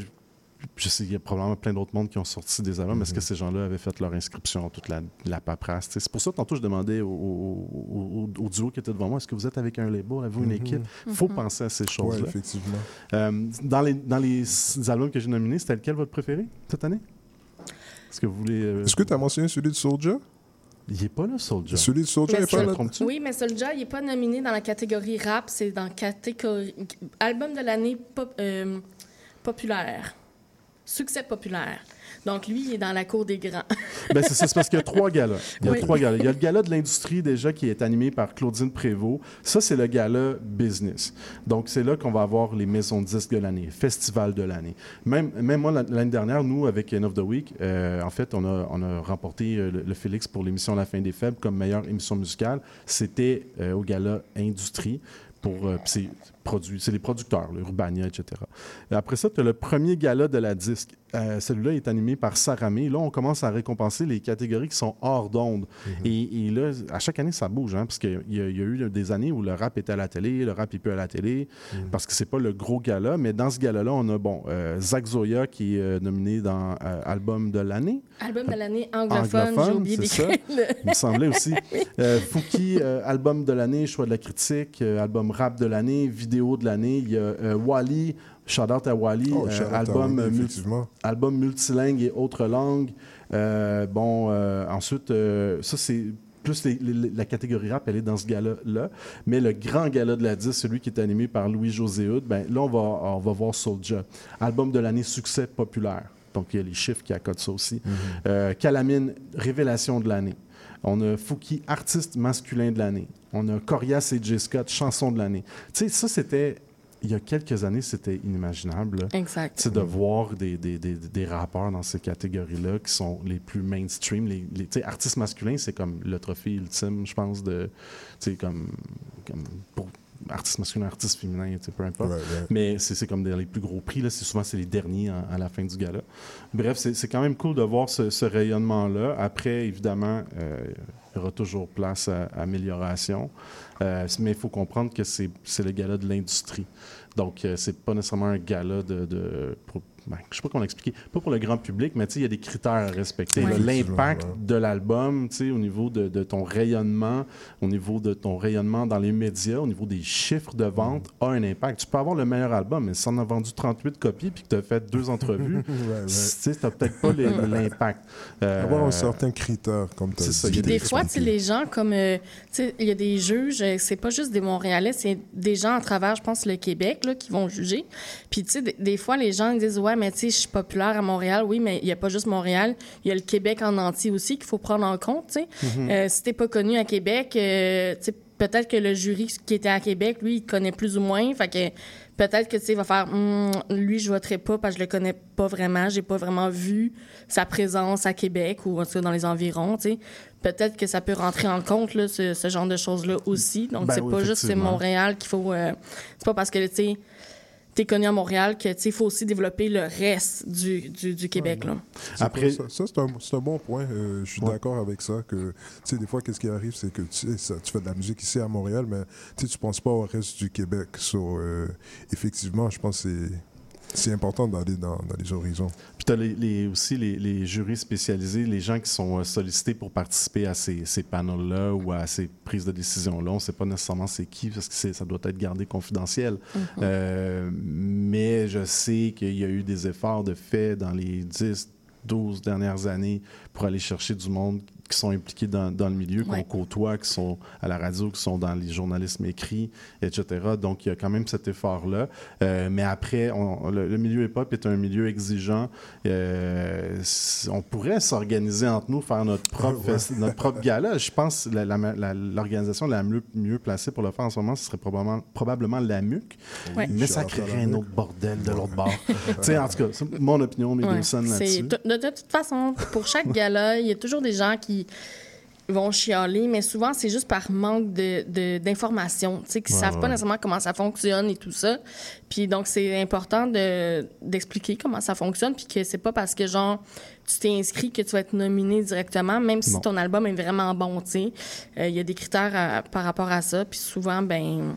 je, sais, il y a probablement plein d'autres mondes qui ont sorti des albums. Est-ce que Mhm. ces gens-là avaient fait leur inscription, toute la, la paperasse? C'est pour ça que tantôt, je demandais au, au- au- au duo qui était devant moi, est-ce que vous êtes avec un label, avez-vous une Mhm. équipe? Il faut Mhm. penser à ces Ouais, choses-là. effectivement. Euh, dans, les, dans les s- albums que j'ai nominés, c'était lequel votre préféré cette année? Est-ce que vous voulez... euh, Est-ce que tu as mentionné celui de Soulja? Il est pas là, Soulja. Celui de Soulja Mais est pas là. Oui, mais Soulja, il n'est pas nominé dans la catégorie rap, c'est dans la catégorie album de l'année pop- euh, populaire. Succès populaire. Donc, lui, il est dans la cour des grands. Ben, c'est ça, c'est parce qu'il y a trois galas. Il y a Oui. trois galas. Il y a le gala de l'industrie déjà qui est animé par Claudine Prévost. Ça, c'est le gala business. Donc, c'est là qu'on va avoir les maisons de disques de l'année, festival de l'année. Même, même moi, l'an- l'année dernière, nous, avec End of the Week, euh, en fait, on a, on a remporté euh, le, le Félix pour l'émission La fin des faibles comme meilleure émission musicale. C'était euh, au gala industrie. Pour, euh, produit, c'est les producteurs, le Urbania, etc. Et après ça, tu as le premier gala de la disque. Euh, celui-là est animé par Saramé. Là, on commence à récompenser les catégories qui sont hors d'onde. et, et là, à chaque année, ça bouge, hein, parce qu'il y, a- il y a eu des années où le rap était à la télé, le rap n'est plus à la télé, parce que c'est pas le gros gala. Mais dans ce gala-là, on a, bon, euh, Zach Zoya qui est euh, nominé dans euh, Album de l'année. Album de l'année anglophone, j'ai oublié c'est ça. d'écrire. le- Il me semblait aussi. Euh, Fouki, euh, album de l'année, choix de la critique, euh, album rap de l'année, vidéo de l'année. Il y a euh, Wally, shout out à Wally, Oh, euh, shout out à album, Wally, multi- effectivement. album multilingue et autres langues. Euh, bon, ensuite, ça c'est plus les- les- la catégorie rap, elle est dans ce gala-là. Mais le grand gala de la 10, celui qui est animé par Louis-José Hood, ben, là, on va, on va voir Soulja. Album de l'année, succès populaire. Donc, il y a les chiffres qui accodent ça aussi. Euh, Calamine, révélation de l'année. On a Fouki, artiste masculin de l'année. On a Corias et J. Scott, chanson de l'année. Tu sais, ça, c'était... Il y a quelques années, c'était inimaginable. là. Exact. Tu sais, de voir des, des, des, des rappeurs dans ces catégories-là qui sont les plus mainstream. Les, les, tu sais, artistes masculins, c'est comme le trophée ultime, je pense, de. Tu sais, comme, comme pour artiste masculin, artiste féminin, peu importe. Mais c'est comme des- les plus gros prix, là. Souvent c'est les derniers à la fin du gala. Bref, c'est quand même cool de voir ce, ce rayonnement-là. Après, évidemment, euh, il y aura toujours place à, à amélioration. Euh, mais il faut comprendre que c'est c'est le gala de l'industrie. Donc, euh, c'est pas nécessairement un gala de. de pour- ben, je sais pas comment l'expliquer. Pas pour le grand public, mais il y a des critères à respecter. Ouais. L'impact de l'album, au niveau de, de ton rayonnement, au niveau de ton rayonnement dans les médias, au niveau des chiffres de vente, a un impact. Tu peux avoir le meilleur album, mais si on a vendu 38 copies puis que tu as fait deux entrevues, Ouais, ouais. tu t'as peut-être pas l'impact. Euh, Avoir un certain critère, comme tu as dit. Puis des fois, les gens comme. euh, il y a des juges, euh, c'est pas juste des Montréalais, c'est des gens à travers, je pense, le Québec, là, qui vont juger. Puis, tu sais, des, des fois, les gens ils disent Ouais, mais tu sais, je suis populaire à Montréal. Oui, mais il y a pas juste Montréal, il y a le Québec en entier aussi qu'il faut prendre en compte, tu sais. Mhm. Euh, si t'es pas connu à Québec, euh, tu sais, peut-être que le jury qui était à Québec, lui, il te connaît plus ou moins. Fait que peut-être que, tu sais, il va faire Hum, lui, je voterai pas parce que je le connais pas vraiment. J'ai pas vraiment vu sa présence à Québec ou en tout cas dans les environs, tu sais. Peut-être que ça peut rentrer en compte, là, ce, ce genre de choses-là aussi. Donc, Ben c'est oui, pas juste c'est. Montréal qu'il faut. euh, c'est pas parce que, tu sais, t'es connu à Montréal que, tu sais, il faut aussi développer le reste du, du, du Québec, là. C'est Après- ça, ça, c'est un, c'est un bon point. Euh, je suis d'accord avec ça. Que, tu sais, des fois, qu'est-ce qui arrive, c'est que tu, sais, ça- tu fais de la musique ici à Montréal, mais tu sais, tu penses pas au reste du Québec. So, euh, effectivement, je pense que c'est, c'est important d'aller dans, dans les horizons. Puis tu as les, les- aussi les, les jurys spécialisés, les gens qui sont euh, sollicités pour participer à ces, ces panels-là ou à ces prises de décision-là. On ne sait pas nécessairement c'est qui parce que ça doit être gardé confidentiel. Mhm. Euh, mais je sais qu'il y a eu des efforts de fait dans les 10, 12 dernières années pour aller chercher du monde qui sont impliqués dans, dans le milieu, Ouais. qu'on côtoie, qui sont à la radio, qui sont dans les journalismes écrits, etc. Donc, il y a quand même cet effort-là. Euh, mais après, on- le, le milieu hip-hop est un milieu exigeant. Euh, on pourrait s'organiser entre nous, faire notre propre, Ouais. notre propre gala. Je pense que la- la- la- l'organisation la, mieux, mieux placée pour le faire en ce moment, ce serait probablement, probablement la MUC. Ouais. Mais ça créerait un autre bordel de l'autre bord. tu sais, en tout cas, c'est mon opinion, mes Ouais. deux là-dessus. De, de toute façon, pour chaque gala, il y a toujours des gens qui vont chialer, mais souvent, c'est juste par manque de- de- d'informations, tu sais, qui Ouais, savent pas nécessairement comment ça fonctionne et tout ça. Puis donc, c'est important de- d'expliquer comment ça fonctionne, puis que c'est pas parce que, genre, tu t'es inscrit que tu vas être nominé directement, même si ton album est vraiment bon, tu sais. Euh, Il y a des critères à- par rapport à ça, puis souvent, ben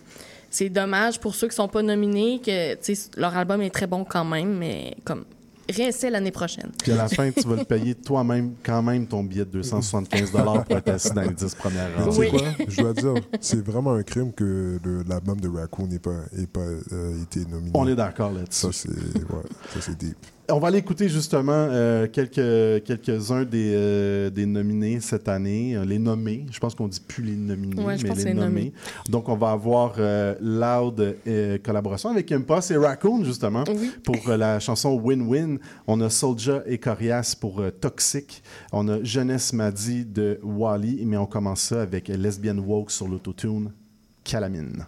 c'est dommage pour ceux qui sont pas nominés que, tu sais, leur album est très bon quand même, mais comme réessaie l'année prochaine. Puis à la fin, tu vas le payer toi-même, quand même, ton billet de 275 pour être assis dans les 10 premières rangs. tu sais quoi? Je dois dire, c'est vraiment un crime que le- l'album de Raccoon n'ait pas, ait pas euh, été nominé. On est d'accord là-dessus. Ça, c'est ouais, ça, c'est deep. On va aller écouter justement euh, quelques, quelques-uns des, euh, des nominés cette année, euh, les nommés. Je pense qu'on dit plus les nominés, Ouais, mais les nommés. nommés. Donc, on va avoir euh, Loud collaboration avec Impost et Raccoon, justement, pour la chanson Win-Win. On a Soulja et Corias pour Toxic. On a Jeunesse Madi de Wally, mais on commence ça avec Lesbian Woke sur l'autotune Calamine.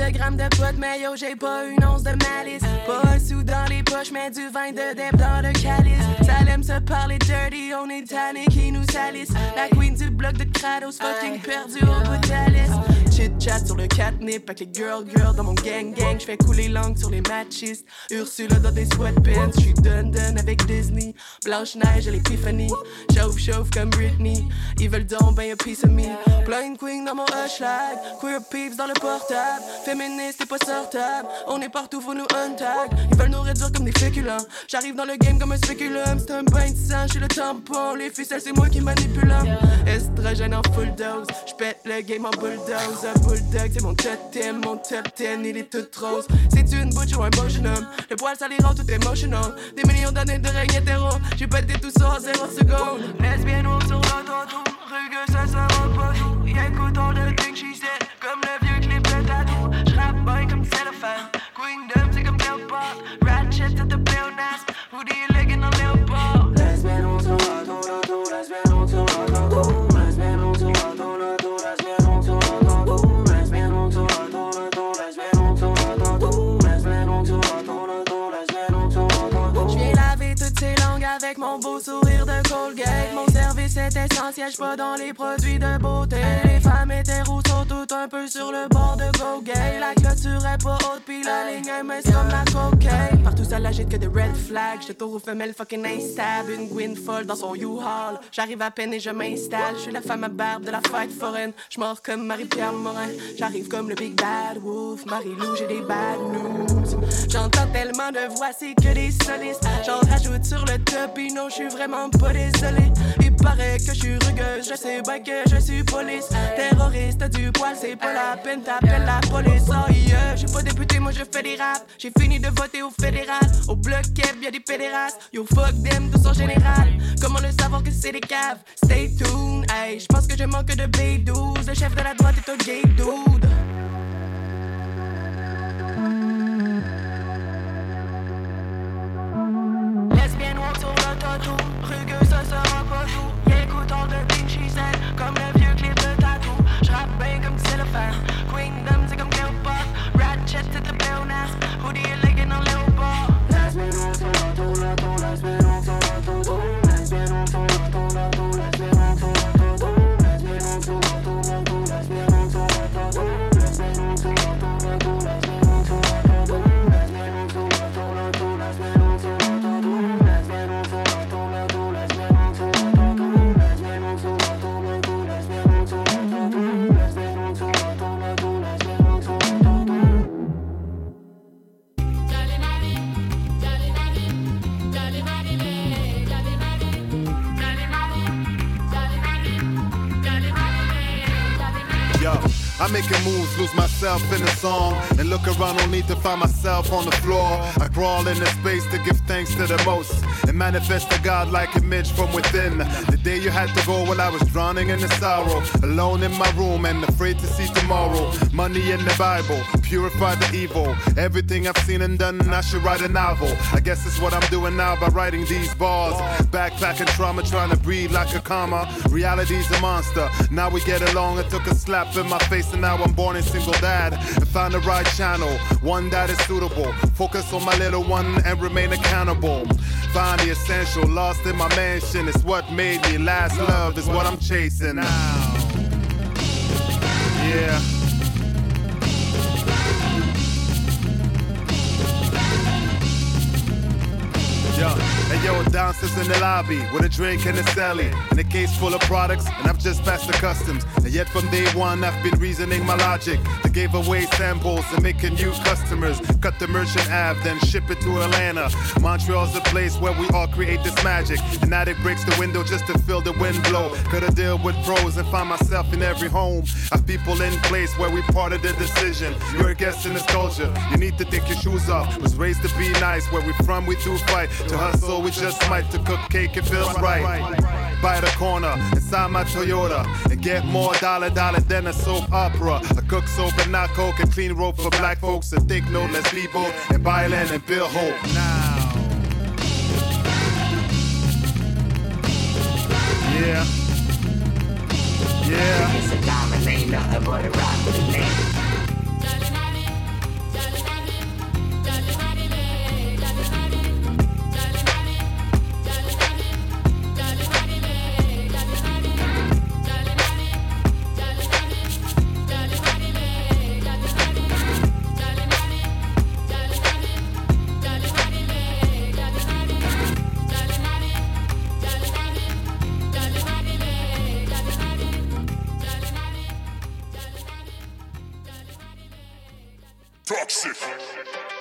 De grammes de potes, mais yo, j'ai pas une once de malice. Pas un sou dans les poches, mais du vin de deb dans le calice. Ça aime se parler dirty, on est tanné qui nous salisse. La queen du bloc de Kratos, fucking perdu au bout de la liste. Chat sur le catnip avec les girl girl dans mon gang gang. J'fais couler langue sur les machistes. Ursula dans des sweatpants. J'suis dun dun avec Disney. Blanche neige à l'épiphanie. Chauffe chauffe comme Britney. Ils veulent donc ben a piece of me. Plein de queen dans mon hashtag. Queer peeps dans le portable. Féministe et pas sortable. On est partout, faut nous untag. Ils veulent nous réduire comme des féculents. J'arrive dans le game comme un spéculum. C'est un bain de sang, j'suis le tampon. Les ficelles, c'est moi qui manipule. Estrogène en full dose. J'pète le game en bulldoze. C'est mon totem. Mon top 10, il est tout rose. C'est une butch ou un beau jeune homme. Le poil, ça les rend tout emotional. Des millions d'années de règne hétéro. J'ai pété tout ça en 0 secondes. Lesbienne ou sur l'auto, rugueux, ça sera pas tout. Écoute, on le thing she said. Comme le vieux clip de tatou. J'rappe bien comme cellophane. Queendom, c'est comme Léopard. Ratchet, c'est de pléonasme. Hoodie Est essentiel, j'suis pas dans les produits de beauté. Les femmes hétéros sont toutes un peu sur le bord de go gay. La clôture est pas haute, pis la ligne est mince comme la cocaine. Partout ça l'agite que des red flags. Tour aux femelles fucking instable. Une Gwyn folle dans son U-Haul. J'arrive à peine et je m'installe. J'suis la femme à barbe de la fête foraine. J'mors comme Marie-Pierre Morin. J'arrive comme le Big Bad Wolf. Marie-Lou, j'ai des bad news. J'entends tellement de voix, c'est que des solistes. J'en rajoute sur le top, et non, j'suis vraiment pas désolé. Paraît que j'suis rugueuse, je sais bien que je suis police. Terroriste du poil, c'est pas la peine, t'appelles la police. Oh yeah, j'suis pas député, moi je fais des raps. J'ai fini de voter au fédéral. Au bloc Keb, y'a des pédérastes. Yo, fuck them, tous en général. Comment le savoir que c'est des caves? Stay tuned, hey. J'pense que je manque de B12. Le chef de la droite est un gay dude. Lesbienne walk sur le tatou Rugueux ça sera pas tout all the things she said. Comme le vieux clip de tatou J'rappe bien comme cellophane Queendom c'est comme Léopard Ratchet c'est de pléonasme Hoodie et legging en léopard I'm making moves, lose myself in the song, and look around only to find myself on the floor. I crawl into space to give thanks to the most, and manifest a godlike image from within. The day you had to go while I was drowning in the sorrow, alone in my room and afraid to see tomorrow. Money in the Bible, purify the evil. Everything I've seen and done, I should write a novel. I guess it's what I'm doing now by writing these bars. Backpacking trauma, trying to breathe like a comma. Reality's a monster. Now we get along. I took a slap in my face and now I'm born a single dad. And found the right channel, one that is suitable. Focus on my little one and remain accountable. Find the essential, lost in my mansion. It's what made me last. Love is what I'm chasing now. Yeah. Yo, hey yo, downstairs in the lobby with a drink and a celly and a case full of products, and I've just passed the customs. And yet from day one, I've been reasoning my logic. They gave away samples and making new customers. Cut the merchant Ave, then ship it to Atlanta. Montreal's the place where we all create this magic. And now addict breaks the window just to feel the wind blow. Coulda deal with pros and find myself in every home. I have people in place where we part of the decision. You're a guest in this culture. You need to take your shoes off. Was raised to be nice. Where we from, we do fight. To hustle, we just might. To cook cake, it feels right. By the corner, inside my Toyota. And get more dollar, dollar than a soap opera. I cook soap and not coke. And clean rope for black folks. And take note, let's bold. And buy land and build hope. Now. Yeah. Yeah. It's a diamond, ain't nothing but a rock with a name. Yes, it is.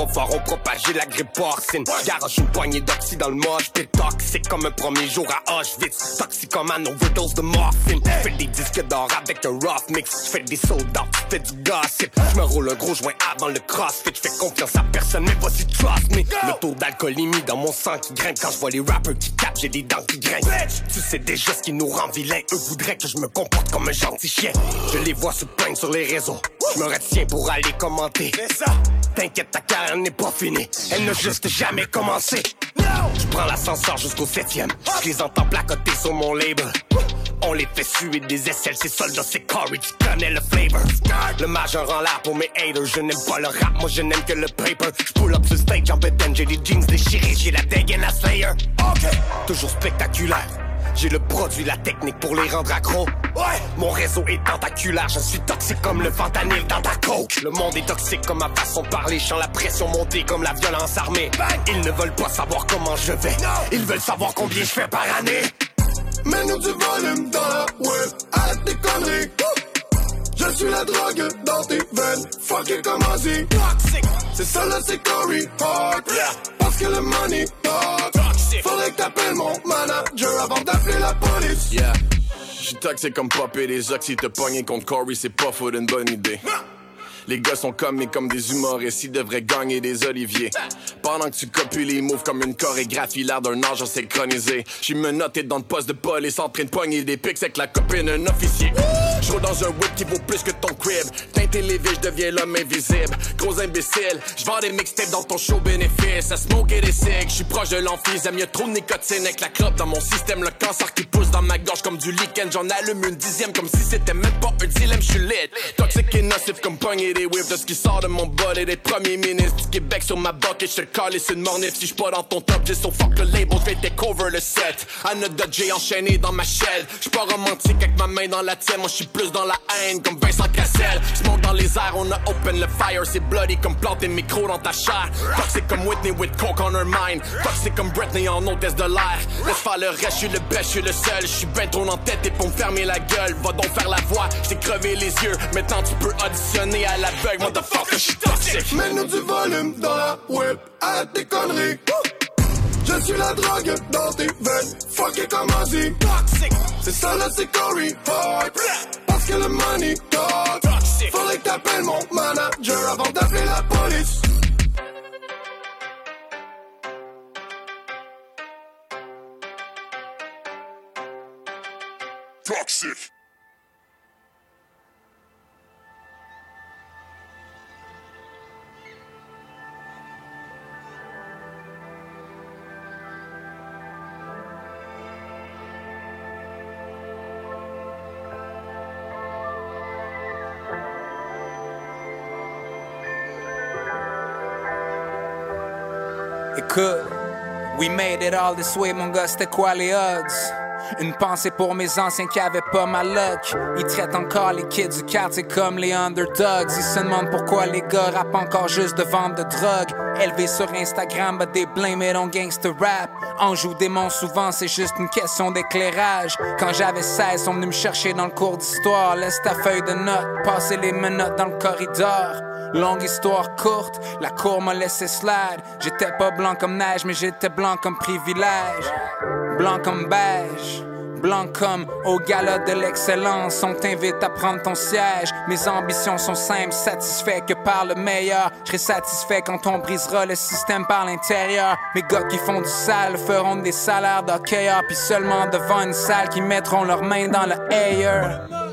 Les gyrophares ont propagé la grippe porcine. Garage une poignée d'oxy dans le moche. T'es toxique comme un premier jour à Auschwitz. Toxique comme un overdose de morphine. J'fais des disques d'or avec un rough mix. J'fais des soldats, j'fais du gossip. J'me roule un gros joint avant le crossfit. J'fais confiance à personne, mais voici trust me. Le taux d'alcoolémie dans mon sang qui grimpe quand je vois les rappers qui capent. J'ai des dents qui grincent. Tu sais déjà ce qui nous rend vilains. Eux voudraient que je me comporte comme un gentil chien. Je les vois se plaindre sur les réseaux. Je me retiens pour aller commenter. T'inquiète, ta carrière n'est pas finie. Elle n'a juste jamais commencé. Je prends l'ascenseur jusqu'au septième. Je les entends placoter sur mon label. On les fait suer des aisselles, ces soldats, c'est Corey, tu connais le flavor. Le majeur en l'air pour mes haters, je n'aime pas le rap, moi je n'aime que le paper. Je pull up sur stage en bedaine, j'ai les jeans déchirés, j'ai la dégaine à Slayer. Ok, toujours spectaculaire. J'ai le produit, la technique pour les rendre accros. Ouais, mon réseau est tentaculaire, je suis toxique comme le fentanyl dans ta coke. Le monde est toxique comme ma façon de parler, je la pression monter comme la violence armée. Ils ne veulent pas savoir comment je vais, ils veulent savoir combien je fais par année. Mets-nous du volume dans la web, arrête tes conneries. Je suis la drogue dans tes veines, fuck it comme Ozzy. C'est ça là, c'est Corey Hart. Parce que le money talk. Faudrait que t'appelles mon manager avant d'appeler la police. Yeah. J'suis toxique comme popper des oxy, te pogner contre Corey, c'est pas faute une bonne idée. Les gars sont comme comme des humoristes, ils devraient gagner des oliviers. Pendant que tu copies les moves comme une chorégraphie, l'air d'un âge synchronisé. J'suis menotté dans le poste de police en train de pogner des pics avec la copine d'un officier. J'roule dans un whip qui vaut plus que ton crib. Teinté les vies, j'deviens l'homme invisible. Gros imbécile, j'vends des mixtapes dans ton show bénéfice. À smoker des cigs, j'suis proche de l'emphysème. Y'a trop de nicotine avec la clope dans mon système. Le cancer qui pousse dans ma gorge comme du lichen. J'en allume une dixième comme si c'était même pas un dilemme. J'suis lit. Toxique et nocif comme pogner des whips de ce qui sort de mon bol et des premiers ministres. Du Québec sur ma boque et je te colle c'est une mornif. Si je pas dans ton top j'ai so fuck le label je vais take le set. Anna Dodge enchaîné dans ma shell je pas romantique avec ma main dans la tienne. Moi je suis plus dans la haine comme Vincent Cassel. Je monte dans les airs on a open le fire. C'est bloody comme planter micro dans ta chair. Toxic comme Whitney with coke on her mind. Toxic comme Britney en hôtesse de l'air. Laisse faire le reste je suis le best je suis le seul. Je suis ben trop en tête et pour me fermer la gueule. Va donc faire la voix j'ai crevé les yeux. Maintenant tu peux auditionner à l'aveugle motherfucker, je suis toxique. Mets-nous du volume dans la web, arrête tes conneries. Je suis la drogue dans tes veines, fuck it comme Ozzy. C'est ça là, c'est Corey Hart. Parce que le money talk. Faudrait que t'appelles mon manager avant d'appeler la police. Toxic. Écoute, we made it all this way, mon gars, c'était quoi odds? Une pensée pour mes anciens qui avaient pas ma luck. Ils traitent encore les kids du quartier comme les underdogs. Ils se demandent pourquoi les gars rappent encore juste de vente de drogue. Élevés sur Instagram, but they blame it on gangster rap. En joue démon, souvent c'est juste une question d'éclairage. Quand j'avais 16, on venus me chercher dans le cours d'histoire. Laisse ta feuille de notes, passer les menottes dans le corridor. Longue histoire courte, la cour m'a laissé slide. J'étais pas blanc comme neige, mais j'étais blanc comme privilège. Blanc comme beige. Blanc comme au gala de l'excellence, on t'invite à prendre ton siège. Mes ambitions sont simples, satisfait que par le meilleur. Je serai satisfait quand on brisera le système par l'intérieur. Mes gars qui font du sale feront des salaires d'hockeyeurs, puis seulement devant une salle qui mettront leurs mains dans le air.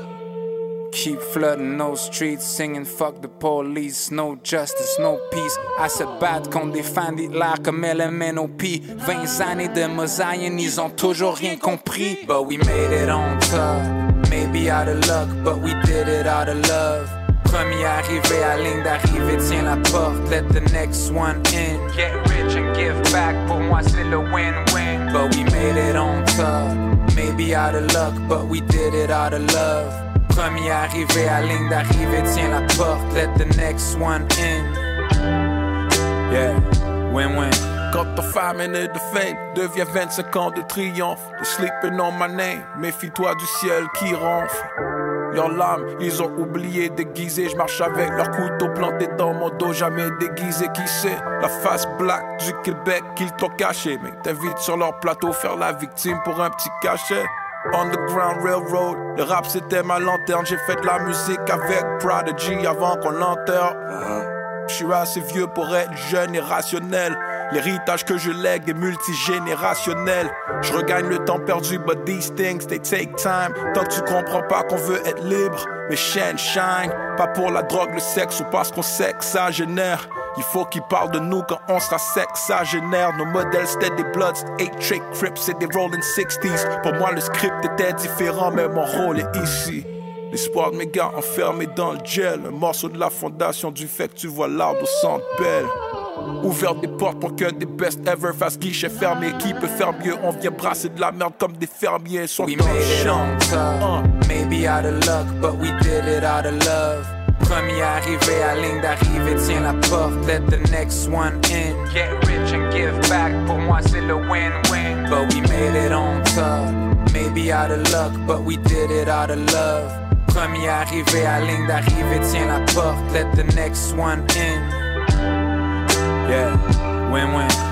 Keep flooding those streets, singing fuck the police, no justice, no peace. À se battre contre des fans d'Hitler comme LMNOP. 20 années de mosaïen, ils ont toujours rien compris. But we made it on top, maybe out of luck, but we did it out of love. Premier arrivé à ligne d'arrivée, tiens la porte, let the next one in. Get rich and give back, pour moi c'est le win-win. But we made it on top, maybe out of luck, but we did it out of love. Premier arrivé à ligne d'arrivée, tiens la porte, let the next one in. Yeah, win-win. Quand ton famine et de fame devient 25 ans de triomphe, de sleeping on my name, méfie-toi du ciel qui ronfle. Leurs lames, ils ont oublié déguisé. Je marche avec leur couteau planté dans mon dos, jamais déguisé. Qui sait? La face black du Québec qu'ils t'ont caché, mais t'invites sur leur plateau faire la victime pour un petit cachet. Underground Railroad, le rap c'était ma lanterne. J'ai fait de la musique avec Prodigy avant qu'on l'enterre. Je suis assez vieux pour être jeune et rationnel. L'héritage que je lègue est multigénérationnel. Je regagne le temps perdu, but these things they take time. Tant que tu comprends pas qu'on veut être libre, mes chaînes shine. Pas pour la drogue, le sexe ou parce qu'on sait que ça génère. Il faut qu'ils parlent de nous quand on sera sexagénaire. Nos modèles c'était des Bloods, 8 Trick Crips et des Rolling 60s. Pour moi, le script était différent, mais mon rôle est ici. L'espoir de mes gars enfermés dans le gel. Un morceau de la fondation du fait que tu vois l'arbre au centre belle. Ouvert des portes pour que des best ever fassent guichet fermé. Qui peut faire mieux? On vient brasser de la merde comme des fermiers. Sont We made it on top, maybe out of luck, but we did it out of love. Premier arrivé à ligne d'arrivée, tiens la porte, let the next one in. Get rich and give back, pour moi c'est le win-win. But we made it on top, maybe out of luck, but we did it out of love. Premier arrivé à ligne d'arrivée, tiens la porte, let the next one in. Yeah, win-win.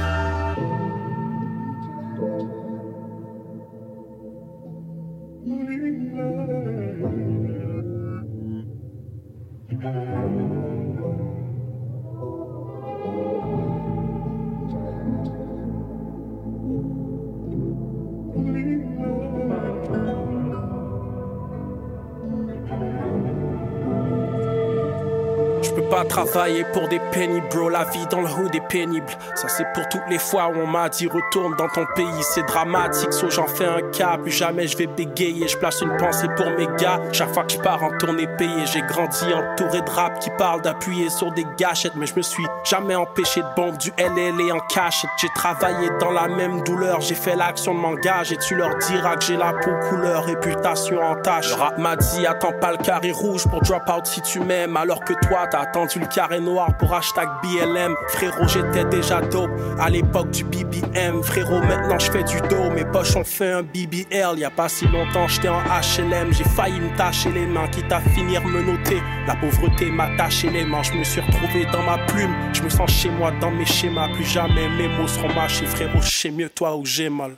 Travailler pour des pennies, bro. La vie dans le hood est pénible. Ça, c'est pour toutes les fois où on m'a dit retourne dans ton pays. C'est dramatique, so j'en fais un cas. Plus jamais je vais bégayer. Je place une pensée pour mes gars. Chaque fois que je pars en tournée payée, j'ai grandi entouré de rap qui parle d'appuyer sur des gâchettes. Mais je me suis jamais empêché de bombe du LL et en cachette. J'ai travaillé dans la même douleur. J'ai fait l'action de m'engager. Et tu leur diras que j'ai la peau couleur, réputation en tâche. Le rap m'a dit attends pas le carré rouge pour drop out si tu m'aimes. Alors que toi, t'as attendu carré noir pour hashtag BLM. Frérot, j'étais déjà dope à l'époque du BBM. Frérot, maintenant je fais du dos. Mes poches ont fait un BBL. Y a pas si longtemps, j'étais en HLM. J'ai failli me tâcher les mains, quitte à finir me noter. La pauvreté m'a taché les mains. Je me suis retrouvé dans ma plume. Je me sens chez moi dans mes schémas. Plus jamais mes mots seront mâchés. Frérot, je sais mieux toi où j'ai mal.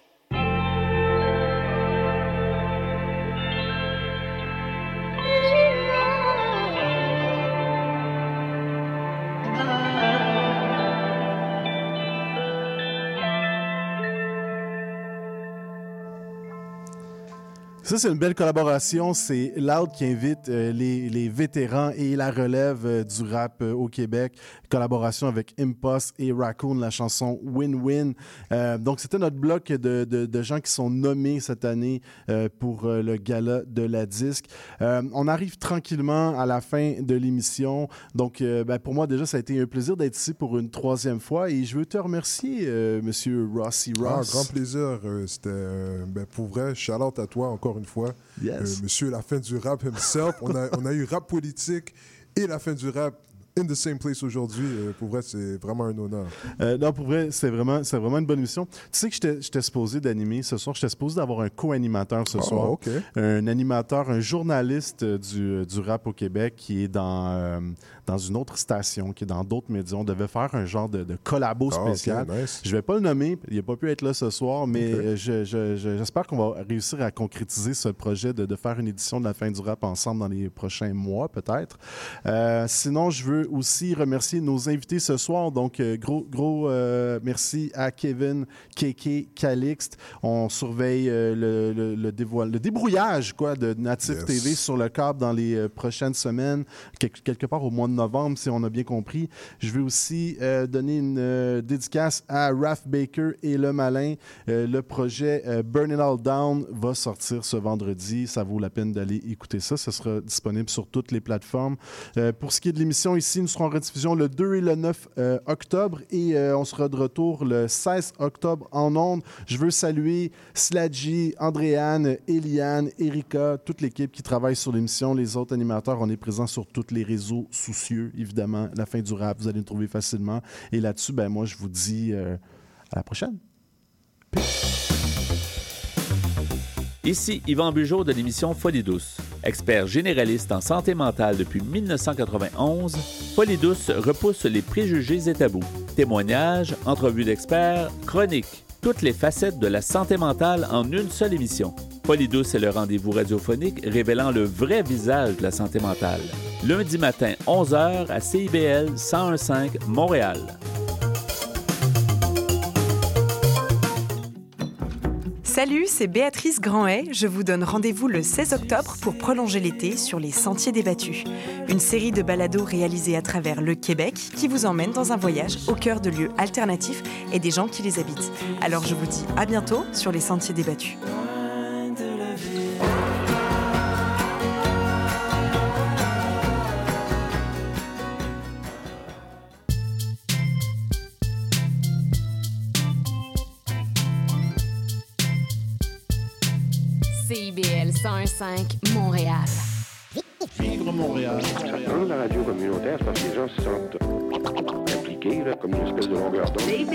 Ça, c'est une belle collaboration. C'est Loud qui invite euh, les, les vétérans et la relève euh, du rap euh, au Québec. Collaboration avec Impost et Raccoon, la chanson Win-Win. Donc, c'était notre bloc de, de, de gens qui sont nommés cette année pour le gala de la disque. On arrive tranquillement à la fin de l'émission. Donc, ben, pour moi, déjà, ça a été un plaisir d'être ici pour une troisième fois. Et je veux te remercier, Monsieur Rossi Ah, Ross. grand plaisir. C'était ben, pour vrai. Shout out à toi encore une fois. Yes. Euh, monsieur la fin du rap himself. on, a, on a eu rap politique et la fin du rap in the same place aujourd'hui. Euh, pour vrai, c'est vraiment un honneur. Euh, non, pour vrai, c'est vraiment, c'est vraiment une bonne émission. Tu sais que j'étais, j'étais supposé d'animer ce soir. J'étais supposé d'avoir un co-animateur ce Ah, soir. Un animateur, un journaliste du, du rap au Québec qui est dans, euh, dans une autre station, qui est dans d'autres médias. On devait faire un genre de, de collabo Ah, spécial. nice. Je vais pas le nommer. Il n'a pas pu être là ce soir, mais euh, je- je- je- j'espère qu'on va réussir à concrétiser ce projet de, de faire une édition de la fin du rap ensemble dans les prochains mois, peut-être. Euh, sinon, je veux aussi remercier nos invités ce soir. Donc, euh, gros, gros euh, merci à Kevin, Keke, Calixte. On surveille euh, le, le, le, le débrouillage quoi, de Native Yes. TV sur le câble dans les prochaines semaines, quel- quelque part au mois de novembre, si on a bien compris. Je veux aussi euh, donner une euh, dédicace à Raph Baker et Le Malin. Euh, le projet Burn It All Down va sortir ce vendredi. Ça vaut la peine d'aller écouter ça. Ce sera disponible sur toutes les plateformes. Pour ce qui est de l'émission, ici, nous serons en rediffusion le 2 et le 9 euh, octobre et on sera de retour le 16 octobre en ondes. Je veux saluer Sladji, Andréane, Eliane, Erika, toute l'équipe qui travaille sur l'émission, les autres animateurs. On est présents sur tous les réseaux évidemment. La fin du rap, vous allez nous trouver facilement. Et là-dessus, ben moi, je vous dis euh, à la prochaine. Ici Yvan Bugeaud de l'émission Folie douce. Expert généraliste en santé mentale depuis 1991, Folie douce repousse les préjugés et tabous. Témoignages, entrevues d'experts, chroniques, toutes les facettes de la santé mentale en une seule émission. Folie douce est le rendez-vous radiophonique révélant le vrai visage de la santé mentale. Lundi matin, 11h à CIBL 1015 Montréal. Salut, c'est Béatrice Grandet. Je vous donne rendez-vous le 16 octobre pour prolonger l'été sur les Sentiers débattus. Une série de balados réalisés à travers le Québec qui vous emmène dans un voyage au cœur de lieux alternatifs et des gens qui les habitent. Alors je vous dis à bientôt sur les Sentiers débattus. CIBL 101.5 Montréal. Vivre Montréal. Dans la radio communautaire, parce que les gens se sentent impliqués, là, comme une espèce de longueur d'onde.